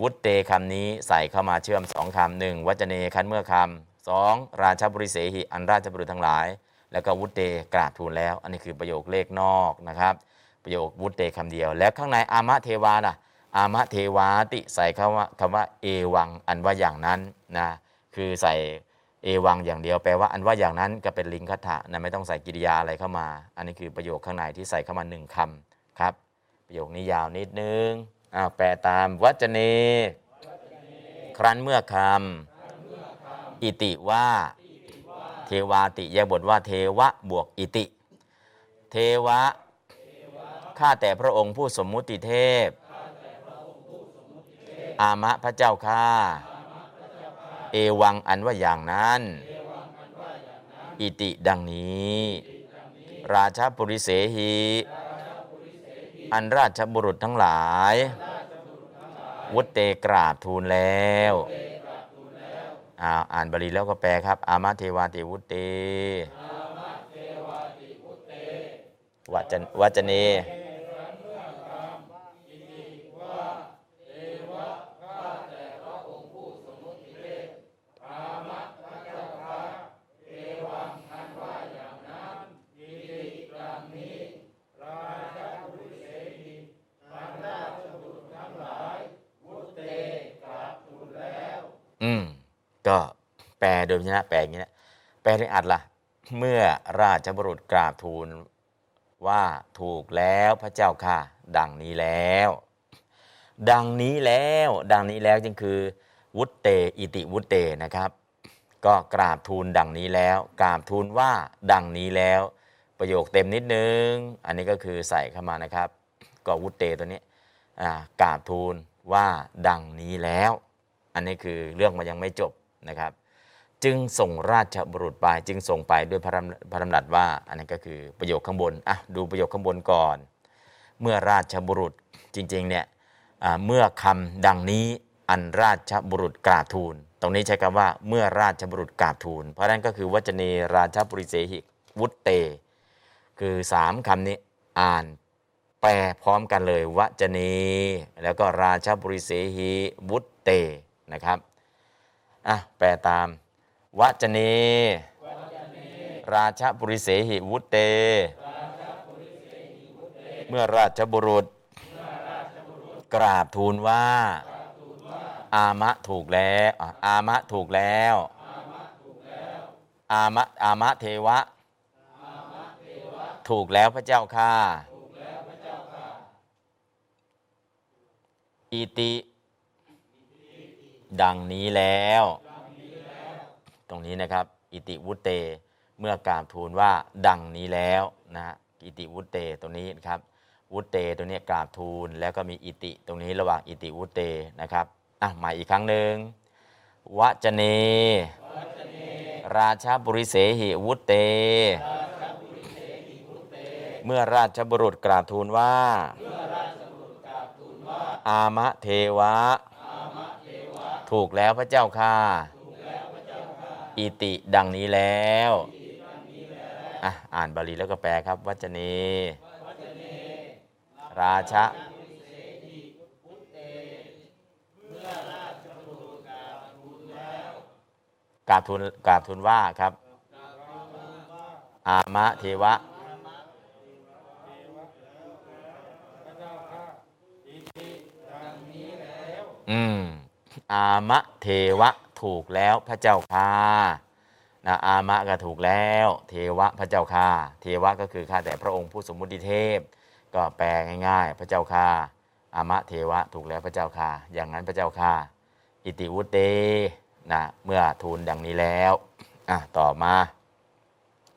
วุตเตคำนี้ใส่เข้ามาเชื่อมสองคำหนึ่งวัจเนคันเมื่อคำสองราชบุริเสหิ อันราชบุรุษทั้งหลาย แล้วก็วุตเตกราบทูลแล้ว อันนี้คือประโยคเลขนอกนะครับ ประโยควุตเตคำเดียว แล้วข้างในอามะเทวาน่ะ อามะเทวาติใส่คำว่าคำว่าเอวังอันว่าอย่างนั้นนะคือใส่เอวังอย่างเดียวแปลว่าอันว่าอย่างนั้นก็เป็นลิงคัตถะนะไม่ต้องใส่กิริยาอะไรเข้ามา อันนี้คือประโยคข้างในที่ใส่เข้ามาหนึ่งคำครับ ประโยคนี้ยาวนิดนึงอ้าวแปลตามวัจเน ครั้นเมื่อคำอิติว่า เทวาติแยกบทว่าเทวะบวกอิติ เทวะข้าแต่พระองค์ผู้สมมุติเทพ อามะพระเจ้าข้าเอวังอันว่าอย่างนั้น อิติดังนี้ ราชาปุริเสหีอันราชบุรุษทั้งหลาย วุฒเตกราบทูลแล้วอ่านบาลีแล้วก็แปลครับ อามาเทวาติวุฒเตวัจนวัจเน โดยพยัญชนะแปลอย่างนี้นะแปลในอัดละ่ะ เมื่อราชบุรุษกราบทูลว่าถูกแล้วพระเจ้าค่ะ ดังนี้แล้ว ดังนี้แล้ว ดังนี้แล้วจึงคือ วุตเตอิติวุตเตนะครับ ก็กราบทูลดังนี้แล้ว กราบทูลว่าดังนี้แล้ว ประโยคเต็มนิดนึง อันนี้ก็คือใส่เข้ามานะครับ ก็วุตเตตัวนี้กราบทูลว่าดังนี้แล้ว อันนี้คือเรื่องมันยังไม่จบนะครับ จึงส่งราชบุรุษไปจึงส่งไปด้วยพระดำพระดำรัสว่า อันนี้นก็คือประโยคข้างบนอะดูประโยคข้างบนก่อน เมื่อราชบุรุษจริงๆเนี่ยเมื่อคำดังนี้อันราชบุรุษกราบทูล ตรงนี้ใช้คำว่าเมื่อราชบุรุษกราบทูล เพราะนั้นก็คือวจเนราชบุริเสหิวุตเต คือสามคำนี้อ่านแปลพร้อมกันเลยวจเนแล้วก็ราชบุริเสหิวุตเตนะครับอะแปลตาม วัจเน ราชบุริเสหิวุตเต เมื่อราชบุรุษ กราบทูลว่า อามะถูกแล้ว อามะถูกแล้ว อามะอามะเทวะ ถูกแล้วพระเจ้าค่ะ อิติ ดังนี้แล้ว รงนี้นะครับ อิติวุตเต เมื่อกราบทูลว่าดังนี้แล้วนะฮะอิติวุตเตตรงนี้นะครับวุตเตตรงนี้กราบทูลแล้วก็มีอิติตรงนี้ระหว่างอิติวุตเตนะครับอะใหม่อีกครั้งหนึ่งวจเน ราชาบุริเสหิวุตเต เมื่อราชบุรุษกราบทูลว่า อามะเทวะ ถูกแล้วพระเจ้าค่ะ อิติดังนี้แล้วอะอ่านบาลีแล้วก็แปลครับ วัจเนราชะกราบทูลกราบทูลว่าครับ อามะเทวะอืม อามะเทวะ ถูกแล้วพระเจ้าค่ะนะอามะก็ถูกแล้ว เทวะพระเจ้าค่ะเทวะก็คือข้าแต่พระองค์ผู้สมมุติเทพ ก็แปลง่าย ๆ พระเจ้าค่ะอามะเทวะถูกแล้วพระเจ้าค่ะ อย่างนั้นพระเจ้าค่ะอิติวุตเตนะเมื่อทูลดังนี้แล้วอะต่อมา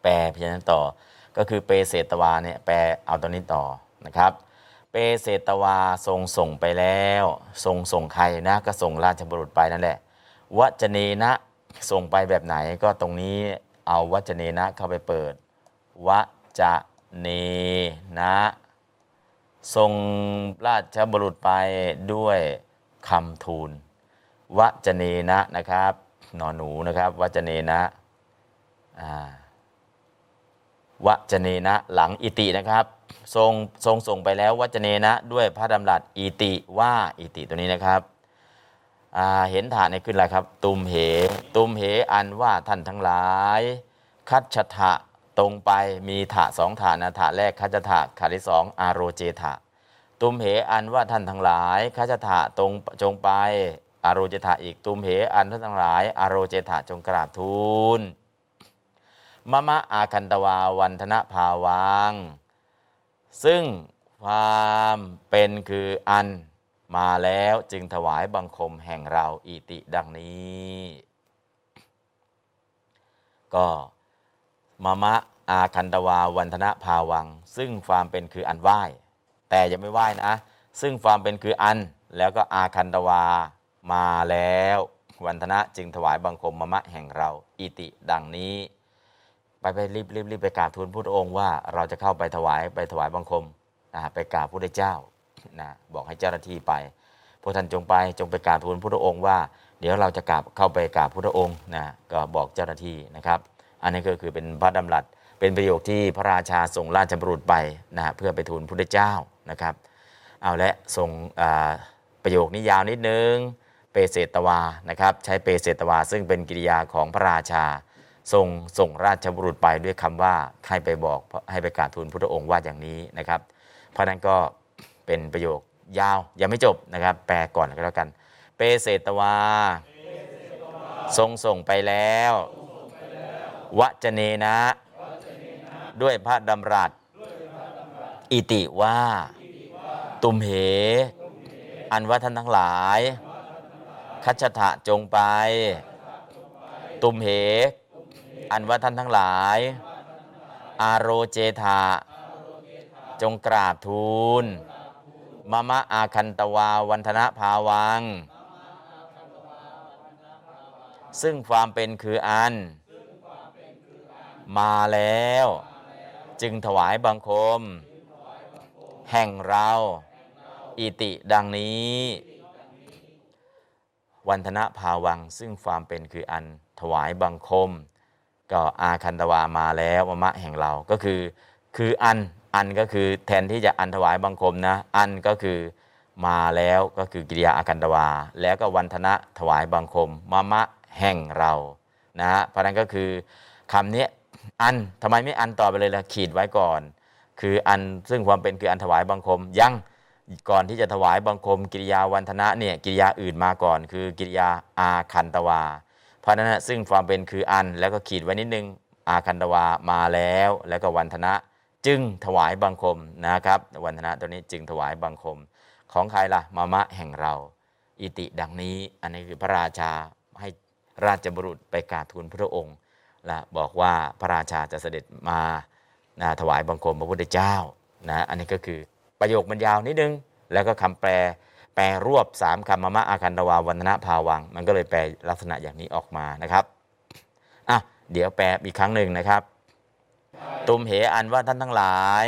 แปลพยัญชนต่อก็คือเปเสตวาเนี่ยแปลเอาตอนนี้ต่อนะครับ เปเสตวาทรงส่งไปแล้ว ทรงส่งใครนะก็ส่งราชบุรุษไปนั่นแหละ วจเนนะส่งไปแบบไหนก็ตรงนี้เอาวจเนนะเข้าไปเปิดวจเนนะทรงราชบุรุษไปด้วยคำทูลวจเนนะนะครับนอนหนูนะครับวจเนนะวจเนนะหลังอิตินะครับทรงทรงส่งไปแล้ววจเนนะด้วยพระดำรัสอิติว่าอิติตัวนี้นะครับ เห็นฐานในขึ้นอะไรครับ ตุมเห ตุมเหอันว่าท่านทั้งหลาย คัจฉะตรงไปมีถะสองฐานนะถะแรกคัจฉะขาที่สองอารโรเจถะตุมเหอันว่าท่านทั้งหลายข้าจะถะตรงจงไปอโรเจถะอีกตุมเหอันท่านทั้งหลายอโรเจถะจงกราบทูลมะมะอาคันตวาวันธนะภาวัง ซึ่งความเป็นคืออัน มาแล้วจึงถวายบังคมแห่งเราอิติดังนี้ ก็มะมะอาคันตวาวันธนะภาวัง ซึ่งความเป็นคืออันไหว้แต่ยังไม่ไหว้นะ ซึ่งความเป็นคืออันแล้วก็อาคันตวามาแล้ว วันธนะจึงถวายบังคมมะมะแห่งเราอิติดังนี้ ไปไปรีบรีบรีบไปกราบทูลพระองค์ว่าเราจะเข้าไปถวายไปถวายบังคมนะไปกราบพระเจ้า นะบอกให้เจ้าหน้าที่ไปพวกท่านจงไปจงไปกราบทูลพระองค์ว่า เดี๋ยวเราจะกราบเข้าไปกราบพระองค์นะก็บอกเจ้าหน้าที่นะครับ อันนี้ก็คือเป็นพระดำรัสเป็นประโยคที่พระราชาส่งราชบุรุษไปนะเพื่อไปทูลพระเจ้านะครับ เอาละส่งประโยคนี้ยาวนิดนึงเปเสตวานะครับ ใช้เปเสตวา ซึ่งเป็นกิริยาของพระราชาส่งส่งราชบุรุษไปด้วยคำว่าให้ไปบอกให้ไปกราบทูลพระองค์ว่าอย่างนี้นะครับ เพราะนั้นก็ เป็นประโยคยาวยังไม่จบนะครับ แปลก่อนก็แล้วกัน เปเสตวา ทรงส่งไปแล้ววจเนนะ ด้วยพระดำรัส อิติว่า ตุมเห อันว่าท่านทั้งหลาย คัจฉะจงไป ตุมเห อันว่าท่านทั้งหลาย อาโรเจธาจงกราบทูล มะมะอาคันตวาวันธนะภาวัง ซึ่งความเป็นคืออัน มาแล้ว จึงถวายบังคม แห่งเรา อิติดังนี้ วันธนะภาวัง ซึ่งความเป็นคืออันถวายบังคม ก็อาคันตวามาแล้วมะมะแห่งเราก็คือ คืออัน อันก็คือแทนที่จะอันถวายบังคมนะ อันก็คือมาแล้วก็คือกิริยาอาคันตวา แล้วก็วันธนะถวายบังคมมะมะแห่งเรานะฮะเพราะนั้นก็คือคำนี้อันทำไมไม่อันต่อไปเลยล่ะขีดไว้ก่อน คืออันซึ่งความเป็นคืออันถวายบังคมยังก่อนที่จะถวายบังคม กิริยาวันธนะเนี่ยกิริยาอื่นมาก่อน คือกิริยาอาคันตวา เพราะนั้นซึ่งความเป็นคืออันแล้วก็ขีดไว้นิดนึงอาคันตวามาแล้วแล้วก็วันธนะ จึงถวายบังคมนะครับ วันธนะตัวนี้จึงถวายบังคม ของใครล่ะมามะแห่งเรา อิติดังนี้ อันนี้คือพระราชาให้ราชบุรุษไปกราบทูลพระองค์และบอกว่าพระราชาจะเสด็จมานะถวายบังคมพระพุทธเจ้านะอันนี้ก็คือประโยคมันยาวนิดนึง แล้วก็คำแปลแปลรวบสามคำมามะอาคันตวาวันธนะภาวัง มันก็เลยแปลลักษณะอย่างนี้ออกมานะครับอะเดี๋ยวแปลอีกครั้งหนึ่งนะครับ ตุมเหอันว่าท่านทั้งหลาย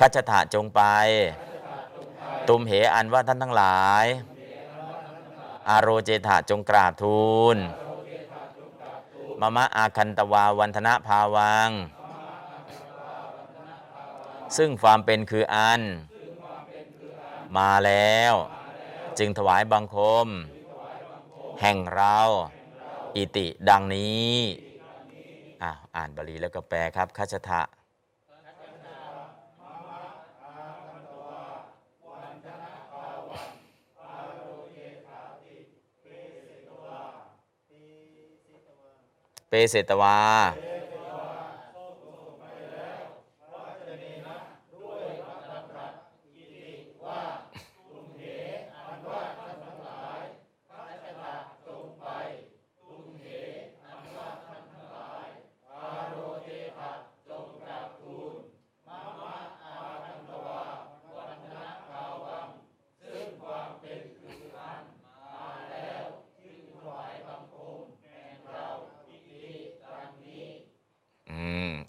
คัจฉะจงไป ตุมเหอันว่าท่านทั้งหลาย อาโรเจถะจงกราบทูลมมะอาคันตวาวันธนะภาวัง ซึ่งความเป็นคืออัน มาแล้ว จึงถวายบังคม แห่งเรา อิติดังนี้ อ่านบาลีแล้วก็แปลครับคัจฉะเปเสตวา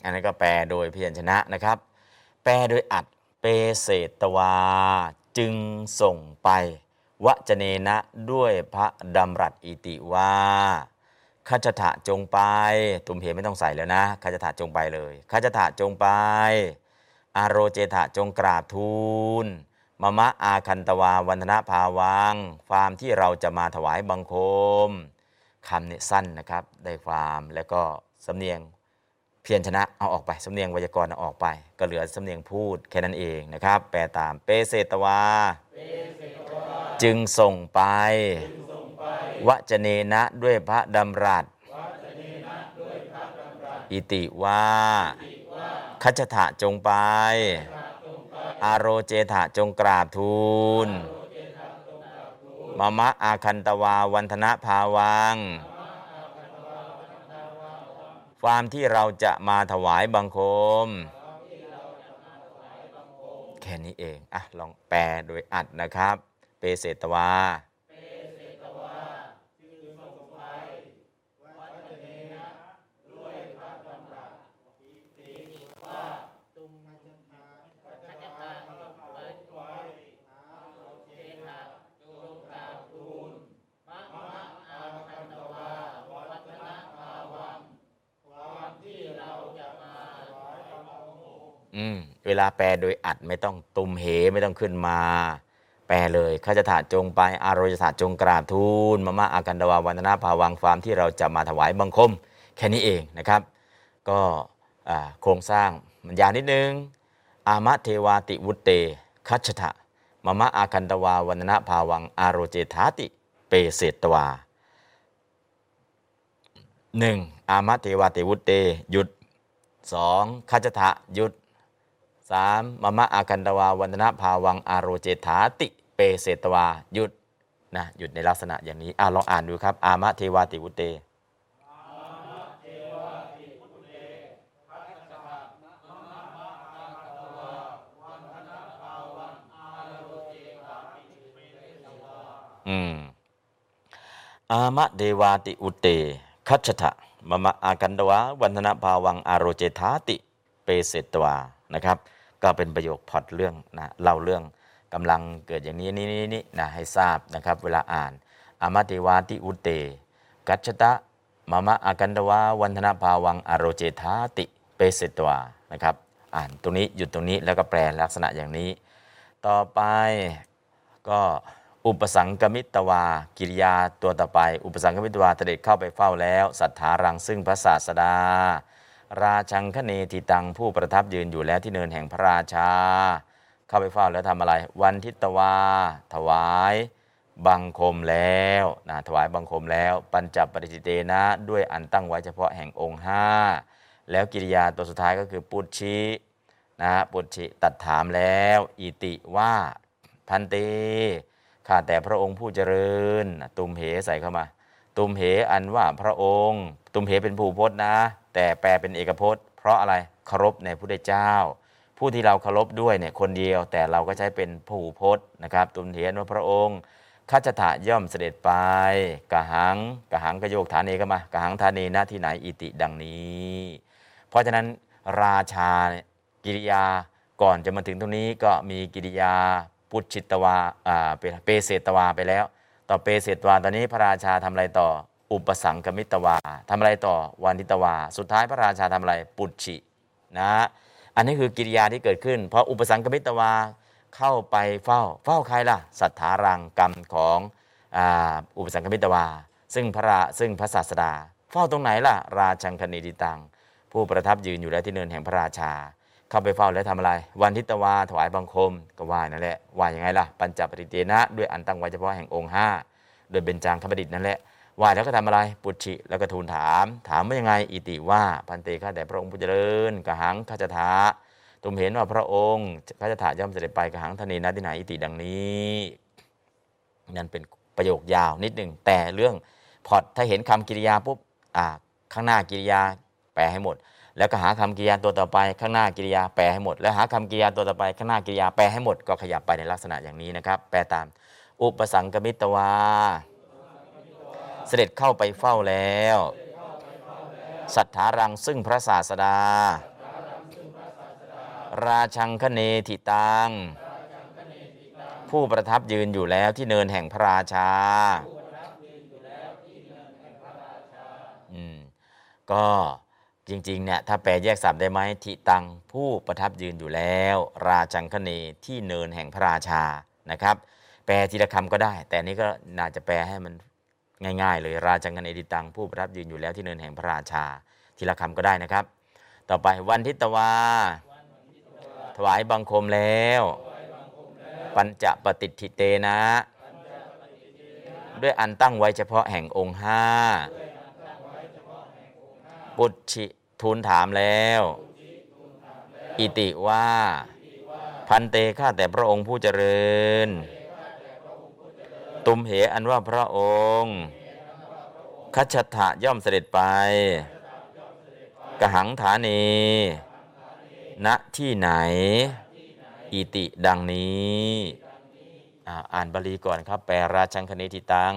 อันนั้นก็แปลโดยพยัญชนะนะครับ แปลโดยอัดเปเศตวา จึงส่งไปวจเนนะด้วยพระดำรัสอิติว่าข้าจถะจงไป ตุมเพไม่ต้องใส่แล้วนะข้าจถะจงไปเลยข้าจถะจงไป อาโรเจถะจงกราบทูลมะมะอาคันตวาวันธนภาวังความที่เราจะมาถวายบังคมคำเนี่ยสั้นนะครับ ได้ความแล้วก็สำเนียง เพียรชนะเอาออกไปสำเนียงไวยากรณ์เอาออกไป ก็เหลือสำเนียงพูดแค่นั้นเองนะครับ แปลตามเปเสตวา จึงส่งไปวจเนนะด้วยพระดำรัสอิติว่าคัจฉะจงไป อารโรเจถะจงกราบทูลมะมะอาคันตวาวันธนะภาวัง ความที่เราจะมาถวายบังคม แค่นี้เอง อะ ลองแปลโดยอัดนะครับ เปเสตวา เวลาแปลโดยอัดไม่ต้องตุมเหไม่ต้องขึ้นมา แปลเลยข้าจะถาจงไป อารยศาสตร์จงกราบทูลมะมะอากันดวาวันนาภาวังฟามที่เราจะมาถวายบังคม แค่นี้เองนะครับ ก็โครงสร้างมันยาวนิดนึง อามะเทวาติวุตเต คัจฉะมะมะอาคันตวาวันนาภาวัง อารเจธาติ เปเสตวาหนึ่งอามะเทวาติวุตเต หยุดสองคัจฉะหยุด สามมะมะอาคันตวาวันนะภาวังอารโรเจถาติ เปเสตวาหยุดนะหยุดในลักษณะอย่างนี้อ่าลองอ่านดูครับ อามะเทวาติวุเตอืมอามะเดวาติอุเตคัจฉะมะมะอากันตวาวันธนะภาวังอารโรเจธาติ เปเสตวานะครับ ก็เป็นประโยคพอดเรื่องนะเล่าเรื่องกำลังเกิดอย่างนี้นี่นี่นี่นะให้ทราบนะครับ เวลาอ่านอามะเดวาติอุเต กัจฉตะมะมะอากันตวาวันธนะภาวังอโรเจธาติเปเสตวานะครับอ่านตรงนี้หยุดตรงนี้แล้วก็แปลลักษณะอย่างนี้ ต่อไปก็อุปสังกมิตวา กิริยาตัวต่อไป อุปสังกมิตวาเสด็จเข้าไปเฝ้าแล้ว สัทธารังซึ่งพระศาสดา ราชังคเนทิตังผู้ประทับยืนอยู่แล้วที่เนินแห่งพระราชา เข้าไปเฝ้าแล้วทำอะไร วันทิตวา ถวายบังคมแล้วนะถวายบังคมแล้ว ปัญจปริจิเตนะด้วยอันตั้งไว้เฉพาะแห่งองค์ห้าแล้วกิริยาตัวสุดท้ายก็คือปุชชินะปุชชิตัดถามแล้ว อิติว่าพันเตข้าแต่พระองค์ผู้เจริญตุมเหใส่เข้ามา ตุมเหอันว่าพระองค์ ตุมเหเป็นผู้พจน์นะ แต่แปลเป็นเอกพจน์ เพราะอะไรเคารพในพระเจ้า ผู้ที่เราเคารพด้วยเนี่ยคนเดียวแต่เราก็ใช้เป็นผู้พจน์นะครับ ตุมเหอันว่าพระองค์ข้าจะถะย่อมเสด็จไปกะหังกะหังกะโยกฐานเอกมากะหังฐานเนนะที่ไหนอิติดังนี้ เพราะฉะนั้นราชาเนี่ยกิริยาก่อนจะมาถึงตรงนี้ก็มีกิริยาปุจฉิตวาอ่าเปเปเสตวาไปแล้ว ต่อเปเสตวาตอนนี้พระราชาทำอะไรต่อ อุปสังกมิตวาทำอะไรต่อวานิตวา สุดท้ายพระราชาทำอะไรปุจฉินะอันนี้คือกิริยาที่เกิดขึ้น เพราะอุปสังกมิตวาเข้าไปเฝ้า เฝ้าใครล่ะสัทธารังกรรมของอ,อุปสังกมิตวา ซึ่งพระราซึ่งพระศาสดา เฝ้าตรงไหนล่ะ ราชังคณีดิตัง ผู้ประทับยืนอยู่แล้วที่เนินแห่งพระราชา เข้าไปเฝ้าแล้วทำอะไร วันทิตวาถวายบังคมก็ว่านั่นแหละว่าอย่างไงล่ะปัญจปริเตนะ ด้วยอันตั้งไว้เฉพาะแห่งองค์ห้าโดยเบญจางคประดิษฐ์นั่นแหละว่าแล้วก็ทำอะไรปุจฉิแล้วก็ทูลถาม ถามว่ายังไงอิติว่าพันเตข้าแต่พระองค์ผู้เจริญกหังข้าจะถาตุมเห็นว่าพระองค์ข้าจะถาย่อมเสด็จไปกหังทนีนะที่ไหนอิติดังนี้นั่นเป็นประโยคยาวนิดหนึ่งแต่เรื่องพอดถ้าเห็นคำกิริยาปุ๊บอ่าข้างหน้ากิริยาแปลให้หมด แล้วก็หาคำกริยาตัวต่อไปข้างหน้ากริยาแปลให้หมด แล้วหาคำกริยาตัวต่อไปข้างหน้ากริยาแปลให้หมดก็ขยับไปในลักษณะอย่างนี้นะครับ แปลตาม อุปสังกมิตวา เสด็จเข้าไปเฝ้าแล้วสัทธารังซึ่งพระศาสดา ราชังคเนทิตัง ผู้ประทับยืนอยู่แล้วที่เนินแห่งพระราชาอืมก็ จริงๆเนี่ยถ้าแปลแยกศัพท์ได้ไหมทิตังผู้ประทับยืนอยู่แล้ว ราชังคเนที่เนินแห่งพระราชานะครับ แปลทีละคำก็ได้ แต่นี้ก็น่าจะแปลให้มันง่าย ๆ เลยราชังคเนทิตังผู้ประทับยืนอยู่แล้วที่เนินแห่งพระราชา ทีละคำก็ได้นะครับ ต่อไปวันทิตวา ถวายบังคมแล้ว ปัญจปฏิทิเตนะ ด้วยอันตั้งไว้เฉพาะแห่งองค์ห้า ปุจฉิทูลถามแล้ว อิติว่า พันเตข้าแต่พระองค์ผู้เจริญ ตุมเหอันว่าพระองค์คัจฉะย่อมเสด็จไป กหังฐานีณที่ไหน อิติดังนี้ อ่านบาลีก่อนครับ แปลราชังคเนทิตัง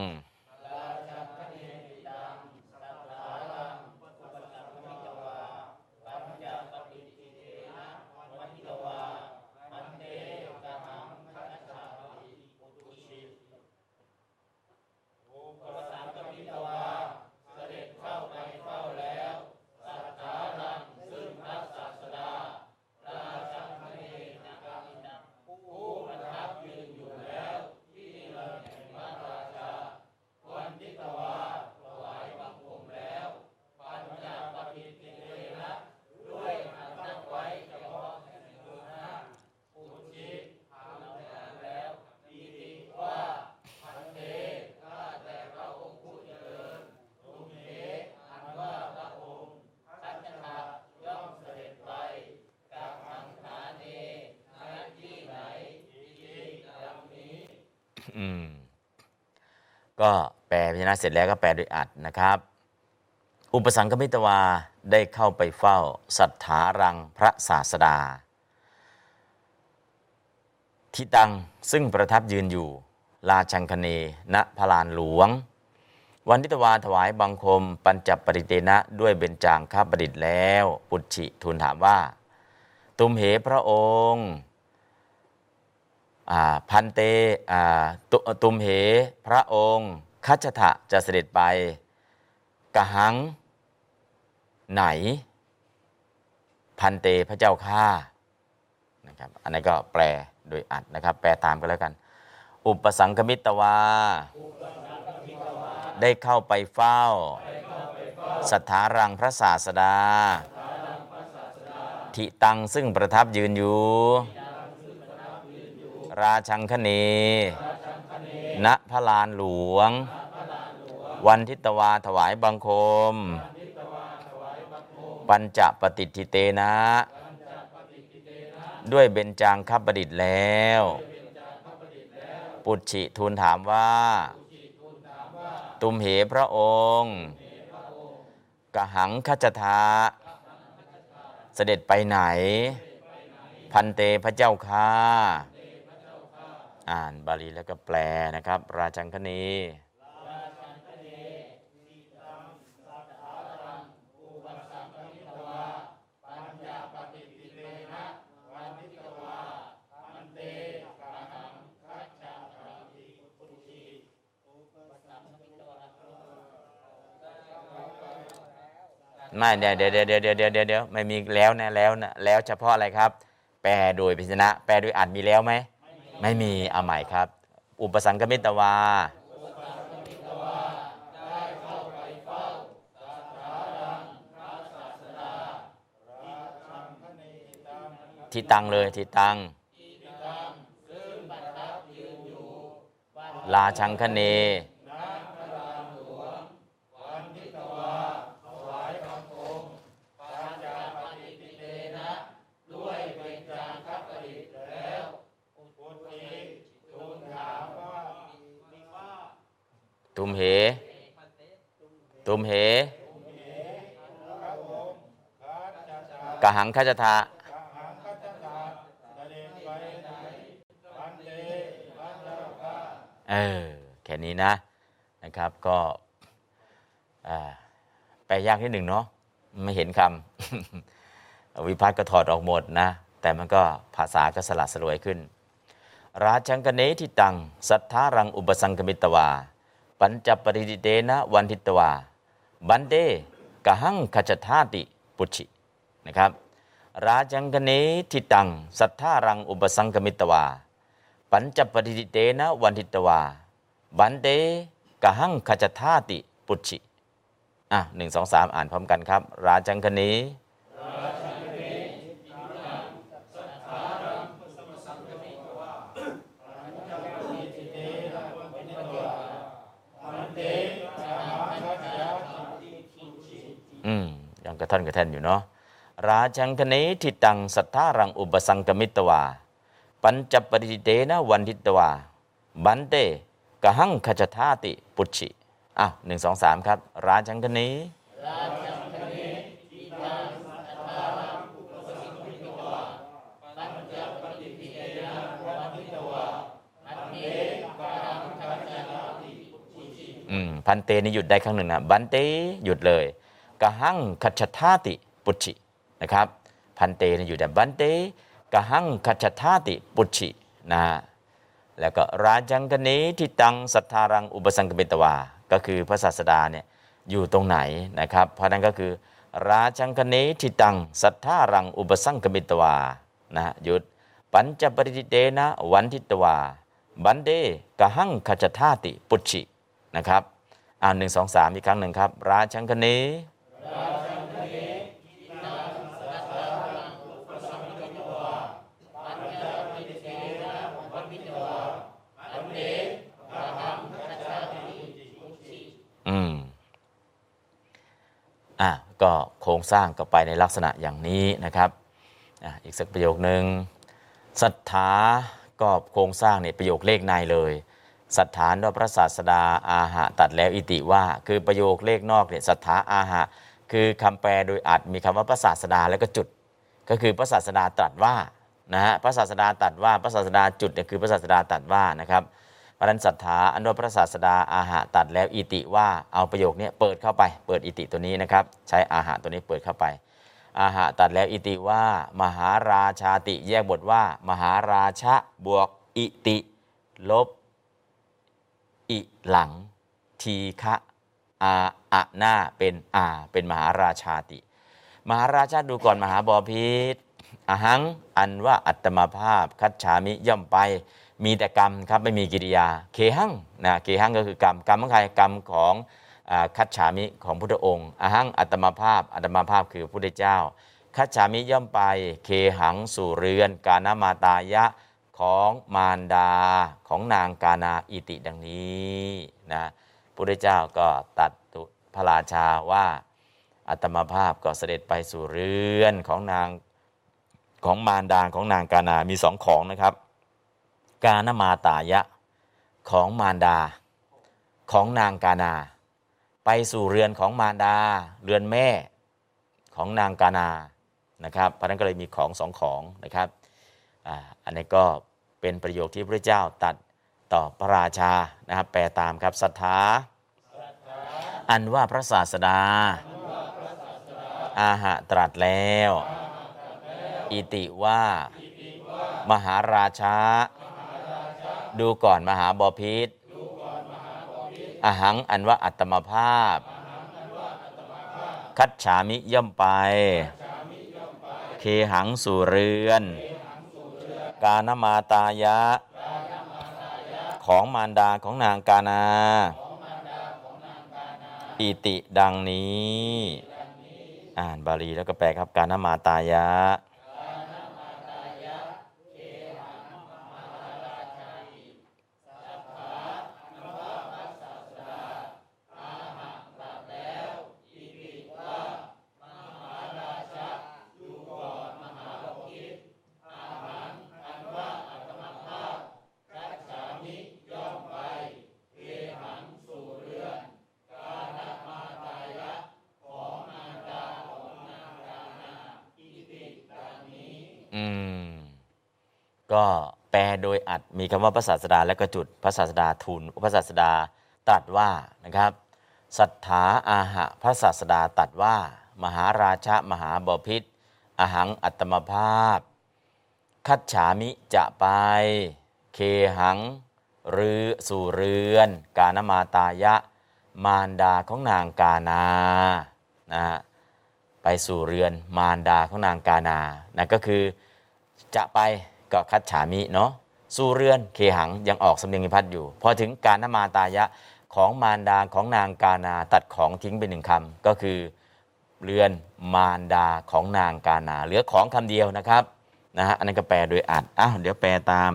ก็แปลพยัญชนะเสร็จแล้วก็แปลโดยอัดนะครับ อุปสังคมิตวาได้เข้าไปเฝ้าสัทธารังพระศาสดา ทิตังซึ่งประทับยืนอยู่ราชังคเนณพระลานหลวง วันทิตวาถวายบังคม ปัญจปริเตนะด้วยเบญจางคประดิษฐ์แล้ว ปุจฉิทูลถามว่า ตุมเหพระองค์ พันเตอ่าตุตุมเห พระองค์คัจฉทะจะเสด็จไป กหัง ไหน พันเตพระเจ้าข้านะครับอันนี้นก็แปลโดยอัดนะครับ แปลตามกันแล้วกัน อุปสังคมิตวา ได้เข้าไปเฝ้าสัทธารังพระศาสดา ทิตังซึ่งประทับยืนอยู่ ราชังคเนณพระลานหลวง วันทิตวาถวายบังคม ปัญจปฏิทิเตนะ ด้วยเบญจางคับประดิษฐ์แล้ว ปุจฉิทูลถามว่า ตุมเหพระองค์ กหังคัจจทาเสด็จไปไหน พันเตพระเจ้าค่า อ่านบาลีแล้วก็แปลนะครับ ราชังคณีไม่เดี๋ยวเดี๋ยวเดี๋ยวเดี๋ยวเดี๋ยวเดี๋ยวไม่มีแล้วนะแล้วนะแล้วเฉพาะอะไรครับ แปลโดยพิจนะ แปลโดยอัดมีแล้วไหม ไม่มีเอาใหม่ครับ อุปสังกมิตวาที่ตังเลยที่ตังลาชังคเน ตุมเห ตุมเห กหังคัจทาเออแค่นี้นะนะครับก็แปลยากนิดหนึ่งเนาะไม่เห็นคำวิพัฒน์ก็ถอดออกหมดนะ แต่มันก็ภาษาก็สลัดสลวยขึ้น ราชังกเนทิตัง สัทธารังอุปสังกมิตวา ปัญจปริดิเตนะวันทิตวา บันเดกหังขจทาติปุชินะครับ ราชังกเนทิตัง สัทธารังอุปสังกมิตวา ปัญจปริดิเตนะวันทิตวา บันเดกหังขจทาติปุชิอะหนึ่งสองสามอ่านพร้อมกันครับ ราชังคเน ระท่อนกระแท่นอยู่เนาะราชังคเนทิตังสัทธารังอุปสังกมิตวา ปัญจปริเตนะวันทิตวา บันเตกหังขจทาติปุชิอ้าวหนึ่งสองสามครับ ราชังคเนอืมพันเตนี่หยุดได้ครั้งหนึ่งนะบันเตหยุดเลย กะหังคัจฉทาติปุชินะครับพันเตนี่หยุดได้บันเตกะหังคัจฉทาติปุชินะแล้วก็ราจังกเนทิตังสัทธารังอุปสังกเมตวา ก็คือพระศาสดาเนี่ยอยู่ตรงไหนนะครับ เพราะนั้นก็คือ ราจังกเนทิตังสัทธารังอุปสังกเมตวานะหยุดปัญจปริเตนะวันทิตวา บันเดกะหังขจทาติปุชชินะครับอ่านหนึ่งสองสามอีกครั้งหนึ่งครับ ราชังคเน อืมอะก็โครงสร้างก็ไปในลักษณะอย่างนี้นะครับอะอีกสักประโยคหนึ่งศรัทธาก็โครงสร้างเนี่ยประโยคเลขในเลยศรัทธานว่าพระศาสดาอาหะตัดแล้วอิติว่า คือประโยคเลขนอกเนี่ยศรัทธาอาหะ คือคำแปลโดยอัดมีคำว่าพระศาสดาแล้วก็จุด ก็คือพระศาสดาตรัสว่านะฮะพระศาสดาตรัสว่าพระศาสดาจุดเนี่ยคือพระศาสดาตรัสว่านะครับพราะฉะนั้นศรัทธาอันว่าพระศาสดาอาหะตัดแล้วอิติว่าเอาประโยคนี้เปิดเข้าไป เปิดอิติตัวนี้นะครับ ใช้อาหะตัวนี้เปิดเข้าไป อาหะตัดแล้วอิติว่า มหาราชาติแยกบทว่า มหาราชะบวกอิติ ลบ อิหลัง ทีฆะ อาอะนาเป็นอาเป็นมหาราชาติ มหาราชาดูก่อนมหาบอพิษอหังอันว่าอัตมาภาพ คัจฉามิย่อมไปมีแต่กรรมครับไม่มีกิริยา เคหังนะเคหังก็คือกรรมกรรมของใครกรรมของอคัจฉามิของพุทธองค์อหังอัตมาภาพอัตมาภาพคือพระพุทธเจ้า คัจฉามิย่อมไป เคหังสู่เรือน กานามาตายะของมารดาของนางกานาอิติดังนี้นะ พระพุทธเจ้าก็ตัดพระราชาว่าอัตมาภาพก็เสด็จไปสู่เรือนของนางของมารดาของนางกานา มีสองของนะครับ กานมาตายะของมารดาของนางกานา ไปสู่เรือนของมารดา เรือนแม่ของนางกานานะครับเพราะนั้นก็เลยมีของสองของนะครับออันนี้ก็เป็นประโยคที่พระเจ้าตัด ต่อพระราชานะครับแปลตามครับศรัทธาอันว่าพระศาสดา อาหะตรัสแล้ว อิติว่า มหาราชา ดูก่อนมหาบพิษอหังอันว่าอัตมภาพ คัจฉามิย่อมไป เคหังสู่เรือน กานมาตายะ ของมารดาของนางกานา อิติดังนี้ อ่านบาลีแล้วก็แปลครับการนมาตายะ ก็แปลโดยอัดมีคำว่าพระศาสดาและก็จุดพระศาสดาทูลพระศาสดาตรัสว่านะครับศรัทธาอาหะพระศาสดาตรัสว่า มหาราชมหาบพิษอหังอัตมภาพ คัจฉามิจะไป เคหังรือสู่เรือน กานมาตายะ มารดาของนางกานานะไปสู่เรือนมารดาของนางกานานะก็คือจะไป ก็คัดฉามิเนาะสู่เรือนเคหังยังออกสำเนียงนิพัฒน์อยู่ พอถึงการนมาตายะของมารดาของนางกานาตัดของทิ้งไปหนึ่งคำก็คือเรือนมารดาของนางกานา เหลือของคำเดียวนะครับนะฮะอันนั้นก็แปลโดยอัดอ้าวเดี๋ยวแปลตาม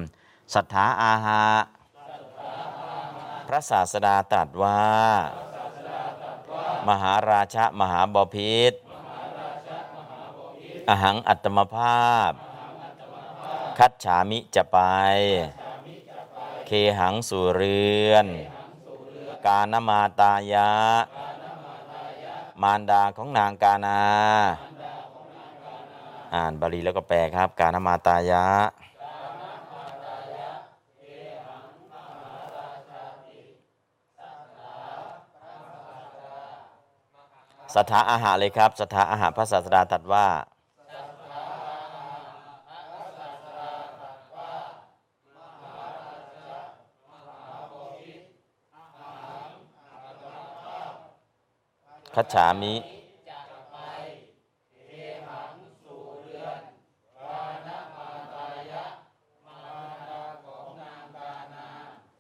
ศรัทธาอาหาพระศาสดาตรัสว่า มหาราชะมหาบพิษอหังอัตมภาพ คัดฉามิจะไป เคหังสุเรือน กานมาตายะ มารดาของนางกานา อ่านบาลีแล้วก็แปลครับ กานมาตายะสถาอาหารเลยครับ สถาอาหารพระศาสดาตรัดว่า คัจฉามิ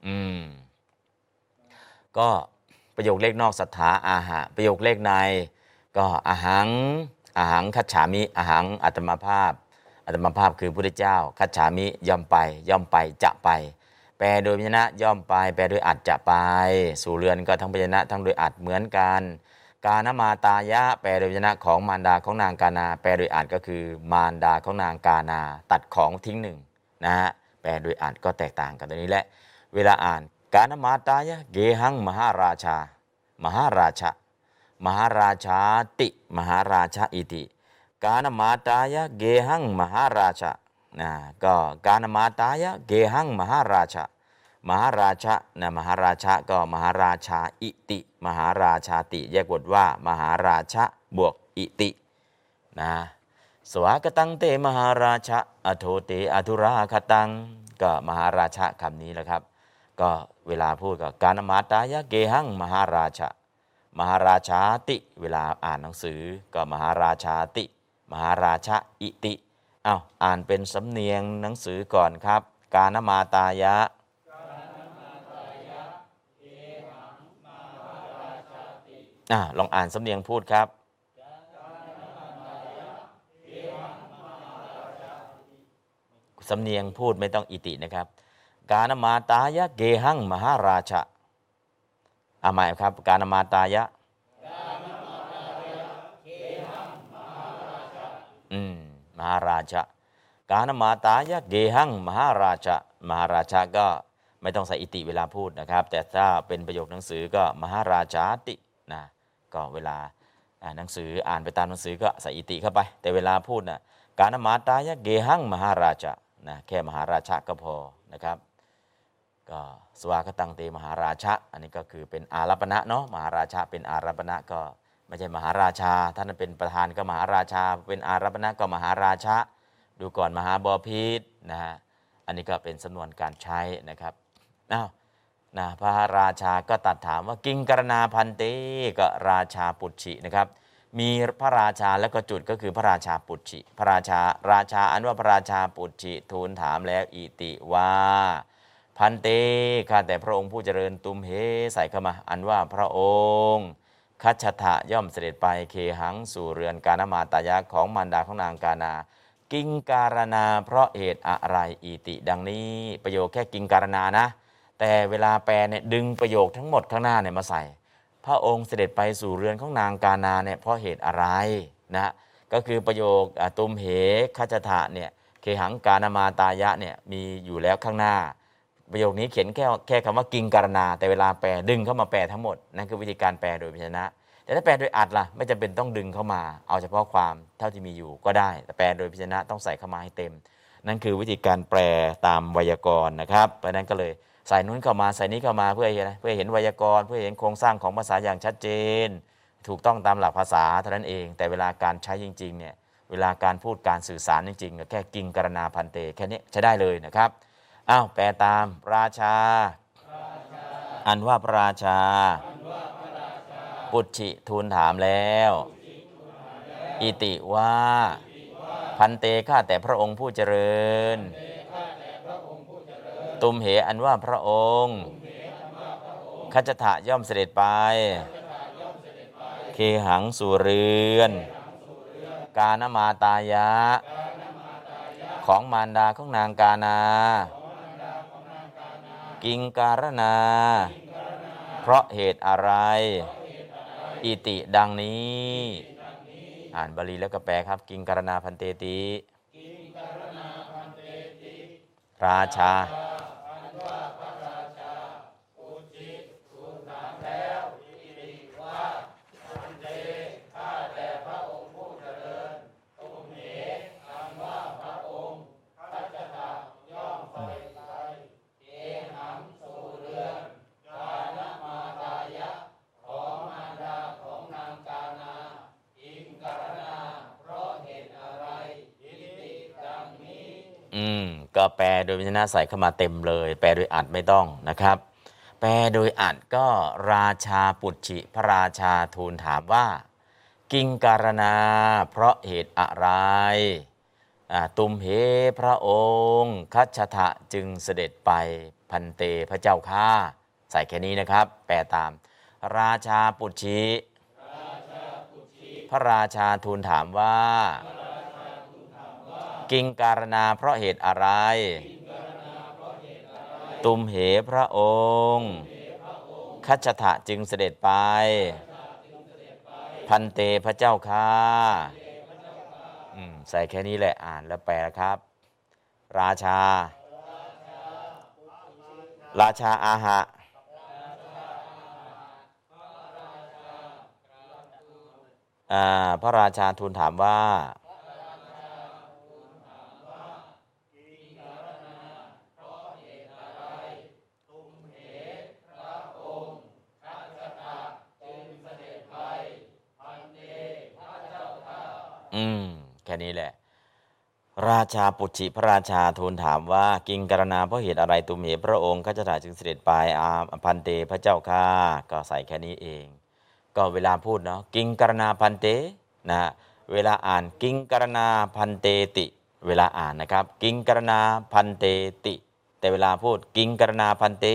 อืม ก็ประโยคเลขนอกศรัทธาอาหะประโยคเลขใน ก็อาหังอาหังคัจฉามิอาหังอัตมาภาพอัตมาภาพคือพระเจ้า คัจฉามิย่อมไป ย่อมไปจะไป แปลโดยพยัญชนะย่อมไป แปลโดยอัดจะไป สู่เรือนก็ทั้งพยัญชนะทั้งโดยอัดเหมือนกัน กานมาตายะแปลโดยพยัญชนะของมารดาของนางกานาแปลโดยอัดก็คือมารดาของนางกานา ตัดของทิ้งหนึ่งนะฮะแปลโดยอัดก็แตกต่างกันตรงนี้แหละ เวลาอ่านกานมาตายะเกหังมหาราชา มหาราชะมหาราชาติ มหาราชาอิติ กานมาตายะเกหังมหาราชะนะก็กานมาตายะเกหังมหาราชะ มหาราชะนะมหาราชะก็มหาราชาอิติ มหาราชาติ แยกบทว่า มหาราชะบวกอิตินะสวากตังเตมหาราชะอโทเตอธุราคตัง ก็มหาราชะคำนี้แหละครับ ก็เวลาพูดก็การมาตายะเกหังมหาราชะมหาราชาติ เวลาอ่านหนังสือก็มหาราชาติ มหาราชาอิติอ้าวอ่านเป็นสำเนียงหนังสือก่อนครับ กานมาตายะ อ่าลองอ่านสำเนียงพูดครับ สำเนียงพูดไม่ต้องอิตินะครับ กานมาตายะเกหังมหาราชะอาหมายครับ กานมาตายะอืมมหาราชะกานมาตายะเกหังมหาราชะมหาราชะก็ไม่ต้องใส่อิติเวลาพูดนะครับ แต่ถ้าเป็นประโยคหนังสือก็มหาราชาตินะ ก็เวลาหนังสืออ่านไปตามหนังสือก็ใส่อิติเข้าไป แต่เวลาพูดนะกานมาตายะเกหังมหาราชะนะแค่มหาราชะก็พอนะครับก็สวากตังเตมหาราชะ อันนี้ก็คือเป็นอารัปณะเนาะมหาราชะเป็นอารัปณะก็ไม่ใช่มหาราชาท่านเป็นประธานก็มหาราชา เป็นอารัปณะก็มหาราชะ ดูก่อนมหาบอพิษนะฮะอันนี้ก็เป็นสำนวนการใช้นะครับอ้าว นะพระราชาก็ตัดถามว่ากิงกรณาพันเตก็ราชาปุจฉินะครับ มีพระราชาแล้วก็จุดก็คือพระราชาปุจฉิพระราชาราชาอันว่าพระราชาปุจฉิทูลถามแล้วอิติว่าพันเตข้าแต่พระองค์ผู้เจริญตุมเหใส่เข้ามา อันว่าพระองค์คัจฉทะย่อมเสด็จไปเคหังสู่เรือนกานามาตายะของมารดาของนางกานากิงการนาเพราะเหตุอะไรอีติ ดังนี้ ประโยคแค่กิงการนานะ แต่เวลาแปลเนี่ยดึงประโยคทั้งหมดข้างหน้าเนี่ยมาใส่ พระองค์เสด็จไปสู่เรือนของนางกานาเนี่ยเพราะเหตุอะไรนะก็คือประโยคตุมเหคัจฉทะเนี่ยเคหังกานามาตายะเนี่ยมีอยู่แล้วข้างหน้า ประโยคนี้เขียนแค่แค่คำว่ากิงการนา แต่เวลาแปลดึงเข้ามาแปลทั้งหมด นั่นคือวิธีการแปลโดยพยัญชนะแต่ถ้าแปลโดยอัดล่ะไม่จำเป็นต้องดึงเข้ามา เอาเฉพาะความเท่าที่มีอยู่ก็ได้ แต่แปลโดยพยัญชนะต้องใส่เข้ามาให้เต็ม นั่นคือวิธีการแปลตามไวยากรณ์นะครับเพราะนั้นก็เลย ใส่นู้นเข้ามาใส่นี้เข้ามาเพื่อให้อะไรเพื่อเห็นไวยากรณ์เพื่อเห็นโครงสร้างของภาษาอย่างชัดเจน ถูกต้องตามหลักภาษาเท่านั้นเอง แต่เวลาการใช้จริงๆเนี่ยเวลาการพูดการสื่อสารจริงๆก็แค่กิงกรณาพันเตแค่นี้ใช้ได้เลยนะครับอ้าวแปลตามราชา อันว่าพระราชา ปุจฉิทูลถามแล้ว อิติว่าพันเตข้าแต่พระองค์ผู้เจริญ ตุมเหอันว่าพระองค์คัจฉะย่อมเสด็จไป เคหังสู่เรือน กานมาตายะ ของมารดาของนางกานา กิงการนา เพราะเหตุอะไร อิติดังนี้ อ่านบาลีแล้วก็แปลครับ กิงการนาพันเตติ ราชา อืมก็แปลโดยวิญญาณใส่เข้ามาเต็มเลย แปลโดยอัดไม่ต้องนะครับ แปลโดยอัดก็ราชาปุจฉิพระราชาทูลถามว่า กิงการณาเพราะเหตุอะไรตุมเหพระองค์คัชทะจึงเสด็จไปพันเตพระเจ้าข้าใส่แค่นี้นะครับ แปลตาม ราชาปุจฉิพระราชาทูลถามว่า กิงการณาเพราะเหตุอะไร ตุมเหพระองค์คัจฉะจึงเสด็จไป พันเตพระเจ้าค่ะใส่แค่นี้แหละอ่านแล้วแปลครับ ราชา ราชาอาหะอ่าพระราชาทูลถามว่า อืม แค่นี้แหละ ราชาปุจิพระราชาทูลถามว่า กิงกรณาเพราะเหตุอะไรตุมเหพระองค์ข้าจะถ่ายจึงเสด็จไปอาพันเตพระเจ้าข้าก็ใส่แค่นี้เอง ก็เวลาพูดเนาะกิงกรณาพันเตนะฮะเวลาอ่านกิงกรณาพันเตติ เวลาอ่านนะครับ กิงกรณาพันเตติ แต่เวลาพูดกิงกรณาพันเต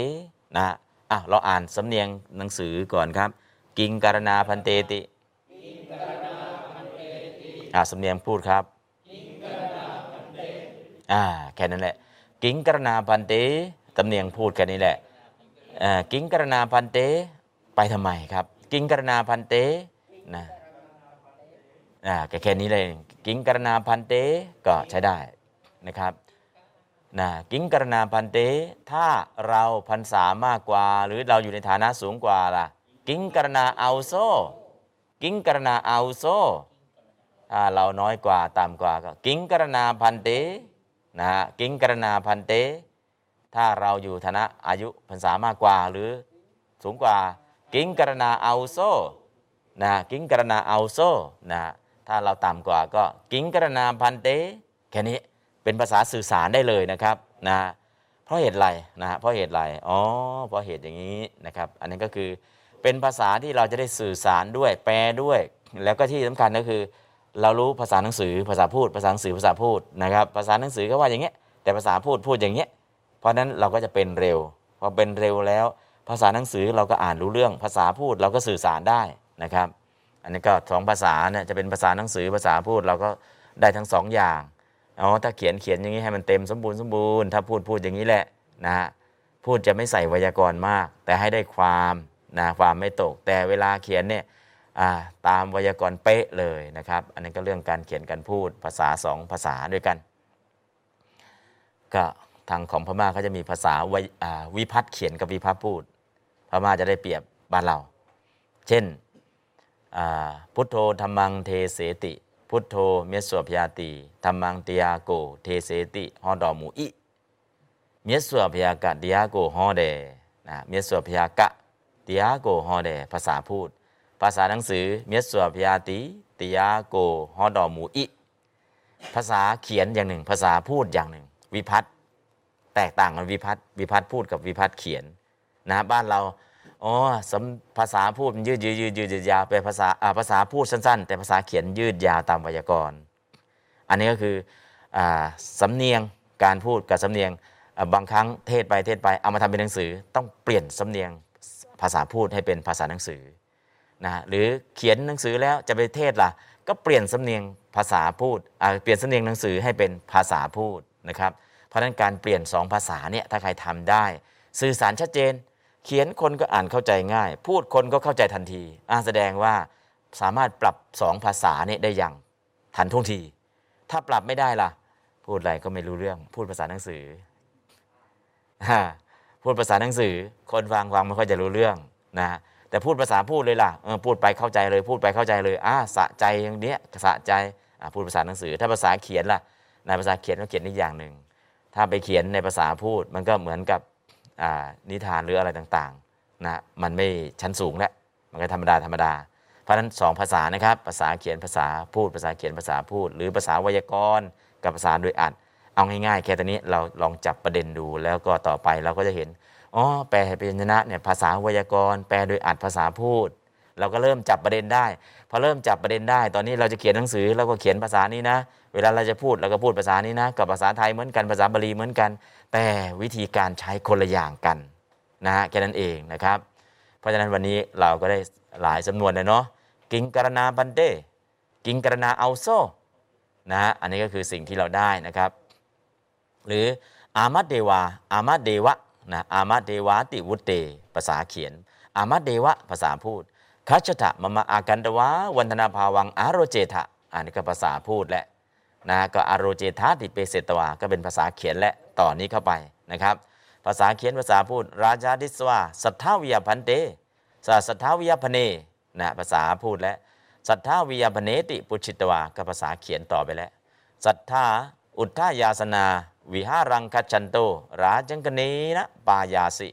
นะฮะอะเราอ่านสำเนียงหนังสือก่อนครับ กิงกรณาพันเตติ อ่าสำเนียงพูดครับอ่าแค่นั้นแหละ กิงกรณาพันเตสำเนียงพูดแค่นี้แหละอ่ากิ้งกรณาพันเตไปทำไมครับ กิ้งกรณาพันเตนะอ่าแค่แค่นี้เลยกิ้งกรณาพันเตก็ใช้ได้นะครับนะกิ้งกรณาพันเต ถ้าเราพรรษามากกว่า หรือเราอยู่ในฐานะสูงกว่าล่ะ กิงกรณาอาวุโซกิงกรณาอาวุโซ เราน้อยกว่าต่ำกว่าก็กิงกรณาพันเตนะฮะกิงกรณาพันเต ถ้าเราอยู่ฐานะอายุพรรษามากกว่าหรือสูงกว่า กิงกรณาเอาโซนะกิงกรณาเอาโซนะถ้าเราต่ำกว่าก็กิงกรณาพันเตแค่นี้เป็นภาษาสื่อสารได้เลยนะครับนะเพราะเหตุไรนะฮะเพราะเหตุไรอ๋อเพราะเหตุอย่างนี้นะครับอันนี้ก็คือเป็นภาษาที่เราจะได้สื่อสารด้วยแปลด้วย แล้วก็ที่สำคัญก็คือ เรารู้ภาษาหนังสือภาษาพูดภาษาหนังสือภาษาพูดนะครับ ภาษาหนังสือก็ว่าอย่างเงี้ยแต่ภาษาพูดพูดอย่างเงี้ยเพราะฉะนั้นเราก็จะเป็นเร็วพอเป็นเร็วแล้ว ภาษาหนังสือเราก็อ่านรู้เรื่อง ภาษาพูดเราก็สื่อสารได้นะครับ อันนี้ก็สองภาษาเนี่ยจะเป็นภาษาหนังสือภาษาพูดเราก็ได้ทั้งสองอย่างอ๋อถ้าเขียนเขียนอย่างนี้ให้มันเต็มสมบูรณ์สมบูรณ์ถ้าพูดพูดอย่างนี้แหละนะฮะพูดจะไม่ใส่ไวยากรณ์มาก แต่ให้ได้ความนะความไม่ตก แต่เวลาเขียนเนี่ย ตามไวยากรณ์เป๊ะเลยนะครับ อันนี้ก็เรื่องการเขียนการพูดภาษาสองภาษาด้วยกัน ก็ทางของพม่าเขาจะมีภาษาวิอ่าวิพัฒน์เขียนกับวิพัฒน์พูด พม่าจะได้เปรียบบ้านเรา เช่นพุทโธธรรมังเทเสติ พุทโธเมสสวพยาติธรรมังเตียโก เทเสติฮอดอมูอิเมสสวพยากะเตียโกฮอเดนะเมสสวพยากะเตียโกฮอเดภาษาพูด ภาษาหนังสือเมสสวพยาติตียาโกฮอดอมูอิ ภาษาเขียนอย่างหนึ่ง ภาษาพูดอย่างหนึ่ง วิพัฒน์แตกต่างกันวิพัฒน์วิพัฒน์พูดกับวิพัฒน์เขียนนะบ้านเราอ๋อสำภาษาพูดมันยืดยืดยืดยืดยาวไปภาษาภาษาพูดสั้น ๆ แต่ภาษาเขียนยืดยาวตามไวยากรณ์ อันนี้ก็คืออสำเนียงการพูดกับสำเนียงบางครั้งเทศไปเทศไปเอามาทำเป็นหนังสือ ต้องเปลี่ยนสำเนียงภาษาพูดให้เป็นภาษาหนังสือ นะหรือเขียนหนังสือแล้วจะไปเทศล่ะ ก็เปลี่ยนสำเนียงภาษาพูดเปลี่ยนสำเนียงหนังสือให้เป็นภาษาพูดนะครับ เพราะนั้นการเปลี่ยนสองภาษาเนี่ยถ้าใครทำได้ สื่อสารชัดเจน เขียนคนก็อ่านเข้าใจง่าย พูดคนก็เข้าใจทันทีอ่าแสดงว่าสามารถปรับสองภาษาเนี่ยได้อย่างทันท่วงที ถ้าปรับไม่ได้ล่ะ พูดอะไรก็ไม่รู้เรื่อง พูดภาษาหนังสือพูดภาษาหนังสือ คนฟังฟังไม่ค่อยจะรู้เรื่องนะ แต่พูดภาษาพูดเลยล่ะเออพูดไปเข้าใจเลย พูดไปเข้าใจเลยอ่าสะใจอย่างเนี้ยสะใจอ่าพูดภาษาหนังสือ ถ้าภาษาเขียนล่ะในภาษาเขียนก็เขียนอีกอย่างหนึ่งถ้าไปเขียนในภาษาพูดมันก็เหมือนกับอ่านิทานหรืออะไรต่างๆนะมันไม่ชั้นสูงแล้วมันก็ธรรมดาธรรมดาเพราะฉะนั้นสองภาษานะครับภาษาเขียนภาษาพูด ภาษาเขียนภาษาพูด หรือภาษาไวยากรณ์กับภาษาโดยอัดเอาง่ายๆแค่ตอนนี้เราลองจับประเด็นดูแล้วก็ต่อไปเราก็จะเห็น อ๋อแปลให้เป็นชนะเนี่ยภาษาไวยากรณ์แปลโดยอัดภาษาพูด เราก็เริ่มจับประเด็นได้พอเริ่มจับประเด็นได้ ตอนนี้เราจะเขียนหนังสือเราก็เขียนภาษานี้นะ เวลาเราจะพูดเราก็พูดภาษานี้นะกับภาษาไทยเหมือนกันภาษาบาลีเหมือนกัน แต่วิธีการใช้คนละอย่างกันนะฮะแค่นั้นเองนะครับ เพราะฉะนั้นวันนี้เราก็ได้หลายจำนวนเลยเนาะกิงกรณาบันเดกิงกรณาเอาโซนะฮะอันนี้ก็คือสิ่งที่เราได้นะครับ หรืออามัดเดวาอามัดเดวะ นะอามัดเดวาติวุตเต ภาษาเขียน อามัดเดวะภาษาพูดคัชตะมมะอากันตวะวันธนาภาวังอารโรเจทะอันนี้ก็ภาษาพูดและนะก็อารโรเจทะติเปเสตวาก็เป็นภาษาเขียนและต่อนนี้เข้าไปนะครับ ภาษาเขียนภาษาพูด ราชาดิสวาสัทธาวิยพันเตสสัทธาวิยพเนนะภาษาพูดและสัทธาวิยพเนติปุชิตวาก็ภาษาเขียนต่อไปแล้วสัทธาอุทธายาสนา วิหารังคัจฉันโตราจังกเนนะปายาสิ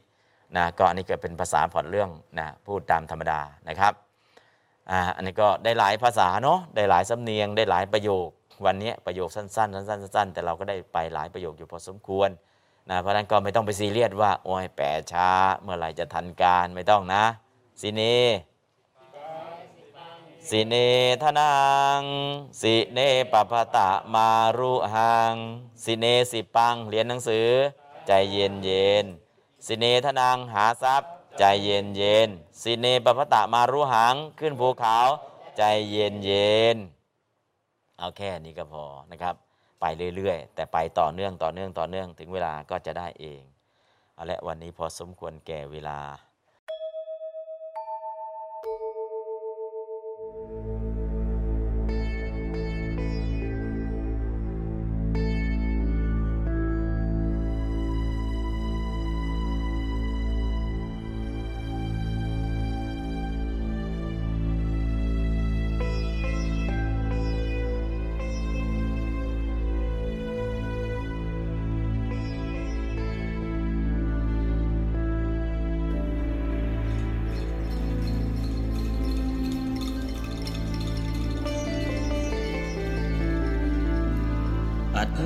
นะก็อันนี้ก็เป็นภาษาผ่อนเรื่องนะพูดตามธรรมดานะครับอ่าอันนี้ก็ได้หลายภาษาเนาะได้หลายสำเนียงได้หลายประโยค วันนี้ประโยคสั้นๆสั้นๆสั้นๆแต่เราก็ได้ไปหลายประโยคอยู่พอสมควรนะเพราะนั้นก็ไม่ต้องไปซีเรียสว่าโอ้ยแปลช้า เมื่อไหร่จะทันการไม่ต้องนะสิเน สิเนทนัง สิเนปปะตะมารุหัง สิเนสิปังเรียนหนังสือ ใจเย็นเย็น สิเนทนังหาทรัพย์ ใจเย็นเย็น สิเนปปะตะมารุหัง ขึ้นภูเขา ใจเย็นเย็น เอาแค่นี้ก็พอนะครับ ไปเรื่อยๆ แต่ไปต่อเนื่องต่อเนื่องต่อเนื่องถึงเวลาก็จะได้เอง เอาละวันนี้พอสมควรแก่เวลา thank you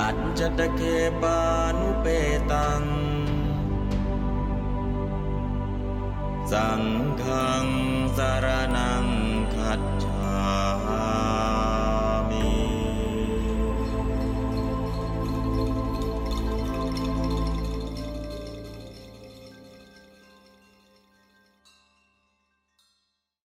อัจจตเคปานุเปตัง สังฆังสารนังขัด